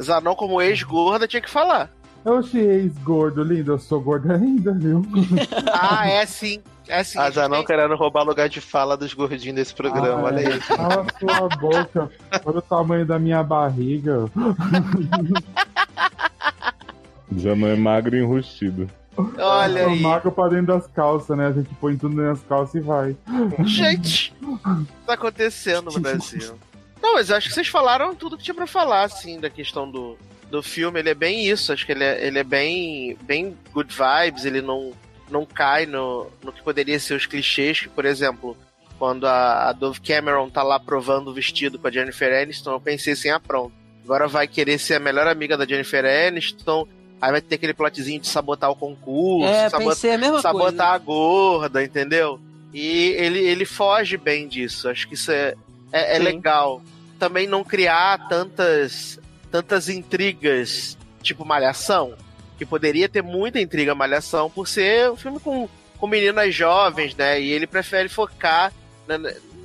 Zanon, como ex-gorda, tinha que falar. Eu achei ex-gordo lindo, eu sou gordo ainda, viu? (laughs) Ah, é sim. É sim. A Zanon tem- querendo roubar lugar de fala dos gordinhos desse programa, Ah, olha é. aí. Cala sua boca. Olha o tamanho da minha barriga. (laughs) Já não é magro e enrustido. Olha Eu aí. magro pra dentro das calças, né? A gente põe tudo dentro das calças e vai. Gente, o que tá acontecendo no (laughs) Brasil? Não, mas eu acho que vocês falaram tudo que tinha pra falar, assim, da questão do, do filme. Ele é bem isso, acho que ele é, ele é bem, bem good vibes, ele não, não cai no, no que poderia ser os clichês, que, por exemplo, quando a, a Dove Cameron tá lá provando o vestido com a Jennifer Aniston, eu pensei assim, ah, pronto. Agora vai querer ser a melhor amiga da Jennifer Aniston, aí vai ter aquele plotzinho de sabotar o concurso, É, sabotar pensei a sabotar coisa. a gorda, entendeu? E ele, ele foge bem disso. Acho que isso é, é, é legal. Também não criar tantas, tantas intrigas, tipo Malhação, que poderia ter muita intriga Malhação, por ser um filme com, com meninas jovens, né? E ele prefere focar na-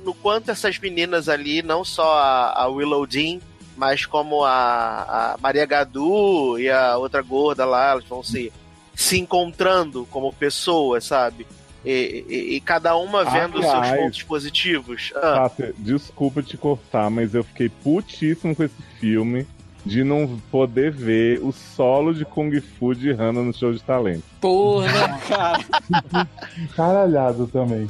no quanto essas meninas ali, não só a, a Willow Dean, mas como a, a Maria Gadu e a outra gorda lá, elas vão se, se encontrando como pessoas, sabe? E, e- e cada uma vendo os seus Aliás. pontos positivos. Ah, desculpa te cortar, mas eu fiquei putíssimo com esse filme de não poder ver o solo de Kung Fu de Hannah no show de talento. Porra, (laughs) cara? Caralhado também.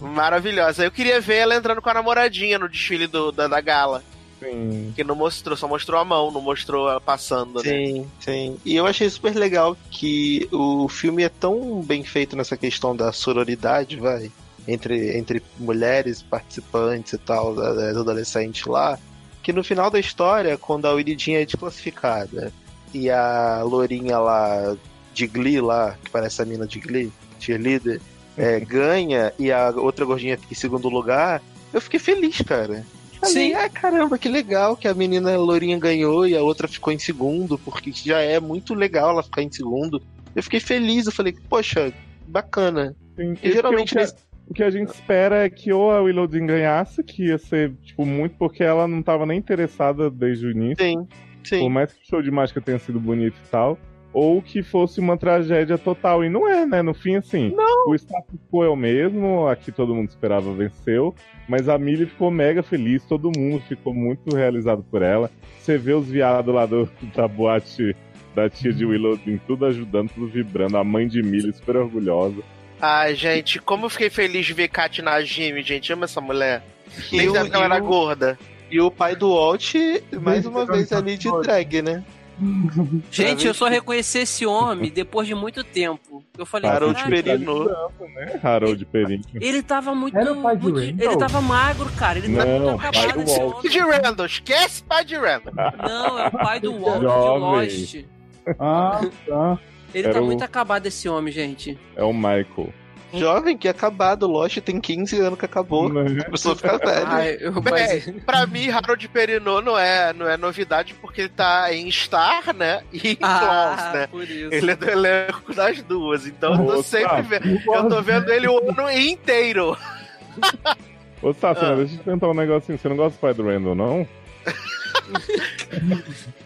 maravilhosa. Eu queria ver ela entrando com a namoradinha no desfile do, da, da gala. Sim. Que não mostrou, só mostrou a mão, não mostrou ela passando, né? Sim, sim. E eu achei super legal que o filme é tão bem feito nessa questão da sororidade, vai, entre, entre mulheres participantes e tal, da, da adolescente lá, que no final da história, quando a Wiridinha é desclassificada e a Lourinha lá de Glee lá, que parece a mina de Glee, cheerleader, é, ganha e a outra gordinha fica em segundo lugar, eu fiquei feliz, cara. Falei, Sim. ah, caramba, que legal que a menina Lourinha ganhou e a outra ficou em segundo, porque já é muito legal ela ficar em segundo. Eu fiquei feliz, eu falei, poxa, bacana. Sim. E geralmente o, que a, nesse- o que a gente espera é que ou a Willow Dean ganhasse, que ia ser, tipo, muito porque ela não tava nem interessada desde o início. Sim, sim. Por mais que o show de mágica tenha sido bonito e tal. Ou que fosse uma tragédia total. E não é, né? No fim, assim, o status quo é o mesmo, aqui todo mundo esperava venceu. Mas a Millie ficou mega feliz, todo mundo ficou muito realizado por ela. Você vê os viados lá do, (laughs) da boate da tia de Willow Dean, tudo ajudando, tudo vibrando. A mãe de Millie super orgulhosa. Ai, gente, como eu fiquei feliz de ver Kat Najimy, gente. Amo essa mulher. E Desde que ela e era gorda. E o pai do Walt, mais uma vez, a ali de drag, né? (laughs) Gente, eu só reconheci esse homem depois de muito tempo. Eu falei, Harold "Caraca, Perino. né? Harold Perin. ele tava muito. Era o pai de muito- ele tava magro, cara. Ele tava Não, muito acabado do esse homem. De Randall, esquece pai de Randall. Não, é o pai do (laughs) Walt de Jovem. Lost. Ah, tá. Ele Era tá o- muito acabado esse homem, gente. É o Michael. Jovem que é acabado, Lost tem 15 anos que acabou. Né? A pessoa fica velha. Ai, eu, Bem, mas, pra mim, Harold Perino não é, não é novidade porque ele tá em Star, né? E em ah, né? por isso. Ele é do elenco das duas, então eu tô sempre vendo. Eu tô vendo ele o ano inteiro. Ô, Sassi, (laughs) Ah. deixa eu te tentar um negocinho. Você não gosta do pai do Randall, não?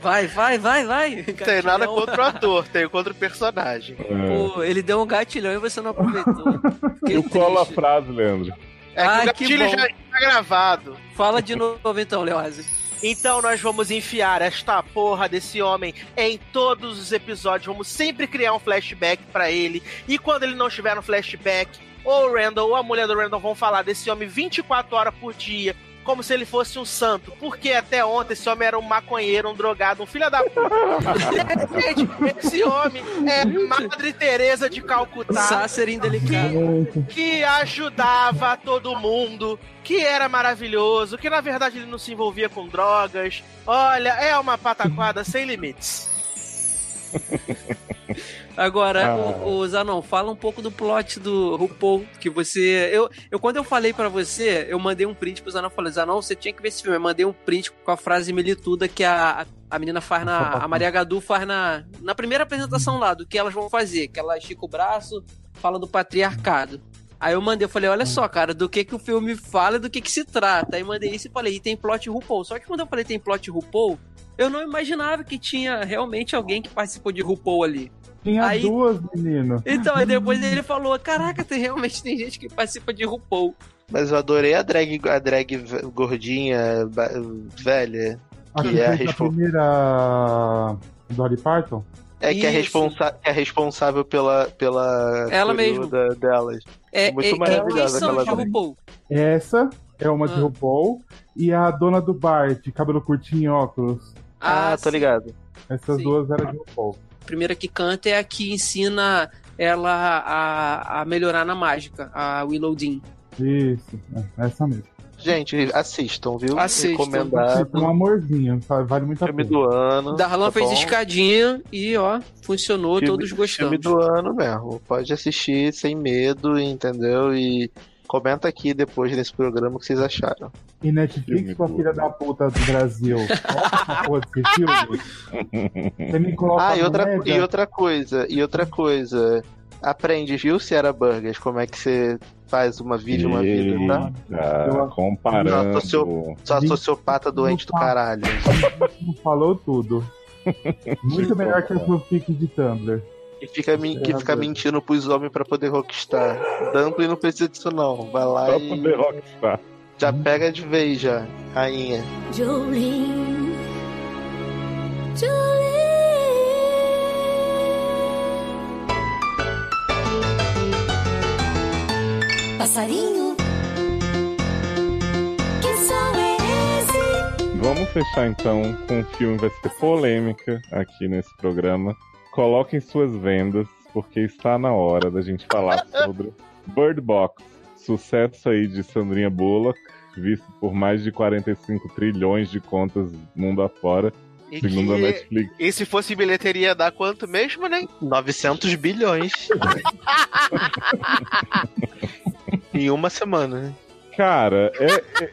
Vai, vai, vai, vai. Tem nada contra o ator, tenho contra o personagem. É. Pô, ele deu um gatilhão e você não aproveitou. Fiquei Eu colo a triste. frase, Leandro. É Ah, que o que gatilho bom. já está gravado. Fala de novo então, Leozi. Então nós vamos enfiar esta porra desse homem em todos os episódios. Vamos sempre criar um flashback pra ele. E quando ele não estiver no flashback, ou o Randall ou a mulher do Randall vão falar desse homem 24 horas por dia. Como se ele fosse um santo. Porque até ontem esse homem era um maconheiro, um drogado, um filho da puta. (laughs) Gente, esse homem é Madre Teresa de Calcutá Sácer indelicado. que ajudava todo mundo, que era maravilhoso, que na verdade ele não se envolvia com drogas. Olha, é uma pataquada sem limites. (laughs) Agora, Ah. o, o Zanon, fala um pouco do plot do RuPaul, que você... Eu, eu quando eu falei pra você, eu mandei um print pro Zanon, falei, Zanon, você tinha que ver esse filme. Eu mandei um print com a frase milituda que a, a menina faz na... A Maria Gadu faz na, na primeira apresentação lá, do que elas vão fazer, que ela estica o braço, fala do patriarcado. Aí eu mandei, eu falei, olha só, cara, do que que o filme fala e do que que se trata. Aí mandei isso e falei, e tem plot RuPaul. Só que quando eu falei tem plot RuPaul, eu não imaginava que tinha realmente alguém que participou de RuPaul ali. Tinha Aí- duas, menino. Então, aí depois ele falou: Caraca, tem, realmente tem gente que participa de RuPaul. Mas eu adorei a drag, a drag gordinha, velha. A Que que é a respon- primeira Dolly Parton? É que é, responsa que é responsável pela. pela Ela mesmo. da- delas. É, Muito é, quem, maravilhosa aquela de. RuPaul? Essa é uma de Ah. RuPaul. E a dona do bar, de cabelo curtinho e óculos. Ah, tô sim. ligado. Essas Sim. duas eram de RuPaul. A primeira que canta é a que ensina ela a, a melhorar na mágica, a Willow Dean. Isso, é, essa mesmo. Gente, assistam, viu? Assistam. Recomendado. É um amorzinho, vale muito a Filme pena. do ano. Darlan tá fez bom? escadinha e, ó, funcionou, Filme- todos gostamos. Filme do ano mesmo. Pode assistir sem medo, entendeu? E comenta aqui depois nesse programa o que vocês acharam. E Netflix, sua filha da puta do Brasil. (laughs) Nossa, porra filme. Você me coloca Ah, e outra, e outra coisa, e outra coisa. Aprende, viu, Ciara Burgers, como é que você faz uma vídeo, uma vida, tá? Eita, Eu- comparando. Não, seu- Só sociopata doente do caralho. Falou tudo. (laughs) Muito melhor que o fanfic de Tumblr. Que fica, que fica mentindo pros homens pra poder rockstar. Dumpling não precisa disso não. Vai lá Só e poder rockstar. já pega de vez já, rainha. Jolene. Jolene. Passarinho. Que som é esse? Vamos fechar então com um filme vai ser polêmica aqui nesse programa. Coloquem suas vendas, porque está na hora da gente falar sobre Bird Box, sucesso aí de Sandrinha Bullock, visto por mais de 45 trilhões de contas mundo afora, E, segundo a. Netflix. e se fosse bilheteria, ia dar quanto mesmo, né? 900 bilhões. (laughs) em uma semana, né? Cara, é- é-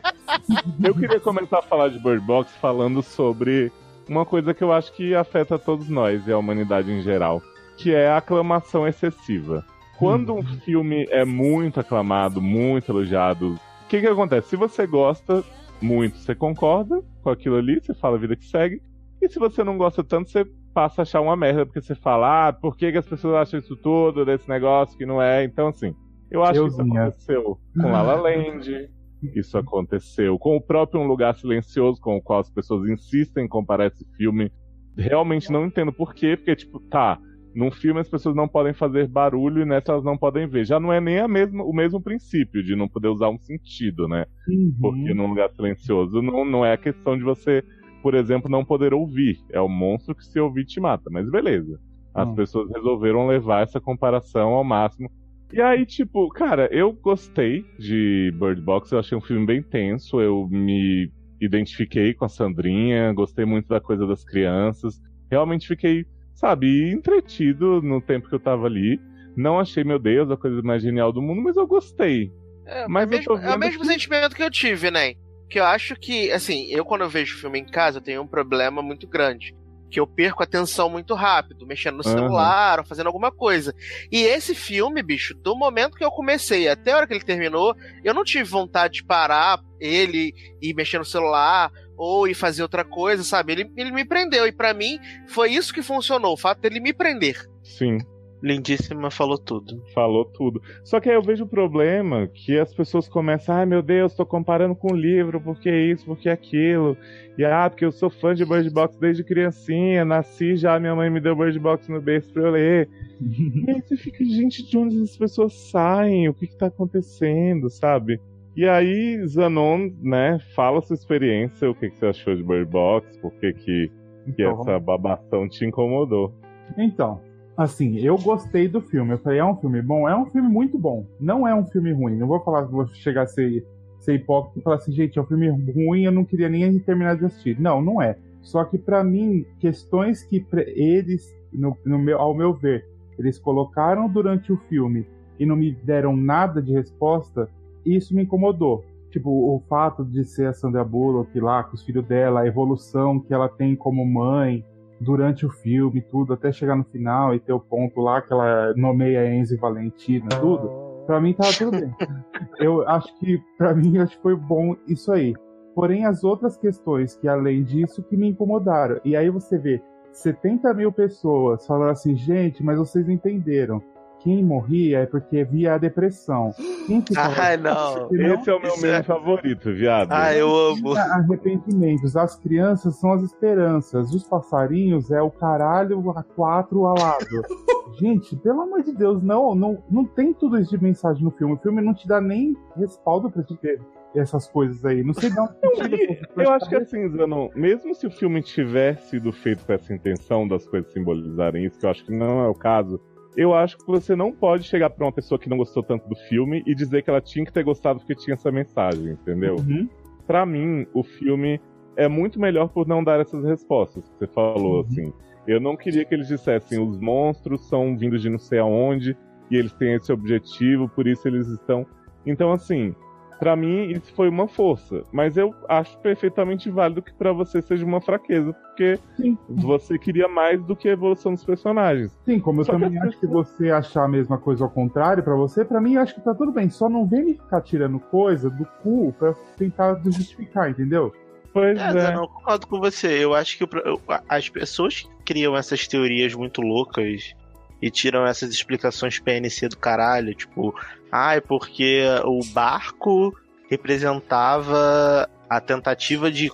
eu queria começar a falar de Bird Box falando sobre uma coisa que eu acho que afeta todos nós e a humanidade em geral, que é a aclamação excessiva. Quando um filme é muito aclamado, muito elogiado, o que que acontece? Se você gosta muito, você concorda com aquilo ali, você fala a vida que segue, e se você não gosta tanto, você passa a achar uma merda, porque você fala, ah, por que, que as pessoas acham isso tudo, desse negócio que não é? Então, assim, eu acho que isso aconteceu com La La Land, isso aconteceu com o próprio Um Lugar Silencioso, com o qual as pessoas insistem em comparar esse filme. Realmente não entendo por quê, porque, tipo, tá, num filme as pessoas não podem fazer barulho e nessa elas não podem ver. Já não é nem a mesma, o mesmo princípio de não poder usar um sentido, né? Uhum. Porque num lugar silencioso não, não é a questão de você, por exemplo, não poder ouvir. É o monstro que se ouvir te mata. Mas beleza. As pessoas resolveram levar essa comparação ao máximo. E aí, tipo, cara, eu gostei de Bird Box, eu achei um filme bem tenso, eu me identifiquei com a Sandrinha, gostei muito da coisa das crianças. Realmente fiquei, sabe, entretido no tempo que eu tava ali. Não achei, meu Deus, a coisa mais genial do mundo, mas eu gostei. É, Mas é, eu tô mesmo, é o mesmo que- sentimento que eu tive, né? Que eu acho que, assim, eu quando eu vejo filme em casa, eu tenho um problema muito grande. Que eu perco a atenção muito rápido, mexendo no celular ou fazendo alguma coisa. E esse filme, bicho, do momento que eu comecei até a hora que ele terminou, eu não tive vontade de parar ele e mexer no celular ou ir fazer outra coisa, sabe? Ele, ele me prendeu e para mim foi isso que funcionou, o fato dele me prender. Sim. Lindíssima falou tudo. Falou tudo. Só que aí eu vejo o problema que as pessoas começam, ai meu Deus, tô comparando com o livro, porque isso, porque aquilo. E ah, porque eu sou fã de Bird Box desde criancinha, nasci já, minha mãe me deu Bird Box no berço pra eu ler. (laughs) e aí você fica, gente, de onde as pessoas saem? O que que tá acontecendo, sabe? E aí, Zanon, né, fala sua experiência, o que, que você achou de Bird Box, por que, que, que Então, essa babação te incomodou. Então, assim, eu gostei do filme. Eu falei, é um filme bom? É um filme muito bom. Não é um filme ruim. Não vou falar, vou chegar a ser, ser hipócrita e falar assim, gente, é um filme ruim, eu não queria nem terminar de assistir. Não, não é. Só que pra mim, questões que eles, no, no meu, ao meu ver, eles colocaram durante o filme e não me deram nada de resposta, isso me incomodou. Tipo, o fato de ser a Sandra Bullock lá, com os filhos dela, a evolução que ela tem como mãe, durante o filme, tudo, até chegar no final e ter o ponto lá que ela nomeia Enzo e Valentina, tudo. Pra mim tava tudo bem. (laughs) Eu acho que, pra mim, acho que foi bom isso aí. Porém, as outras questões que, além disso, que me incomodaram. E aí você vê 70 mil pessoas falando assim, gente, mas vocês entenderam. Quem morria é porque via a depressão. Quem ficava Ai, não. Entendeu? Esse é o meu meme é- favorito, viado. Ah, eu amo. arrependimentos. As crianças são as esperanças. Os passarinhos é o caralho a quatro alado. (laughs) Gente, pelo amor de Deus, não, não, não tem tudo isso de mensagem no filme. O filme não te dá nem respaldo pra te ter essas coisas aí. Não sei essas coisas. Eu acho que assim, Zanon, mesmo se o filme tivesse sido feito com essa intenção das coisas simbolizarem isso, que eu acho que não é o caso, eu acho que você não pode chegar pra uma pessoa que não gostou tanto do filme e dizer que ela tinha que ter gostado porque tinha essa mensagem, entendeu? Uhum. Pra mim, o filme é muito melhor por não dar essas respostas que você falou, Uhum. assim. Eu não queria que eles dissessem os monstros são vindos de não sei aonde e eles têm esse objetivo, por isso eles estão. Então, assim, pra mim isso foi uma força, mas eu acho perfeitamente válido que pra você seja uma fraqueza, porque Sim. você queria mais do que a evolução dos personagens. Sim, como eu Só que também as acho que você achar a mesma coisa ao contrário pra você, pra mim eu acho que tá tudo bem. Só não vem me ficar tirando coisa do cu pra tentar justificar, entendeu? Pois É, é. Não, eu concordo com você. Eu acho que eu- as pessoas que criam essas teorias muito loucas e tiram essas explicações PNC do caralho, tipo, ah, é porque o barco representava a tentativa de,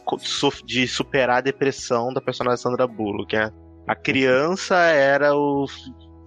de superar a depressão da personagem Sandra Bullock. A, a criança era o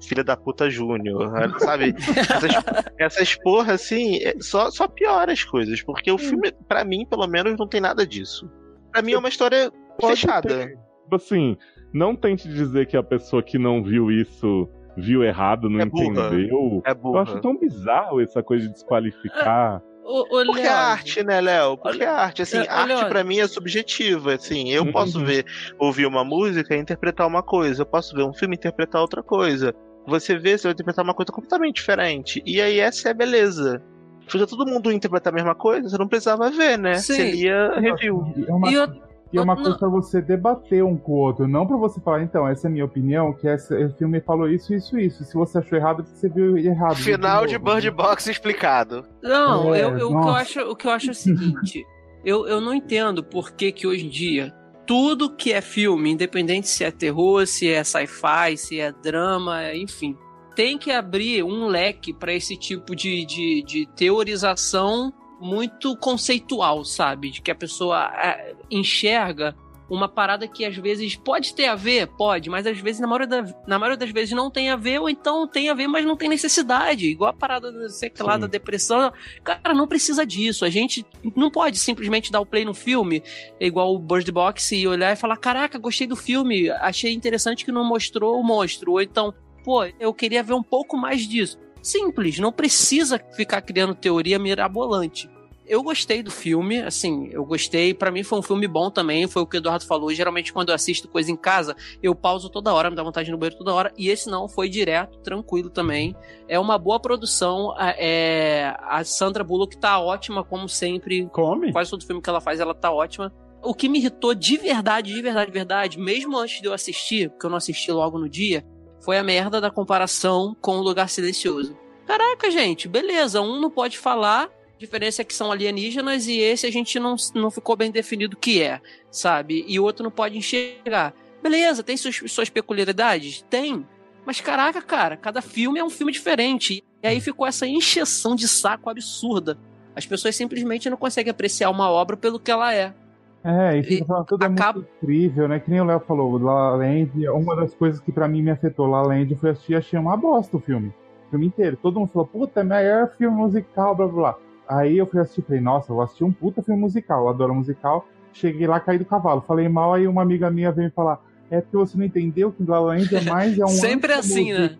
filho da puta Júnior, sabe? Essas, (laughs) essas porra, assim, é- só, só piora as coisas, porque o filme, pra mim, pelo menos, não tem nada disso. Pra mim é uma história Pode fechada. ter. Tipo assim, não tente dizer que a pessoa que não viu isso viu errado, não É entendeu. É Eu acho tão bizarro essa coisa de desqualificar. Ô, ô, Porque é arte, né, Léo? Porque é Olha- arte, assim, é, olha- arte pra mim é subjetiva, assim, eu Uhum. posso ver, ouvir uma música e interpretar uma coisa, eu posso ver um filme e interpretar outra coisa. Você vê, você vai interpretar uma coisa completamente diferente. E aí essa é a beleza. Se todo mundo interpretar a mesma coisa, você não precisava ver, né? Sim. Lia review. É uma, E eu- e é uma não- coisa pra você debater um com o outro, não pra você falar, então, essa é a minha opinião, que esse, esse filme falou isso, isso, isso. Se você achou errado, você viu errado. Final de. Bird Box explicado. Não, É, eu, eu- o, que eu acho, o que eu acho é o seguinte: (laughs) eu, eu não entendo por que, que hoje em dia tudo que é filme, independente se é terror, se é sci-fi, se é drama, enfim, tem que abrir um leque para esse tipo de, de, de teorização muito conceitual, sabe? De que a pessoa é, enxerga uma parada que às vezes pode ter a ver, pode, mas às vezes, na maioria, da- na maioria das vezes, não tem a ver, ou então tem a ver, mas não tem necessidade. Igual a parada, da- sei lá, Sim. da depressão. Cara, não precisa disso. A gente não pode simplesmente dar o play no filme, igual o Bird Box, e olhar e falar: caraca, gostei do filme, achei interessante que não mostrou o monstro. Ou então, pô, eu queria ver um pouco mais disso. Simples, não precisa ficar criando teoria mirabolante. Eu gostei do filme, assim, eu gostei. Pra mim foi um filme bom também, foi o que o Eduardo falou. Geralmente quando eu assisto coisa em casa, eu pauso toda hora, me dá vontade de ir no banheiro toda hora. E esse não, foi direto, tranquilo também. É uma boa produção. a- É, a Sandra Bullock tá ótima, como sempre. Come? Quase todo filme que ela faz, ela tá ótima. O que me irritou de verdade, de verdade, de verdade, mesmo antes de eu assistir, porque eu não assisti logo no dia, foi a merda da comparação com o Lugar Silencioso. Caraca, gente, beleza, um não pode falar, a diferença é que são alienígenas e esse a gente não, não ficou bem definido o que é, sabe? E o outro não pode enxergar. Beleza, tem suas, suas peculiaridades? Tem. Mas caraca, cara, cada filme é um filme diferente. E aí ficou essa encheção de saco absurda. As pessoas simplesmente não conseguem apreciar uma obra pelo que ela é. É, e fica falando tudo acaba- é muito incrível, né? Que nem o Léo falou, La La Land, uma das coisas que pra mim me afetou La La Land foi assistir, achei uma bosta o filme. O filme inteiro. Todo mundo falou, puta, é melhor filme musical, blá blá blá. Aí eu fui assistir, falei, nossa, eu vou assistir um puta filme musical, eu adoro musical. Cheguei lá, caí do cavalo. Falei mal, aí uma amiga minha veio falar, é porque você não entendeu que La La Land é mais é um (laughs) Sempre assim, né?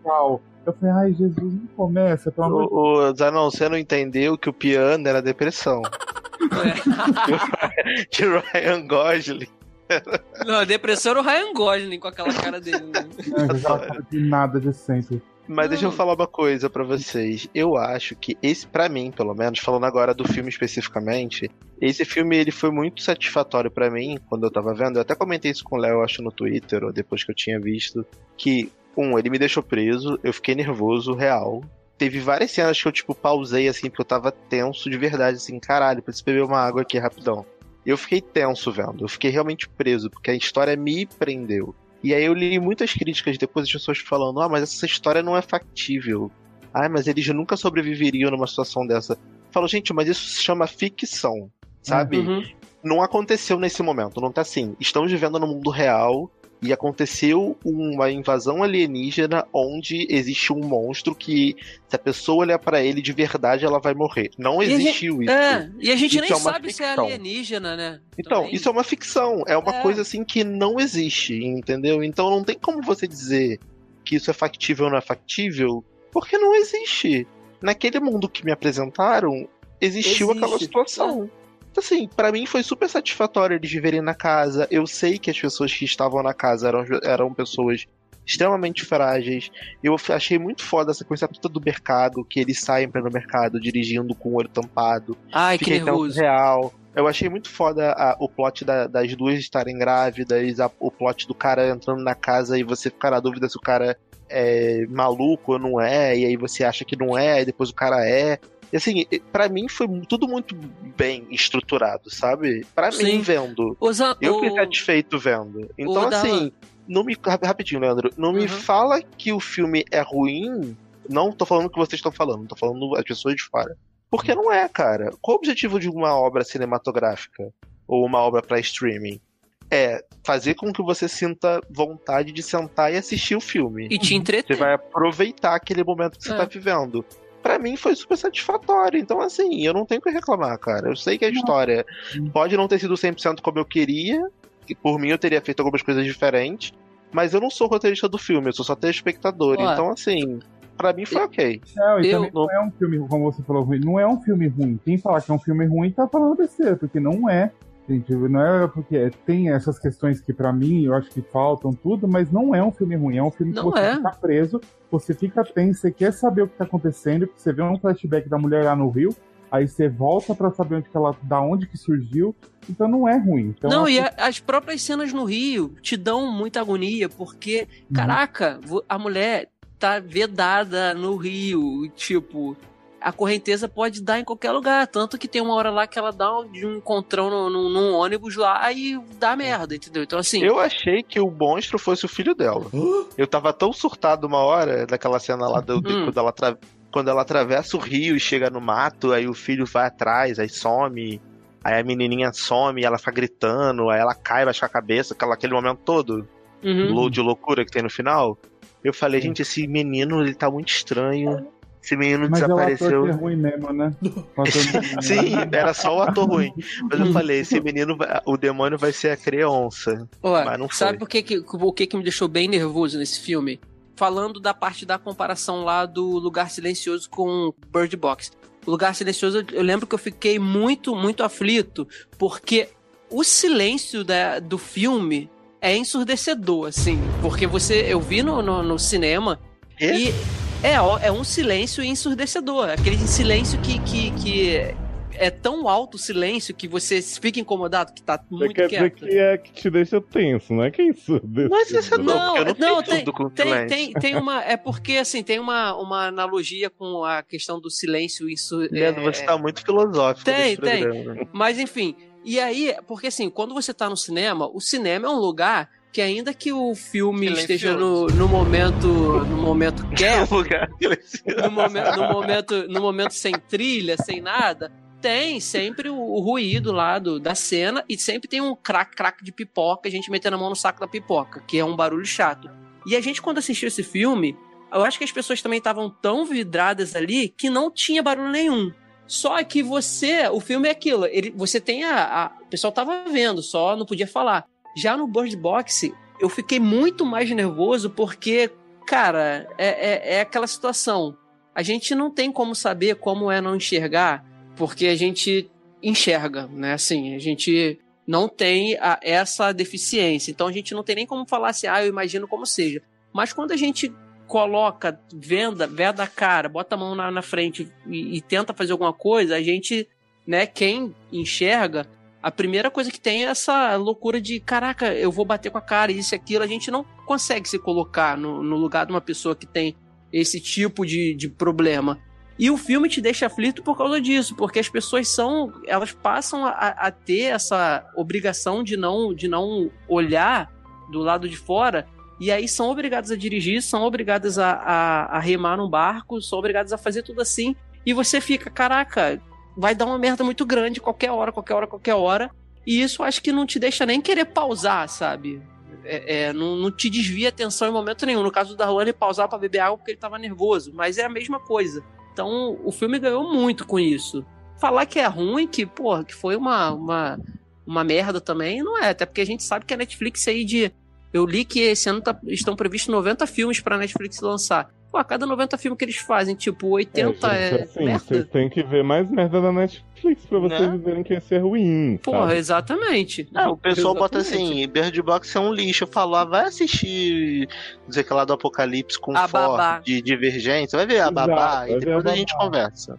Eu falei, ai, Jesus, não começa, pelo amor de O, o Zanon, você não entendeu que o piano era depressão. (laughs) que o Ryan Gosling. Não, a depressão era o Ryan Gosling com aquela cara dele. né? Deus, cara de nada de sempre. Mas deixa eu Não. falar uma coisa pra vocês. Eu acho que esse, pra mim, pelo menos, falando agora do filme especificamente, esse filme ele foi muito satisfatório pra mim quando eu tava vendo. Eu até comentei isso com o Léo, acho, no Twitter, ou depois que eu tinha visto. Que, um, ele me deixou preso, eu fiquei nervoso, real. Teve várias cenas que eu, tipo, pausei, assim, porque eu tava tenso de verdade, assim, caralho, preciso beber uma água aqui rapidão. Eu fiquei tenso vendo, eu fiquei realmente preso, porque a história me prendeu. E aí eu li muitas críticas depois de pessoas falando: ah, mas essa história não é factível. Ah, mas eles nunca sobreviveriam numa situação dessa. Eu falo, gente, mas isso se chama ficção, sabe? Uhum. Não aconteceu nesse momento, não tá assim. Estamos vivendo no mundo real e aconteceu uma invasão alienígena onde existe um monstro que, se a pessoa olhar pra ele de verdade, ela vai morrer. Não E a gente- existiu isso. É, e a gente Isso nem é sabe se é ficção. alienígena, né? Então, Também. isso é uma ficção, é uma É. coisa assim que não existe, entendeu? Então não tem como você dizer que isso é factível ou não é factível, porque não existe. Naquele mundo que me apresentaram, existiu Existe. aquela situação. Então, assim, pra mim foi super satisfatório eles viverem na casa. Eu sei que as pessoas que estavam na casa eram, eram pessoas extremamente frágeis. Eu achei muito foda essa coisa toda do mercado, que eles saem para no mercado dirigindo com o olho tampado. Ai, que Fiquei tão nervoso. real. Eu achei muito foda a- o plot da- das duas estarem grávidas, a- o plot do cara entrando na casa e você ficar na dúvida se o cara é maluco ou não é, e aí você acha que não é, e depois o cara é. E assim, pra mim foi tudo muito bem estruturado, sabe? Pra Sim. mim vendo. O Zan- Eu o- fiquei satisfeito vendo. Então, da- assim, não me. rap- Rapidinho, Leandro. Não me Uhum. fala que o filme é ruim. Não tô falando o que vocês estão falando, tô falando as pessoas de fora. Porque não é, cara. Qual o objetivo de uma obra cinematográfica? Ou uma obra pra streaming? É fazer com que você sinta vontade de sentar e assistir o filme. E te Você entreter. vai aproveitar aquele momento que você É. tá vivendo. Pra mim foi super satisfatório. Então, assim, eu não tenho o que reclamar, cara. Eu sei que a história pode não ter sido 100% como eu queria. E por mim eu teria feito algumas coisas diferentes. Mas eu não sou roteirista do filme, eu sou só telespectador. Ó. Então, assim, pra mim foi ok. Não, Eu- também não é um filme, como você falou, ruim. Não é um filme ruim. Quem falar que é um filme ruim tá falando besteira, porque não é. Não é porque tem essas questões que pra mim eu acho que faltam tudo, mas não é um filme ruim. É um filme que Não você é. fica preso, você fica tenso, você quer saber o que tá acontecendo, você vê um flashback da mulher lá no Rio, aí você volta pra saber onde que ela, da onde que surgiu. Então não é ruim. Então, Não, acho e a- as próprias cenas no Rio te dão muita agonia, porque, Uhum. caraca, a mulher tá vedada no Rio, tipo, a correnteza pode dar em qualquer lugar, tanto que tem uma hora lá que ela dá um, de um encontrão no, no- num ônibus lá e dá merda, entendeu? Então, assim, Eu achei que o monstro fosse o filho dela. Eu tava tão surtado uma hora daquela cena lá do, Hum. quando, ela quando ela atravessa o rio e chega no mato, aí o filho vai atrás, aí some. Aí a menininha some, ela fica gritando, aí ela cai, baixa a cabeça, aquela, aquele momento todo. uhum. de loucura que tem no final. Eu falei, gente, esse menino, ele tá muito estranho. Esse menino Mas é o ator desapareceu. é ruim mesmo, né? (laughs) É ruim? Sim, era só o ator ruim. Mas eu falei, esse menino, o demônio vai ser a criança. Ó, Mas não foi. sabe por que, que, o que, que me deixou bem nervoso nesse filme? Falando da parte da comparação lá do Lugar Silencioso com Bird Box. O Lugar Silencioso, eu lembro que eu fiquei muito, muito aflito, porque o silêncio da- do filme é ensurdecedor, assim. Porque você. Eu vi no, no, no cinema Quê? e é, é um silêncio ensurdecedor. Aquele silêncio que, que, que é tão alto o silêncio que você fica incomodado, que tá muito quer quieto. dizer que é que te deixa tenso, não é que isso? Mas isso é Não. não, não, tenho tem, tudo com tem, tem, tem uma. É porque, assim, tem uma, uma analogia com a questão do silêncio. Isso. Leandro, é, você tá muito filosófico Tem, nesse tem. Mas, enfim. E aí, porque assim, quando você tá no cinema, o cinema é um lugar que, ainda que o filme Silencioso. esteja no, no momento. No momento (laughs) quieto, no, momen- no momento, no momento sem trilha, sem nada, tem sempre o, o ruído lá do, da cena e sempre tem um crack crack de pipoca, a gente metendo a mão no saco da pipoca, que é um barulho chato. E a gente, quando assistiu esse filme, eu acho que as pessoas também estavam tão vidradas ali que não tinha barulho nenhum. Só que você, o filme é aquilo, ele, você tem a, a. O pessoal tava vendo, só não podia falar. Já no Bird Box, eu fiquei muito mais nervoso porque, cara, é, é, é aquela situação. A gente não tem como saber como é não enxergar, porque a gente enxerga, né? Assim, a gente não tem a- essa deficiência. Então a gente não tem nem como falar assim, ah, eu imagino como seja. Mas quando a gente coloca, venda, veda a cara, bota a mão na, na frente e, e tenta fazer alguma coisa, a gente, né, quem enxerga, a primeira coisa que tem é essa loucura de, caraca, eu vou bater com a cara, isso e aquilo. A gente não consegue se colocar no, no lugar de uma pessoa que tem esse tipo de, de problema. E o filme te deixa aflito por causa disso, porque as pessoas são. Elas passam a, a ter essa obrigação de não, de não olhar do lado de fora. E aí são obrigadas a dirigir, são obrigadas a, a, a remar num barco, são obrigadas a fazer tudo assim. E você fica, caraca, vai dar uma merda muito grande qualquer hora, qualquer hora, qualquer hora. E isso acho que não te deixa nem querer pausar, sabe? É, é, não, não te desvia a atenção em momento nenhum. No caso do Darlan, ele pausava pra beber água porque ele tava nervoso. Mas é a mesma coisa. Então, o filme ganhou muito com isso. Falar que é ruim, que, porra, que foi uma, uma, uma merda também, não é. Até porque a gente sabe que a Netflix aí de. Eu li que esse ano tá- estão previstos 90 filmes pra Netflix lançar. Pô, a cada 90 filmes que eles fazem, tipo, 80 é, gente, assim, merda. vocês têm que ver mais merda da Netflix pra vocês Né? verem que esse é ruim. Porra, sabe? exatamente. Não, o pessoal bota Exatamente. assim, Bird Box é um lixo. Eu falo, ah, vai assistir, não sei o que lá do Apocalipse com A Babá. Ford, de Divergência. Vai ver a Exato, babá vai e depois a a gente conversa.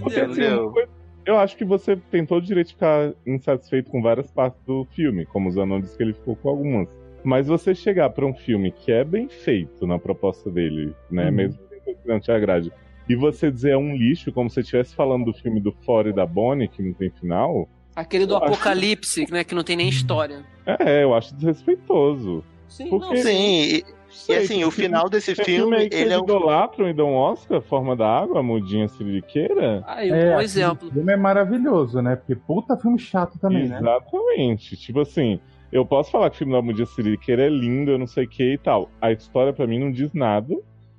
Porque, Entendeu? assim, uma coisa- eu acho que você tem todo o direito de ficar insatisfeito com várias partes do filme, como o Zanon disse que ele ficou com algumas. Mas você chegar pra um filme que é bem feito na proposta dele, né? Uhum. Mesmo que não te agrade, e você dizer é um lixo, como se você estivesse falando do filme do Fora e da Bonnie, que não tem final, Aquele do Eu acho- Apocalipse, né? Que não tem nem história. é, eu acho desrespeitoso. Sim, Porque- não, Sim, e, e Sei, assim, o tem final desse filme, que ele é um idolatram e dão Oscar, Forma da Água, mudinha siririqueira. Aí, um É, bom exemplo. filme é maravilhoso, né? Porque puta filme chato também, né? Exatamente. Tipo assim, eu posso falar que o filme da Mudinha Siririqueira é lindo, eu não sei o que e tal. A história pra mim não diz nada.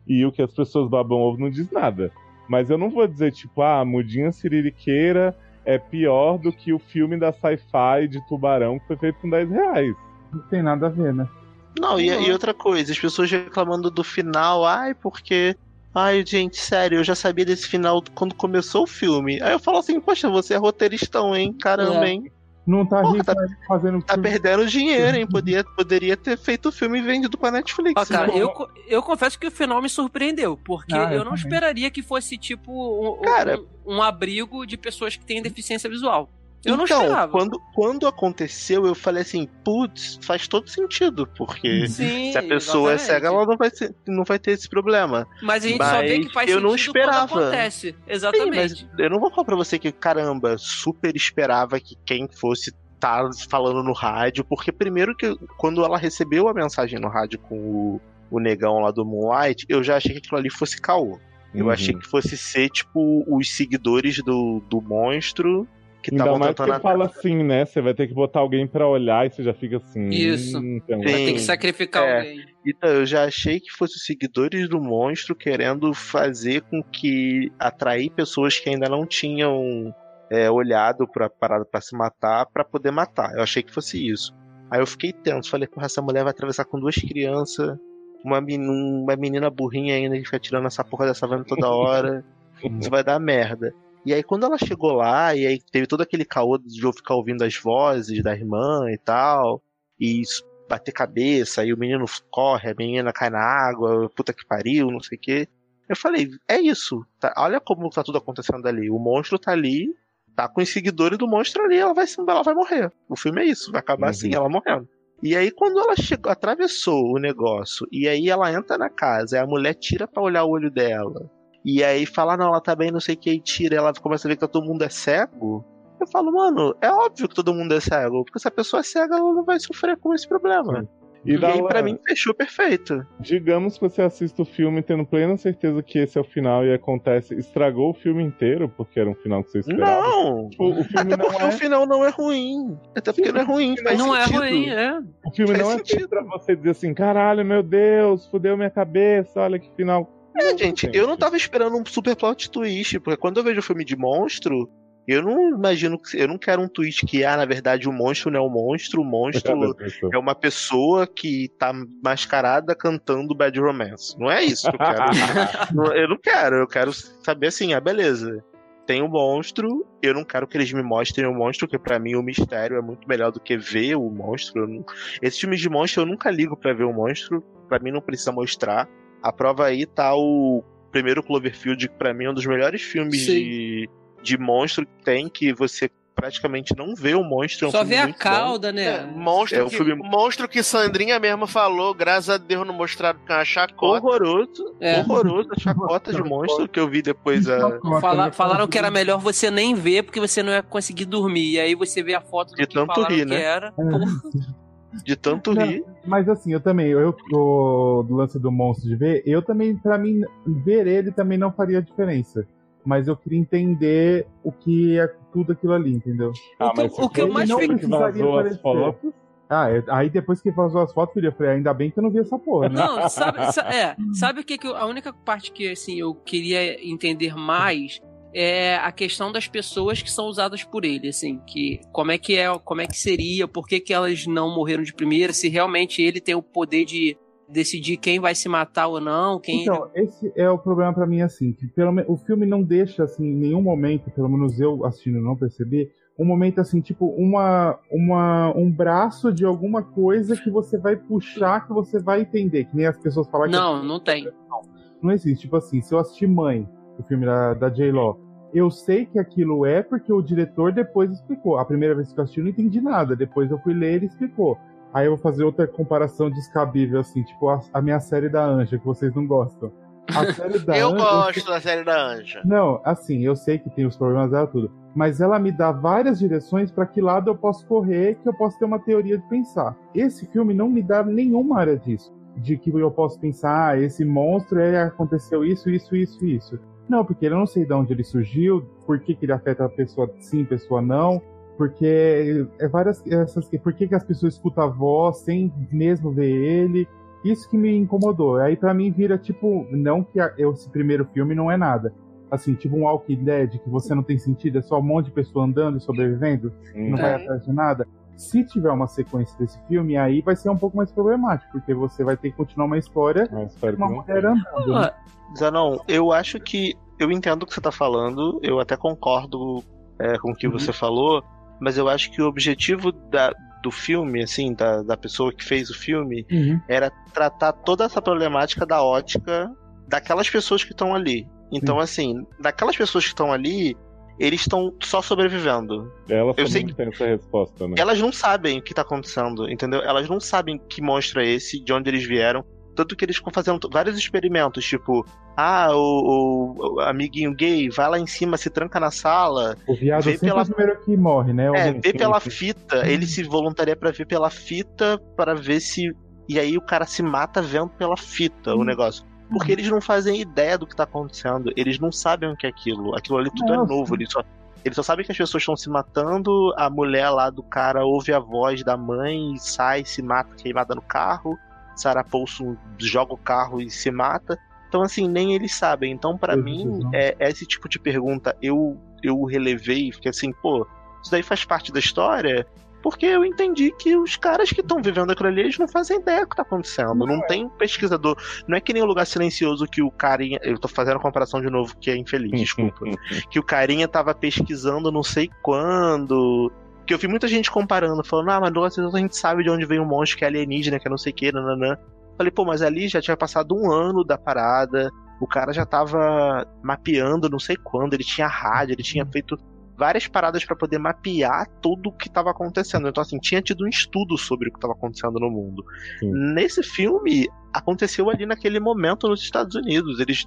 E o que as pessoas babam ovo não diz nada. Mas eu não vou dizer, tipo, ah, a Mudinha Siririqueira é pior do que o filme da sci-fi de tubarão que foi feito com 10 reais. Não tem nada a ver, né? Não, e, e outra coisa, as pessoas reclamando do final, ai, porque. Ai, gente, sério, eu já sabia desse final quando começou o filme. Aí eu falo assim, poxa, você é roteiristão, hein? Caramba, É. hein? Não tá Porra, rico tá- fazendo Tá filme. perdendo dinheiro, hein? (laughs) Podia, poderia ter feito o filme e vendido pra Netflix. Ó, cara, eu, eu confesso que o final me surpreendeu, porque Ah, eu eu não também. esperaria que fosse tipo um- Cara- um, um abrigo de pessoas que têm deficiência visual. Eu não então, esperava. Quando, quando aconteceu, eu falei assim, putz, faz todo sentido, porque Sim, se a pessoa é exatamente. cega, ela não vai, ser- não vai ter esse problema. Mas a gente só vê Mas que faz eu sentido não esperava. quando acontece. Sim, Exatamente. mas eu não vou falar pra você que, caramba, super esperava que quem fosse tá falando no rádio, porque primeiro que quando ela recebeu a mensagem no rádio com o, o negão lá do Moonlight, eu já achei que aquilo ali fosse caô. Eu Uhum. achei que fosse ser, tipo, os seguidores do, do monstro que Ainda mais que tentando fala assim, né? Você vai ter que botar alguém pra olhar e você já fica assim. Isso. tem um- Vai ter que sacrificar É. alguém. Então, eu já achei que fosse os seguidores do monstro querendo fazer com que atrair pessoas que ainda não tinham é, olhado pra parada pra se matar pra poder matar. Eu achei que fosse isso. Aí eu fiquei tenso, falei, porra, essa mulher vai atravessar com duas crianças, uma, men- uma menina burrinha ainda que fica tirando essa porra dessa van toda (laughs) hora. Isso vai dar merda. E aí quando ela chegou lá, e aí teve todo aquele caô de eu ficar ouvindo as vozes da irmã e tal, e bater cabeça, e o menino corre, a menina cai na água, puta que pariu, não sei o quê. Eu falei, é isso. tá- olha como tá tudo acontecendo ali. O monstro tá ali, tá com os seguidores do monstro ali, ela vai, ela vai morrer. O filme é isso, vai acabar Uhum. assim, ela morrendo. E aí, quando ela chegou, atravessou o negócio, e aí ela entra na casa, e a mulher tira pra olhar o olho dela. E aí fala, não, ela tá bem, não sei o que, e tira, ela começa a ver que todo mundo é cego. Eu falo, mano, é óbvio que todo mundo é cego, porque se a pessoa é cega, ela não vai sofrer com esse problema. E, Darlan, aí, pra mim, fechou perfeito. Digamos que você assista o filme tendo plena certeza que esse é o final e acontece. Estragou o filme inteiro, porque era um final que você esperava. Não! Tipo, o filme Até não porque é. o final não é ruim. Até porque não é ruim, faz não é sentido. ruim, é. O filme faz não é sentido. pra você dizer assim, caralho, meu Deus, fudeu minha cabeça, olha que final. É, gente, eu não tava esperando um super plot twist, porque quando eu vejo um filme de monstro, eu não imagino, que- eu não quero um twist que, ah, na verdade o monstro não é um monstro, o monstro (laughs) é uma pessoa que tá mascarada cantando Bad Romance. Não é isso que eu quero. (laughs) Eu não quero, eu quero saber assim, ah, beleza. Tem um monstro, eu não quero que eles me mostrem o monstro, porque pra mim o mistério é muito melhor do que ver o monstro. Não... Esses filmes de monstro eu nunca ligo pra ver o monstro, pra mim não precisa mostrar. A prova aí tá o primeiro Cloverfield, que pra mim é um dos melhores filmes Sim. de, de monstro que tem, que você praticamente não vê o monstro. É um Só vê a muito bom. cauda, É, né? monstro, É, o que, filme- monstro que Sandrinha mesmo falou, graças a Deus não mostraram com a chacota. Horroroso, É. horroroso, a chacota de monstro que eu vi depois. A... Fala- falaram que era melhor você nem ver, porque você não ia conseguir dormir. E aí você vê a foto do De que tanto falaram rir, que né? era. De tanto Não. rir. Mas assim, eu também, eu, o, do lance do monstro de ver, eu também, pra mim, ver ele também não faria diferença. Mas eu queria entender o que é tudo aquilo ali, entendeu? O que- o que eu mais não fico- que vazou as fotos. Ah, é- aí depois que vazou as fotos, filho, eu falei, ainda bem que eu não vi essa porra, né? Não, sabe, sa- é, sabe o que, que eu- a única parte que assim eu queria entender mais é a questão das pessoas que são usadas por ele, assim, que como é que é, como é que seria, por que, que elas não morreram de primeira, se realmente ele tem o poder de decidir quem vai se matar ou não, quem Então, esse é o problema pra mim, assim, que pelo o filme não deixa, assim, em nenhum momento, pelo menos eu assistindo não percebi, um momento assim, tipo, uma, uma, um braço de alguma coisa que você vai puxar, que você vai entender, que nem as pessoas falam que Não, não tem. não existe. Tipo assim, se eu assistir Mãe, o filme da, da J-Law, eu sei que aquilo é porque o diretor depois explicou. A primeira vez que eu assisti eu não entendi nada, depois eu fui ler e ele explicou. Aí eu vou fazer outra comparação descabível, assim, tipo a, a minha série da Anja, que vocês não gostam. A (laughs) série da Eu Anja. gosto da série da Anja. Não, assim, eu sei que tem os problemas dela tudo, mas ela me dá várias direções pra que lado eu posso correr, que eu posso ter uma teoria de pensar. Esse filme não me dá nenhuma área disso, de que eu posso pensar, ah, esse monstro é aconteceu isso, isso, isso, isso. Não, porque eu não sei de onde ele surgiu, por que, que ele afeta a pessoa sim, pessoa não, porque é várias essas, por que, que as pessoas escutam a voz sem mesmo ver ele. Isso que me incomodou. Aí pra mim vira tipo, não que a- esse primeiro filme não é nada. Assim, tipo um Walking Dead que você não tem sentido, é só um monte de pessoa andando e sobrevivendo, não vai É. atrás de nada. Se tiver uma sequência desse filme, aí vai ser um pouco mais problemático, porque você vai ter que continuar uma história de que uma não mulher andando. né? Zanon, eu acho que. Eu entendo o que você tá falando, eu até concordo é, com o que Uhum. você falou, mas eu acho que o objetivo da, do filme, assim, da, da pessoa que fez o filme, Uhum. era tratar toda essa problemática da ótica daquelas pessoas que estão ali. Então, assim, daquelas pessoas que estão ali, eles estão só sobrevivendo. Ela Eu sei que- tem essa resposta, né? Elas não sabem o que tá acontecendo, entendeu? Elas não sabem que monstro é esse, de onde eles vieram. Tanto que eles ficam fazendo vários experimentos, tipo, ah, o, o- o amiguinho gay vai lá em cima, se tranca na sala, O viado Vê sempre pela- é o primeiro que morre, né? é, vê pela filme. fita, ele se voluntaria pra ver pela fita, para ver se. E aí o cara se mata vendo pela fita o negócio. Porque eles não fazem ideia do que tá acontecendo, eles não sabem o que é aquilo. Aquilo ali tudo Não, é novo, eles só. Eles só sabem que as pessoas estão se matando, a mulher lá do cara ouve a voz da mãe, sai, se mata queimada no carro, Sarah Paulson joga o carro e se mata. Então, assim, nem eles sabem. Então, pra Meu mim, não. é, esse tipo de pergunta eu, eu relevei e fiquei assim, pô, isso daí faz parte da história? Porque eu entendi que os caras que estão vivendo aquilo ali, eles não fazem ideia do que tá acontecendo. Não, tem pesquisador. Não é que nem o lugar silencioso que o carinha. Eu tô fazendo a comparação de novo, que é infeliz, desculpa. (laughs) que o carinha tava pesquisando não sei quando. Que eu vi muita gente comparando, falando, ah, mas nossa, a gente sabe de onde vem o monstro que é alienígena, que é não sei o que, nananã. Falei, pô, mas ali já tinha passado um ano da parada, o cara já tava mapeando não sei quando, ele tinha rádio, ele tinha feito várias paradas pra poder mapear tudo o que tava acontecendo. Então, assim, tinha tido um estudo sobre o que tava acontecendo no mundo. Sim. Nesse filme, aconteceu ali naquele momento nos Estados Unidos. Eles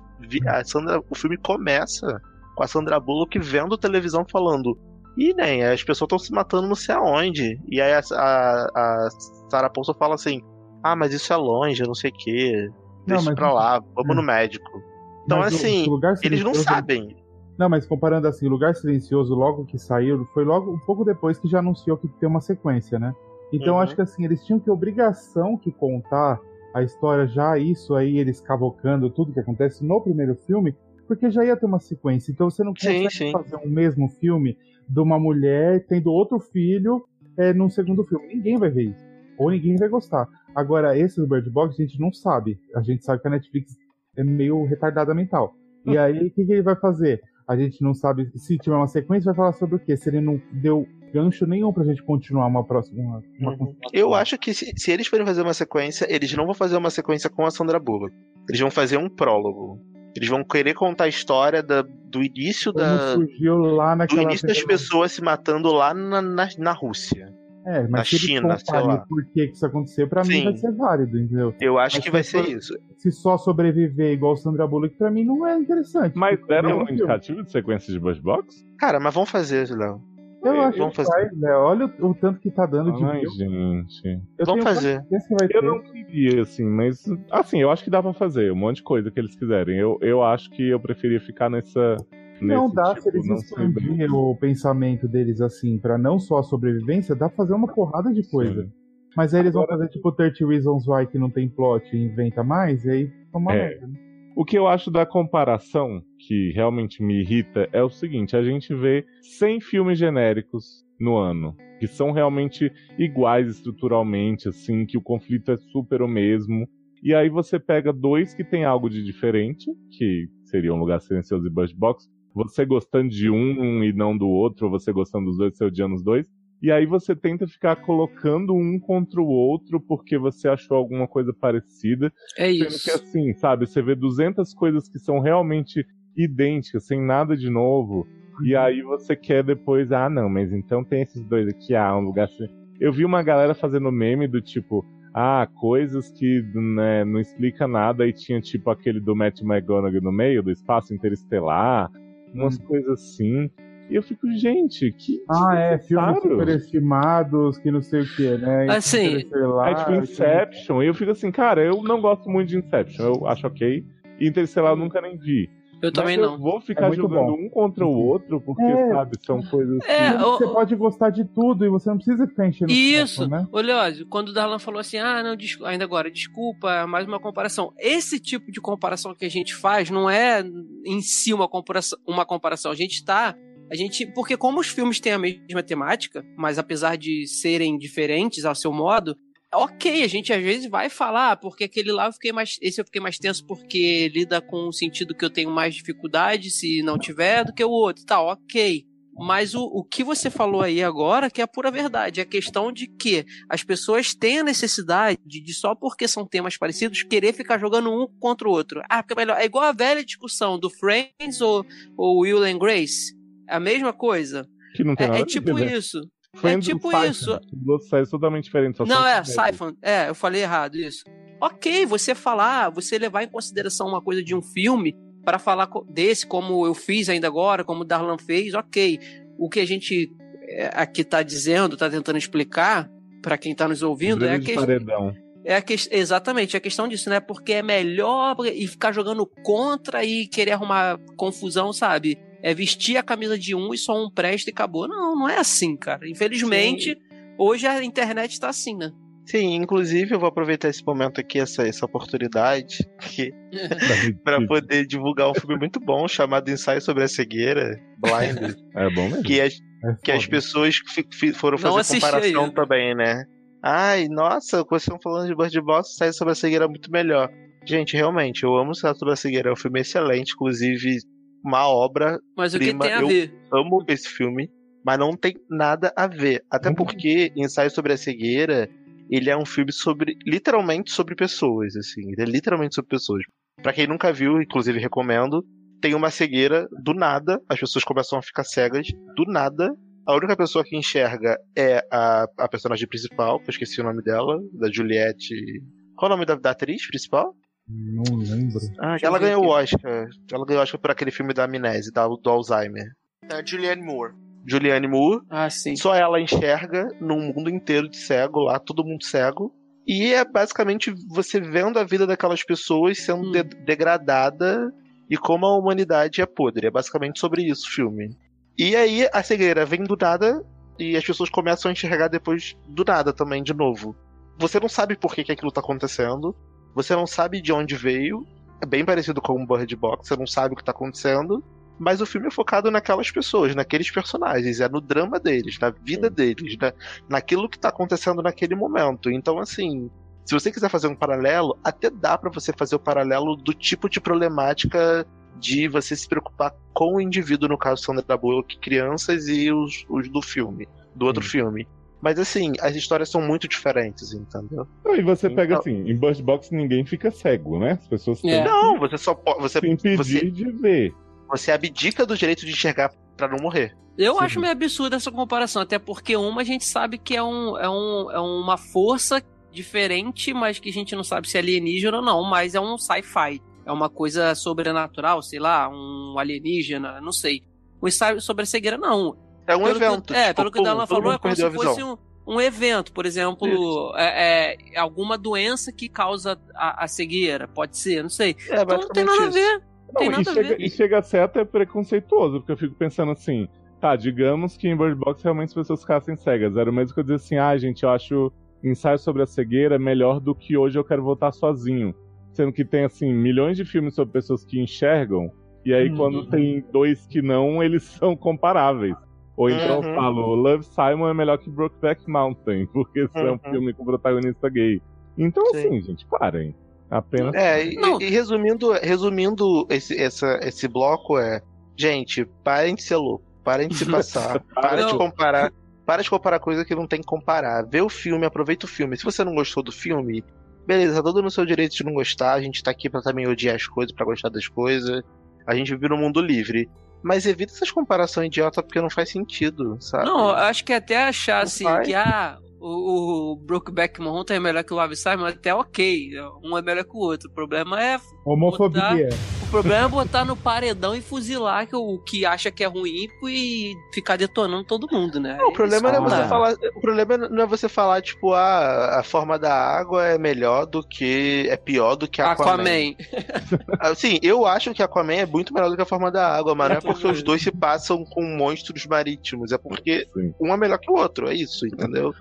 a Sandra, o filme começa com a Sandra Bullock vendo televisão falando. E nem, as pessoas estão se matando não sei aonde. E aí a, a, a Sarah Paulson fala assim: Ah, mas isso é longe, não sei o quê. Não, Deixa mas- pra lá, vamos É. no médico. Então, Mas assim, eles não Silencioso- sabem. Não, mas comparando assim, Lugar Silencioso, logo que saiu, foi logo um pouco depois que já anunciou que tem uma sequência, né? Então Uhum. acho que assim, eles tinham que obrigação que contar a história já, isso aí, eles cavocando tudo que acontece no primeiro filme, porque já ia ter uma sequência. Então você não Sim, consegue sim. fazer um mesmo filme de uma mulher tendo outro filho é, num segundo filme. Ninguém vai ver isso. Ou ninguém vai gostar. Agora, esse do Bird Box a gente não sabe. A gente sabe que a Netflix é meio retardada mental. E aí, o que, que ele vai fazer? A gente não sabe. Se tiver uma sequência, vai falar sobre o quê? Se ele não deu gancho nenhum pra gente continuar uma próxima. Uma, Uhum. Eu acho que se, se eles forem fazer uma sequência, eles não vão fazer uma sequência com a Sandra Bullock. Eles vão fazer um prólogo. Eles vão querer contar a história da- do início Como da. surgiu lá Do naquela. início das pessoas se matando lá na, na, na Rússia. É, na mas se eles China, sei contarem lá. o porquê que isso aconteceu, pra mim Sim. vai ser válido, entendeu? Eu acho Mas que vai se ser isso. Se só sobreviver igual Sandra Bullock, pra mim não é interessante. Mas deram é um indicativo de sequência de Bird Box? Cara, mas vamos fazer, Léo. Eu acho Vamos que fazer. vai, né? Olha o, o tanto que tá dando de Ai, view. gente. Eu Vamos fazer. certeza que vai Eu ter. não queria, assim, mas. Assim, eu acho que dá pra fazer um monte de coisa que eles quiserem. Eu, eu acho que eu preferia ficar nessa. Não dá tipo, se eles expandirem o pensamento deles assim, pra não só a sobrevivência, dá pra fazer uma porrada de coisa. Sim. Mas aí eles vão Agora- fazer tipo 30 Reasons Why que não tem plot e inventa mais, e aí uma É. merda. né? O que eu acho da comparação, que realmente me irrita, é o seguinte: a gente vê 100 filmes genéricos no ano, que são realmente iguais estruturalmente, assim, que o conflito é super o mesmo. E aí você pega dois que tem algo de diferente, que seria um lugar silencioso e Bird Box, você gostando de um e não do outro, ou você gostando dos dois, você odiando os dois. E aí você tenta ficar colocando um contra o outro porque você achou alguma coisa parecida. É Sendo isso. que assim, sabe, você vê 200 coisas que são realmente idênticas, sem nada de novo, e aí você quer depois, ah, não, mas então tem esses dois aqui, ah, um lugar assim. Eu vi uma galera fazendo meme do tipo, ah, coisas que né, não explica nada, e tinha tipo aquele do Matt McGonagall no meio, do espaço interestelar, umas coisas assim. E eu fico, gente, que. Ah, é, filmes superestimados, que não sei o que, né? Assim, Interestelar, É tipo que- Inception, e eu fico assim, cara, eu não gosto muito de Inception, eu acho ok. E Interstellar eu nunca nem vi. Eu também Mas não. Eu vou ficar É jogando bom. um contra o outro, porque, É. sabe, são coisas. É, que- o- Você pode gostar de tudo e você não precisa ficar enchendo o Isso! saco, né? Ô, Leózio, quando o Darlan falou assim, ah, não, ainda agora, desculpa, mais uma comparação. Esse tipo de comparação que a gente faz não é em si uma comparação, uma comparação. A gente tá. A gente. Porque como os filmes têm a mesma temática, mas apesar de serem diferentes ao seu modo. Ok, a gente às vezes vai falar, ah, porque aquele lá eu fiquei mais. Esse eu fiquei mais tenso porque lida com um sentido que eu tenho mais dificuldade, se não tiver, do que o outro. Tá, ok. Mas o, o que você falou aí agora, que é a pura verdade, é a questão de que as pessoas têm a necessidade de só porque são temas parecidos, querer ficar jogando um contra o outro. Ah, porque é melhor. É igual a velha discussão do Friends ou, ou Will and Grace. É a mesma coisa. que não tem É, nada é tipo né? isso. É tipo Siphon, isso. Séries totalmente diferentes. Não, é. Siphon. É, eu falei errado isso. Ok, você falar, você levar em consideração uma coisa de um filme para falar desse, como eu fiz ainda agora, como o Darlan fez, ok. O que a gente é, aqui tá dizendo, tá tentando explicar para quem tá nos ouvindo é a questão. paredão. É a que... Exatamente, é a questão disso, né? Porque é melhor e ficar jogando contra e querer arrumar confusão, sabe? É vestir a camisa de um e só um presta e acabou. Não, não é assim, cara. Infelizmente, hoje a internet tá assim, né? Sim, inclusive eu vou aproveitar esse momento aqui, essa, essa oportunidade, (laughs) pra poder divulgar um filme muito bom chamado Ensaio sobre a Cegueira, Blind, (laughs) É bom mesmo. que as, É que as pessoas foram fazer comparação ainda. também, né? Ai, nossa, vocês estão falando de Bird Box, Ensaio sobre a Cegueira é muito melhor. Gente, realmente, eu amo Ensaio sobre a Cegueira, é um filme excelente, inclusive uma obra Mas o que Prima, tem a eu- ver? amo esse filme, mas não tem nada a ver. Até Uhum. porque Ensaio sobre a Cegueira, ele é um filme sobre, literalmente sobre pessoas, assim. Ele é literalmente sobre pessoas. Pra quem nunca viu, inclusive recomendo, tem uma cegueira do nada, as pessoas começam a ficar cegas do nada. A única pessoa que enxerga é a, a personagem principal, que eu esqueci o nome dela, da Juliette. Qual é o nome da, da atriz principal? Não lembro. Ah, ela ganhou o. Oscar. Ela ganhou o Oscar por aquele filme da amnésia, da, do Alzheimer. É a Julianne Moore. Julianne Moore. Ah, sim. Só ela enxerga num mundo inteiro de cego lá, todo mundo cego. E é basicamente você vendo a vida daquelas pessoas sendo Hum. de- degradada e como a humanidade é podre. É basicamente sobre isso o filme. E aí a cegueira vem do nada e as pessoas começam a enxergar depois do nada também, de novo. Você não sabe por que, que aquilo tá acontecendo. Você não sabe de onde veio. É bem parecido com um Bird Box, você não sabe o que tá acontecendo. Mas o filme é focado naquelas pessoas, naqueles personagens, é no drama deles, na vida deles, na, naquilo que tá acontecendo naquele momento. Então, assim, se você quiser fazer um paralelo, até dá pra você fazer o paralelo do tipo de problemática de você se preocupar com o indivíduo, no caso Sandra Bullock, crianças e os, os do filme, do outro filme. Mas assim, as histórias são muito diferentes, entendeu? Não, e você pega Então- assim, em Bird Box ninguém fica cego, né? As pessoas têm É. Não, você só pode. Você, que impedir você, de ver. você abdica do direito de enxergar pra não morrer. Eu Sim. acho meio absurda essa comparação, até porque uma a gente sabe que é, um, é, um, é uma força diferente, mas que a gente não sabe se é alienígena ou não, mas é um sci-fi. É uma coisa sobrenatural, sei lá, um alienígena, não sei. O sobre a cegueira, não. É um Pelo que- evento. é, tipo, pelo que o todo falou, é como se a fosse um, um evento. Por exemplo, é, é, alguma doença que causa a, a cegueira, pode ser, não sei. É, Então não tem nada a isso. ver. Não tem Não, e, nada a chega, ver. e chega a ser até preconceituoso, porque eu fico pensando assim, tá, digamos que em Bird Box realmente as pessoas ficassem cegas. Era o mesmo que eu dizer assim, ah, gente, eu acho ensaio sobre a cegueira melhor do que hoje eu quero votar sozinho. Sendo que tem, assim, milhões de filmes sobre pessoas que enxergam, e aí Uhum. quando tem dois que não, eles (laughs) são comparáveis. Ou então Uhum. eu falo, Love Simon é melhor que Brokeback Mountain, (laughs) porque esse é um Uhum. filme com protagonista gay. Então, Sim. assim, gente, parem. Apenas. É, e, Não. e resumindo, resumindo esse, essa, esse bloco é, gente, parem de ser louco, parem de se (laughs) passar, parem de comparar, para de comparar coisa que não tem que comparar. Vê o filme, aproveita o filme. Se você não gostou do filme, beleza, tá todo no seu direito de não gostar, a gente tá aqui pra também odiar as coisas, pra gostar das coisas. A gente vive no mundo livre. Mas evita essas comparações idiota porque não faz sentido, sabe? Não, eu acho que até achar Não assim faz. que ah, o, o Brokeback Mountain é melhor que o Love Simon, até ok. Um é melhor que o outro. O problema é Homofobia. O problema é botar no paredão e fuzilar que o que acha que é ruim e ficar detonando todo mundo, né? Não, o problema não é você dá. falar. O problema não é você falar, tipo, ah, a forma da água é melhor do que. é pior do que Aquaman. Aquaman. (laughs) Assim, eu acho que Aquaman é muito melhor do que a forma da água, mas não é porque os dois se passam com monstros marítimos, é porque Sim. um é melhor que o outro, é isso, entendeu?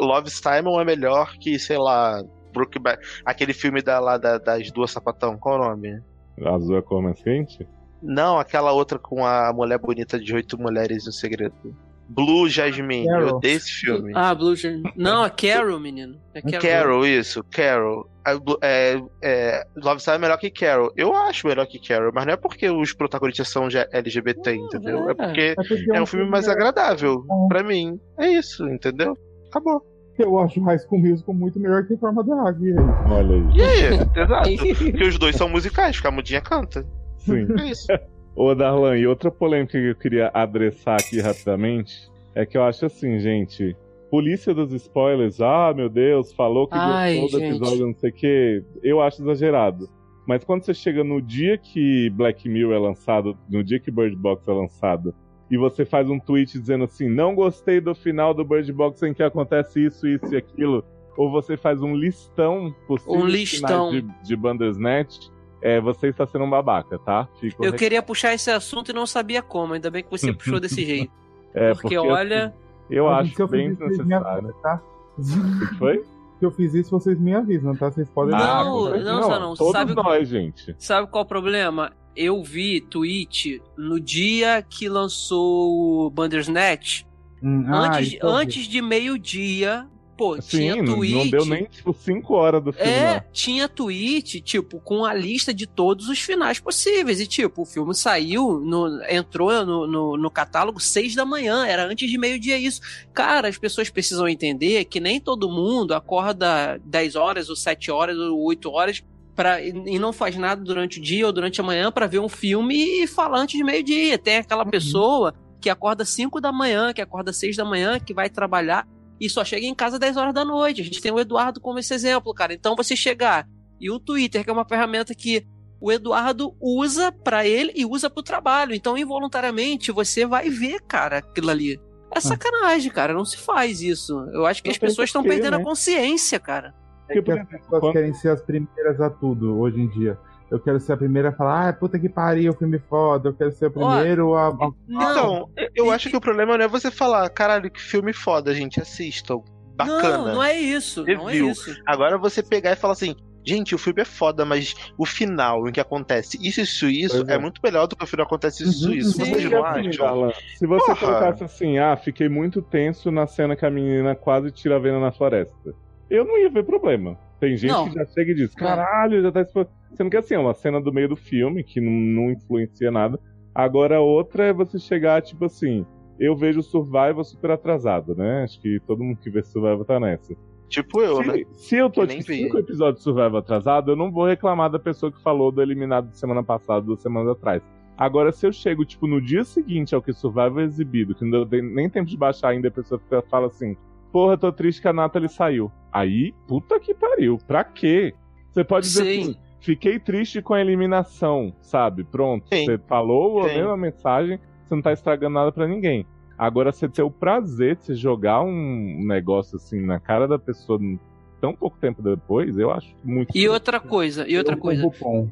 Love Simon é melhor que, sei lá, Brookback, aquele filme da, lá da- das duas sapatão, qual é o nome? Azul é a cor mais quente? Não, aquela outra com a mulher bonita de oito mulheres no segredo. Blue Jasmine, eu Carol. odeio esse filme. Ah, Blue Jay- Não, é Carol, menino. É Carol. Carol, isso, Carol. É, é, Love Simon é melhor que Carol. Eu acho melhor que Carol, mas não é porque os protagonistas são LGBT, entendeu? É é. porque É porque é um filme mais agradável Hum. pra mim. É isso, entendeu? Acabou. Eu acho High School Musical muito melhor que Forma da Água. aí? Olha aí. E aí? Exato. (laughs) Porque os dois são musicais, porque a mudinha canta. Sim. (laughs) É isso. Ô, Darlan, e outra polêmica que eu queria adressar aqui rapidamente é que eu acho assim, gente. Polícia dos spoilers, ah, meu Deus, falou que Ai, gostou do gente. episódio, não sei o quê. Eu acho exagerado. Mas quando você chega no dia que Black Mirror é lançado, no dia que Bird Box é lançado, e você faz um tweet dizendo assim, não gostei do final do Bird Box em que acontece isso, isso e aquilo, ou você faz um listão possível Um listão. de, de Bandersnatch, é, você está sendo um babaca, tá? Fica o Eu queria puxar esse assunto e não sabia como. Ainda bem que você (laughs) puxou desse jeito. É, porque, olha. assim, eu Mas acho eu bem desnecessário. tá? O que foi? Se eu fiz isso, vocês me avisam, tá? Vocês podem. Não, Ah, certeza não, só não. Todos Sabe- nós, gente. Sabe qual o problema? Eu vi tweet no dia que lançou o Bandersnatch. Hum, ah, antes, vi. antes de meio-dia. Pô, Sim, tinha tweet. não deu nem, tipo, 5 horas do filme É, lá. tinha tweet, tipo, com a lista de todos os finais possíveis. E, tipo, o filme saiu, no- entrou no, no, no catálogo seis da manhã, era antes de meio-dia isso. Cara, as pessoas precisam entender que nem todo mundo acorda 10 horas, ou 7 horas, ou 8 horas Pra, e não faz nada durante o dia ou durante a manhã para ver um filme e falar antes de meio-dia. Tem aquela Uhum. pessoa que acorda 5 da manhã, que acorda 6 da manhã, que vai trabalhar e só chega em casa 10 horas da noite. A gente tem o Eduardo como esse exemplo, cara. Então você chegar e o Twitter, que é uma ferramenta que o Eduardo usa pra ele e usa pro trabalho. Então, involuntariamente, você vai ver, cara, aquilo ali. É sacanagem, cara. Não se faz isso. Eu acho que Não as pessoas estão perdendo né? a consciência, cara. É Porque, que as pessoas querem ser as primeiras a tudo hoje em dia. Eu quero ser a primeira a falar, ah, puta que pariu, filme foda. Eu quero ser o primeiro a, Então, eu acho que o problema não é você falar, caralho, que filme foda, gente, assistam. Bacana. Não, não é isso. Não é Review. isso. Agora você pegar e falar assim, gente, o filme é foda, mas o final em que acontece isso, isso, isso, é. é. muito melhor do que o final acontece isso, Uhum, isso. Vocês não assim, acham? Se você Porra. colocasse assim, ah, fiquei muito tenso na cena que a menina quase tira a vena na floresta. Eu não ia ver problema. Tem gente Não. que já chega e diz, caralho, já tá expo... Sendo que assim, é uma cena do meio do filme, que não, não influencia nada. Agora outra é você chegar, tipo assim, eu vejo Survival super atrasado, né? Acho que todo mundo que vê Survival tá nessa. Tipo eu, se, né? se eu tô tipo, cinco episódios de Survival atrasado, eu não vou reclamar da pessoa que falou do eliminado de semana passada, duas semanas atrás. Agora, se eu chego, tipo, no dia seguinte ao que Survival é exibido, que não deu nem tempo de baixar ainda, a pessoa fica- fala assim, porra, tô triste que a Nathalie saiu. Aí, puta que pariu, pra quê? Você pode dizer Sim. assim, fiquei triste com a eliminação, sabe? Pronto, Sim. você falou a Sim. mesma mensagem, você não tá estragando nada pra ninguém. Agora, você ter o prazer de você jogar um negócio assim na cara da pessoa tão pouco tempo depois, eu acho muito. E outra coisa, e outra coisa.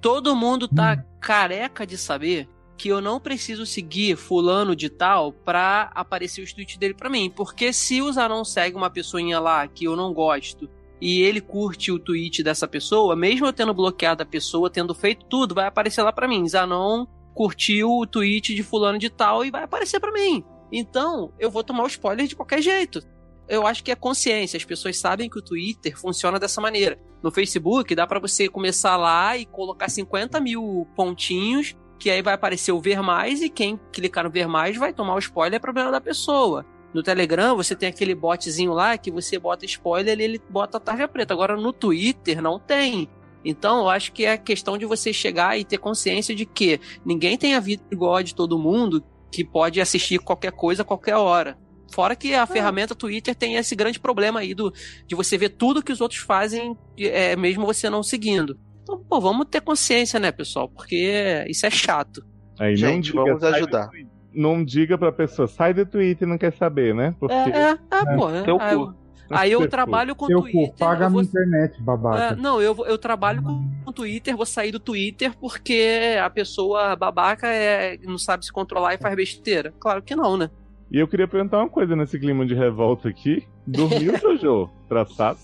Todo mundo tá careca de saber que eu não preciso seguir fulano de tal pra aparecer os tweets dele pra mim. Porque se o Zanon segue uma pessoinha lá que eu não gosto e ele curte o tweet dessa pessoa, mesmo eu tendo bloqueado a pessoa, tendo feito tudo, vai aparecer lá pra mim. Zanon curtiu o tweet de fulano de tal e vai aparecer pra mim. Então, eu vou tomar o spoiler de qualquer jeito. Eu acho que é consciência. As pessoas sabem que o Twitter funciona dessa maneira. No Facebook, dá pra você começar lá e colocar 50 mil pontinhos, que aí vai aparecer o ver mais, e quem clicar no ver mais vai tomar o spoiler, é problema da pessoa. No Telegram, você tem aquele botzinho lá que você bota spoiler e ele bota a tarja preta. Agora no Twitter não tem. Então, eu acho que é questão de você chegar e ter consciência de que ninguém tem a vida igual a de todo mundo, que pode assistir qualquer coisa a qualquer hora. Fora que a ferramenta Twitter tem esse grande problema aí do, de você ver tudo que os outros fazem, é, mesmo você não seguindo. Então, pô, vamos ter consciência, né, pessoal? Porque isso é chato. Aí não Gente, diga, vamos ajudar. Não diga pra pessoa, sai do Twitter e não quer saber, né? Porque É, é, é, pô. é, Teu aí, cu. aí eu trabalho com Seu Twitter. cu, paga a eu vou- internet, É, babaca. não, eu, eu trabalho com o Twitter, vou sair do Twitter porque a pessoa babaca é, não sabe se controlar e faz besteira. Claro que não, né? E eu queria perguntar uma coisa nesse clima de revolta aqui. Dormiu, (laughs) Jojo? Traçado?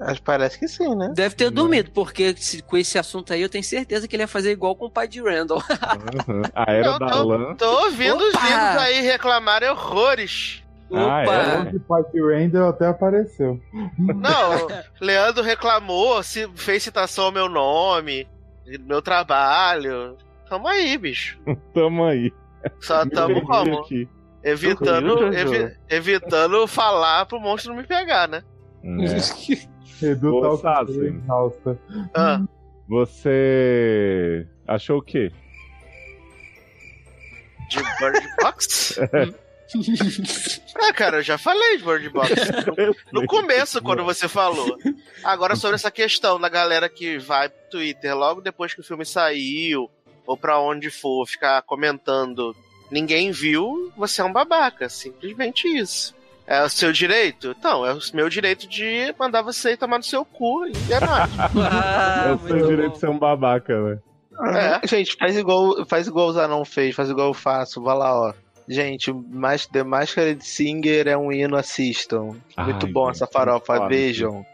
Acho- Parece que sim, né? Deve ter dormido, porque se- com esse assunto aí eu tenho certeza que ele ia fazer igual com o pai de Randall. (laughs) Uhum. A era Não, da não. lã. Tô ouvindo os Opa! lindos aí reclamarem horrores. Ah, Opa! é? Hoje o Pipe Randall até apareceu. Não, (laughs) Leandro reclamou, se fez citação ao meu nome, meu trabalho. Tamo aí, bicho. (laughs) Tamo aí. Só tamo como? aqui. Evitando, evi- evitando falar pro monstro não me pegar, né? É. Edu Ô, tá exausta. Ah, Você achou o quê? de Bird Box? (laughs) ah, cara, eu já falei de Bird Box. (laughs) No começo, quando você falou. Agora, sobre essa questão da galera que vai pro Twitter logo depois que o filme saiu, ou pra onde for, ficar comentando, ninguém viu, você é um babaca. Simplesmente isso. É o seu direito? Então, é o meu direito de mandar você tomar no seu cu e é nóis. (laughs) Ah, é o seu direito bom. de ser um babaca, né? É. Gente, faz igual, faz igual o Zanon fez, faz igual eu faço. Vai lá, ó. Gente, mas The Máscara de Singer é um hino, assistam. Muito Ai, bom gente, essa farofa, fala vejam.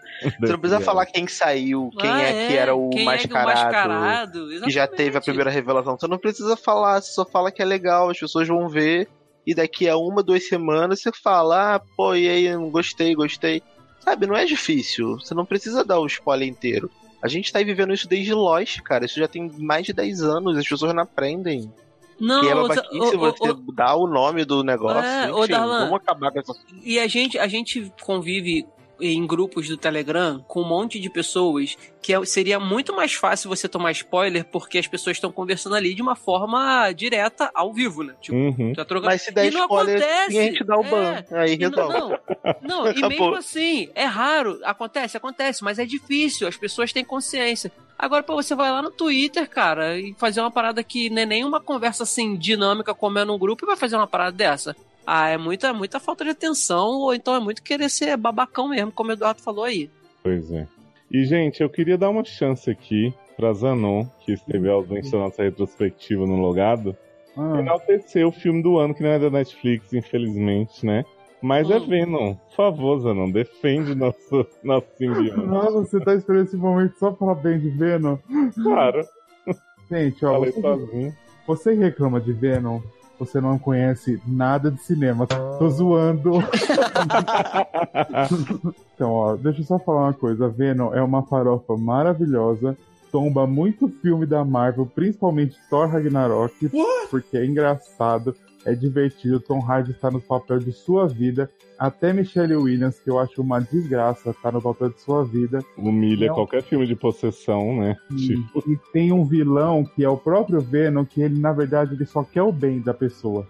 Você não precisa falar quem saiu, quem Ah, é, que era o quem mascarado. É que, o mascarado. que já teve a primeira revelação. Você não precisa falar, você só fala que é legal, as pessoas vão ver. E daqui a uma, duas semanas você fala, ah, pô, e aí, não gostei, gostei. Sabe, não é difícil. Você não precisa dar o spoiler inteiro. A gente tá vivendo isso desde Lost, cara. Isso já tem mais de 10 anos, as pessoas não aprendem. Não, que é babaquice você o- dar o nome do negócio. É, Enfim, Darlan. vamos acabar com essa. E a gente, a gente convive em grupos do Telegram com um monte de pessoas que é- seria muito mais fácil você tomar spoiler porque as pessoas estão conversando ali de uma forma direta ao vivo, né? Tipo, Uhum. tá trocando. Mas se der E não spoiler, acontece. a gente dá o É. ban. Aí E não, resolve. não, não, e mesmo assim, é raro. Acontece, acontece, mas é difícil. As pessoas têm consciência. Agora, pô, você vai lá no Twitter, cara, e fazer uma parada que não é nenhuma conversa assim dinâmica como é num grupo e vai fazer uma parada dessa. Ah, é muita, muita falta de atenção, ou então é muito querer ser babacão mesmo, como o Eduardo falou aí. Pois é. E, gente, eu queria dar uma chance aqui pra Zanon, que esteve ausente da nossa retrospectiva no Logado, Ah, enaltecer o filme do ano, que não é da Netflix, infelizmente, né? Mas é Hum. Venom. Por favor, Zanon, defende nosso, nosso simbionte. (laughs) Nossa, você tá esperando esse momento só pra bem de Venom? Claro, Gente, ó, falei você, sozinho. você reclama de Venom, você não conhece nada de cinema. Tô zoando. (laughs) Então, ó, deixa eu só falar uma coisa. Venom é uma farofa maravilhosa. Tomba muito filme da Marvel, principalmente Thor Ragnarok, porque é engraçado, é divertido. Tom Hardy está no papel de sua vida. Até Michelle Williams, que eu acho uma desgraça, tá no papel de sua vida. Humilha Não. qualquer filme de possessão, né? Tipo, E tem um vilão que é o próprio Venom, que ele, na verdade, ele só quer o bem da pessoa.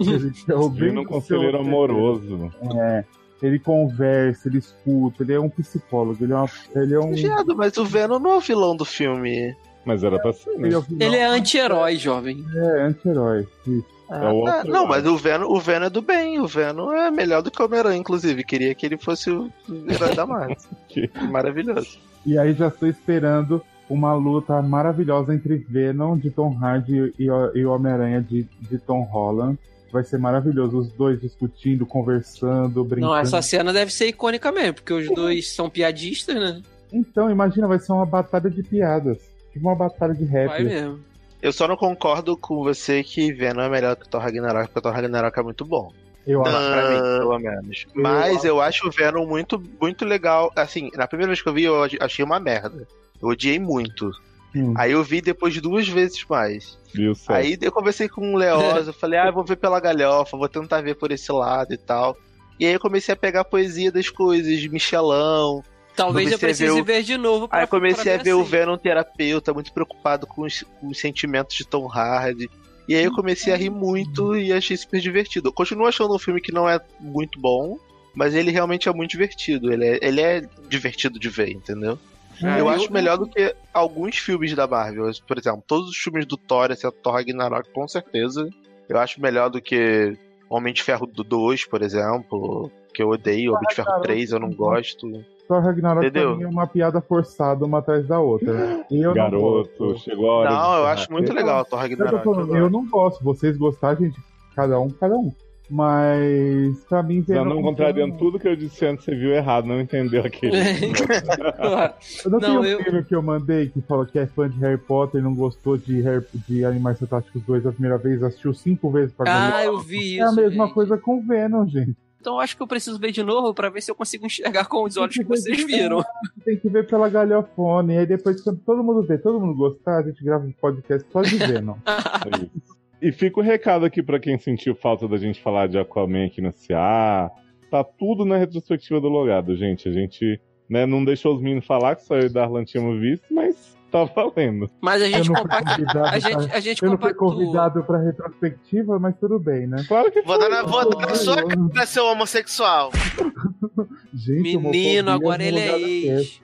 Ele quer o bem Venom conselheiro amoroso. É. Ele conversa, ele escuta, ele é um psicólogo, ele é, uma, ele é um. Viado, mas o Venom não é o vilão do filme. Mas era pra ser, né? Ele é, Ele é anti-herói, jovem. é anti-herói. Isso. É o Ah, outro não, lado. mas o Venom, o Venom é do bem. O Venom é melhor do que o Homem-Aranha, inclusive. Queria que ele fosse o herói da Marvel. (laughs) Maravilhoso. E aí já estou esperando uma luta maravilhosa entre Venom de Tom Hardy e, o- e o Homem-Aranha de, de Tom Holland. Vai ser maravilhoso, os dois discutindo, conversando, brincando. Não, essa cena deve ser icônica mesmo, porque os dois são piadistas, né? Então, imagina, vai ser uma batalha de piadas. Tipo uma batalha de rap. Vai mesmo. Eu só não concordo com você que Venom é melhor que Thor Ragnarok, porque o Thor Ragnarok é muito bom. Eu acho. Pra mim, pelo menos. Mas eu acho o Venom muito, muito legal. Assim, na primeira vez que eu vi, eu achei uma merda. Eu odiei muito. Hum. Aí eu vi depois duas vezes mais. Viu, certo? Aí eu conversei com o Leoz, eu falei, ah, eu vou ver pela galhofa, vou tentar ver por esse lado e tal. E aí eu comecei a pegar a poesia das coisas, Michelão. Talvez eu precise o- ver de novo pra Aí comecei pra a ver o assim. Venom terapeuta, muito preocupado com os, com os sentimentos de Tom Hardy. E aí eu comecei a rir muito e achei super divertido. Eu continuo achando um filme que não é muito bom, mas ele realmente é muito divertido. Ele é, ele é divertido de ver, entendeu? Ah, eu acho melhor do que alguns filmes da Marvel. Por exemplo, todos os filmes do Thor, exceto Thor Ragnarok, com certeza. Eu acho melhor do que Homem de Ferro 2, por exemplo. Que eu odeio. Homem de Ferro 3 eu não gosto. Thor Ragnarok Entendeu? pra mim é uma piada forçada uma atrás da outra. E eu não Garoto, gosto. chegou a hora. Não, de eu acho muito Eu- legal o Thor Eu, Ragnarok. falando, eu eu não gosto. Vocês gostarem, gente, cada um, cada um. Mas pra mim Já Venom não contrariando tudo que eu disse antes, você viu errado, não entendeu aquele. (laughs) Eu não, Não, tenho eu- um filme que eu mandei que fala que é fã de Harry Potter e não gostou de, Harry, de Animais Fantásticos 2 a primeira vez, assistiu cinco vezes pra Ah, ganhar. eu vi É isso. a mesma gente. coisa com Venom, gente. Então eu acho que eu preciso ver de novo pra ver se eu consigo enxergar com os olhos que vocês viram. (laughs) Tem que ver pela galhofone. E aí depois, quando todo mundo vê, todo mundo gostar, a gente grava um podcast só de Venom. (laughs) É isso. E fica o recado aqui pra quem sentiu falta da gente falar de Aquaman aqui no CA. Tá tudo na retrospectiva do logado, gente. A gente né, não deixou os meninos falar que só eu e Darlan tínhamos visto, mas tá valendo. Mas a Eu gente compactua. convidado, A gente, pra- a gente eu não fui convidado pra retrospectiva, mas tudo bem, né? Claro que Vou dar na, vou dar na sua cara, seu homossexual. (laughs) Gente, Menino, agora ele é ex.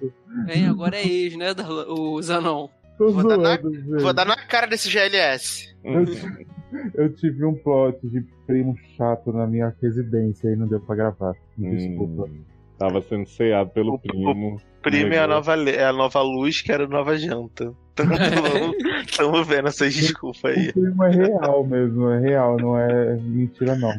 Hein, agora é ex, né, o Zanon? Tô Vou dar na- zoando. Vou dar na cara desse GLS. Eu, tive um plot de primo chato na minha residência e não deu pra gravar. Me Desculpa. Hum, tava sendo ceado pelo primo. Primo é a, nova, é a nova luz, que era a nova janta. (laughs) Estamos vendo essas desculpas aí. O primo é real mesmo, é real, não é mentira não.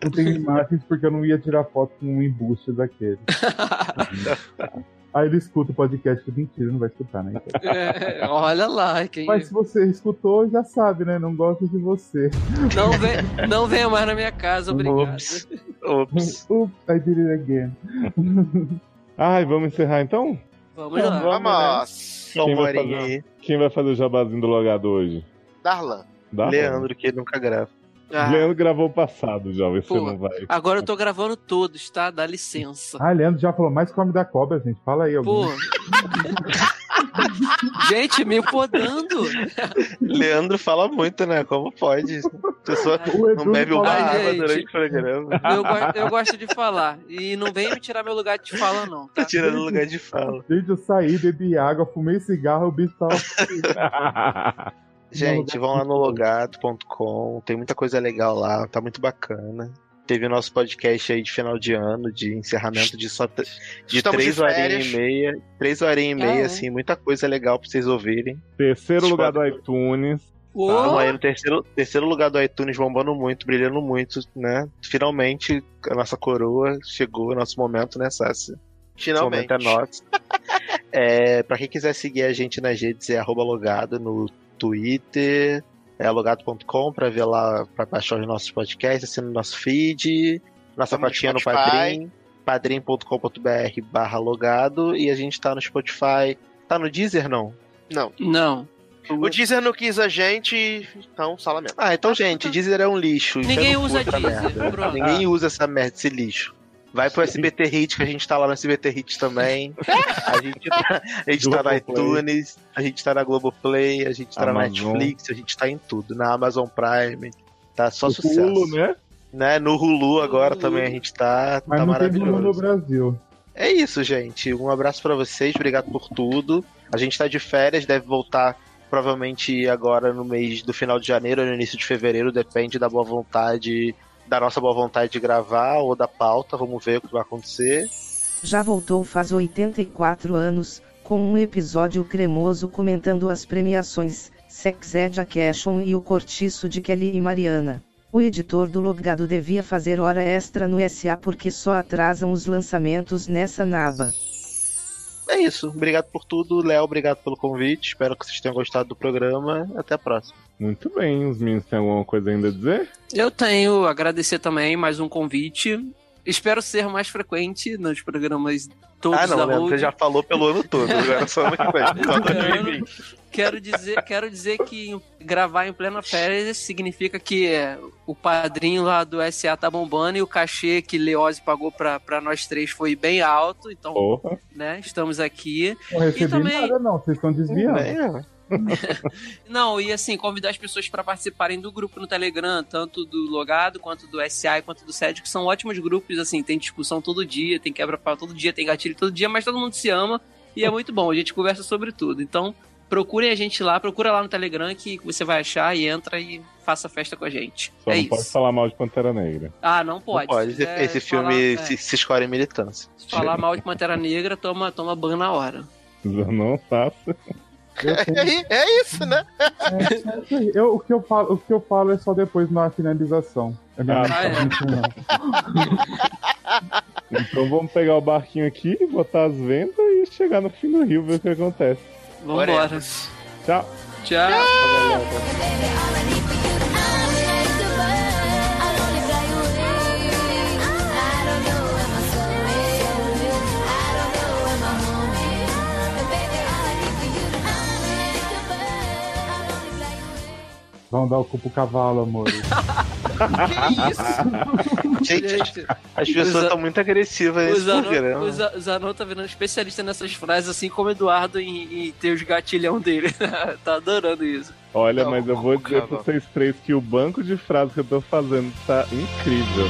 Eu tenho imagens porque eu não ia tirar foto com um embuste daquele. (laughs) Aí ele escuta o podcast, mentira, não vai escutar, né? Então. É, olha lá, quem... Mas se você escutou, já sabe, né? Não gosta de você. não, vem, não venha mais na minha casa, obrigado. Ops. Ops. Oops, I did it again. Ai, vamos encerrar então? Vamos lá. Vamos, né? Vamos. Quem vai horinha fazer? aí. Quem vai fazer o jabazinho do logado hoje? Darlan. Dá? Leandro, que ele nunca grava. Ah, Leandro gravou o passado, jovem. Você Pô, não vai. agora eu tô gravando todos, tá? Dá licença. Ah, Leandro já falou mais come da cobra, gente. Fala aí, alguém. Pô. (laughs) Gente, me podando. Leandro fala muito, né? Como pode? A pessoa O não bebe uma água gente. durante o programa. Eu, go- eu gosto de falar. E não venha me tirar meu lugar de fala, não. Tá Tá? tirando o lugar de fala. Gente, eu saí, bebi água, fumei cigarro, o bicho tava. (laughs) Gente, vão lá no logado.com, tem muita coisa legal lá, tá muito bacana. Teve o nosso podcast aí de final de ano, de encerramento de só de Estamos três horinhas e meia. Três horinhas e meia, é. assim, muita coisa legal pra vocês ouvirem. Terceiro Vocês lugar do iTunes. Ô, Tamo aí no terceiro, terceiro lugar do iTunes, bombando muito, brilhando muito, né? Finalmente a nossa coroa chegou, nosso momento, né, Sassi? Esse momento Finalmente. é nosso. (laughs) é, pra quem quiser seguir a gente nas redes, é arroba logado no Twitter, é logado.com pra ver lá, pra baixar os nossos podcasts, assinar o nosso feed, nossa patinha no. Padrim, padrim.com.br barra logado, e a gente tá no Spotify. Tá no Deezer, não? Não. Não. O Deezer não quis a gente, então salamento. Ah, então, gente, Deezer é um lixo. Ninguém cu usa Deezer. Ninguém usa essa merda, esse lixo. Vai pro SBT Hits, que a gente tá lá no SBT Hits também. A gente tá, a gente tá na Globoplay. iTunes, a gente tá na Globoplay, a gente tá na Amazon. Netflix, a gente tá em tudo. Na Amazon Prime. Tá só O sucesso. Hulu, né? né? No Hulu agora Hulu. também a gente tá, Mas tá não tem Hulu no maravilhoso. Brasil. É isso, gente. Um abraço pra vocês, obrigado por tudo. A gente tá de férias, deve voltar provavelmente agora no mês do final de janeiro ou no início de fevereiro, depende da boa vontade, da nossa boa vontade de gravar ou da pauta. Vamos ver o que vai acontecer. Já voltou faz 84 anos, com um episódio cremoso comentando as premiações, Sex Education e o cortiço de Kelly e Mariana. O editor do Logado devia fazer hora extra no SA porque só atrasam os lançamentos nessa naba. É isso. Obrigado por tudo, Léo. Obrigado pelo convite. Espero que vocês tenham gostado do programa. Até a próxima. Muito bem, os meninos têm alguma coisa ainda a dizer? Eu tenho agradecer também mais um convite. Espero ser mais frequente nos programas todos ah, não, da Léo, Road. você já falou pelo ano todo. Agora só ano (laughs) que vem. Só 2020. Quero dizer, quero dizer que gravar em plena férias significa que é, o padrinho lá do SA tá bombando e o cachê que Leose pagou pra, pra nós três foi bem alto. Então, Porra. né, estamos aqui. Não recebi também- nada, não. Vocês estão desviando. É, (laughs) Não, e assim, convidar as pessoas para participarem do grupo no Telegram, tanto do Logado, quanto do SA, quanto do SED, que são ótimos grupos, assim, tem discussão todo dia, tem quebra-pau todo dia, tem gatilho todo dia, mas todo mundo se ama e é muito bom, a gente conversa sobre tudo. Então, procurem a gente lá, procura lá no Telegram que você vai achar e entra e faça festa com a gente. Só é não isso. pode falar mal de Pantera Negra. Ah, não pode. Não pode. Se Esse, esse falar- filme é, se, se escolhe em militância. se falar mal de Pantera Negra, toma, toma ban na hora. (laughs) Não faça. (laughs) É, é isso, né? é isso aí. Eu- o, que eu falo, o que eu falo é só depois na finalização. Não Ah, (laughs) é. Então vamos pegar o barquinho aqui, botar as ventas e chegar no fim do rio, ver o que acontece. Vambora. Oremos. Tchau. Tchau. Vamos dar o cu pro cavalo, amor. (laughs) Que isso? Gente, Gente, as pessoas estão muito agressivas nesse Zanon, programa. o Za- Zanon tá virando especialista nessas frases, assim como o Eduardo em, em ter os gatilhão dele. (laughs) tá adorando isso. Olha, Não, mas eu vou dizer pra vocês três que o banco de frases que eu tô fazendo tá incrível.